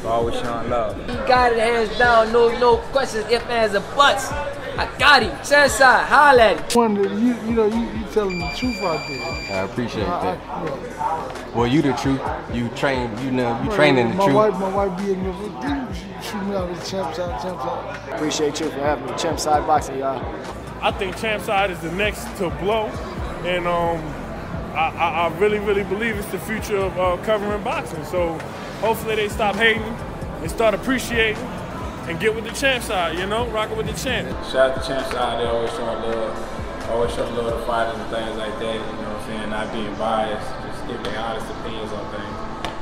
For always showing love. He got it hands down, no no questions, if ands or buts. I got him. Champ Side, holla at him. Wonder, you, you know, you, you telling the truth out there. I appreciate I- I- that. yeah. Well, you the truth. You train. You know. You training the my truth. Wife, my wife be in the shoot me out of the champ side, champ side. Appreciate you for having me. Champside boxing, y'all. I think champ side is the next to blow, and um, I, I, I really, really believe it's the future of uh, covering boxing. So hopefully they stop hating and start appreciating and get with the champ side, you know, rocking with the champ. Shout out to Champ Side, they always showing love. Always showing love to fighters and things like that, you know what I'm saying? Not being biased, just giving honest opinions on things.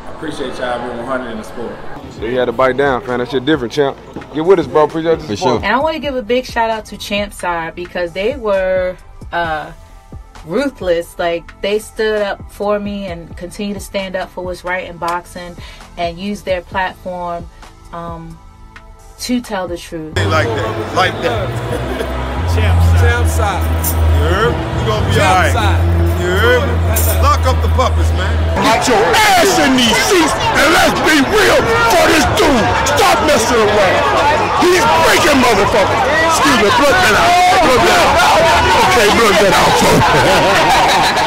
I appreciate y'all being 100 in the sport. So you had to bite down, man. That shit different, champ. Get with us, bro. Appreciate the support. And I want to give a big shout out to Champside because they were uh, ruthless. Like they stood up for me and continue to stand up for what's right in boxing and use their platform um, to tell the truth. Like that. Like that. Champ Champ side. You heard? You gonna be Champ alright. You heard? Lock up the puppets, man. Get your ass in these seats and let's be real for this dude. Stop messing around. He's breaking motherfuckers. Excuse me, blood that out. Blood that out. Okay, blood that out.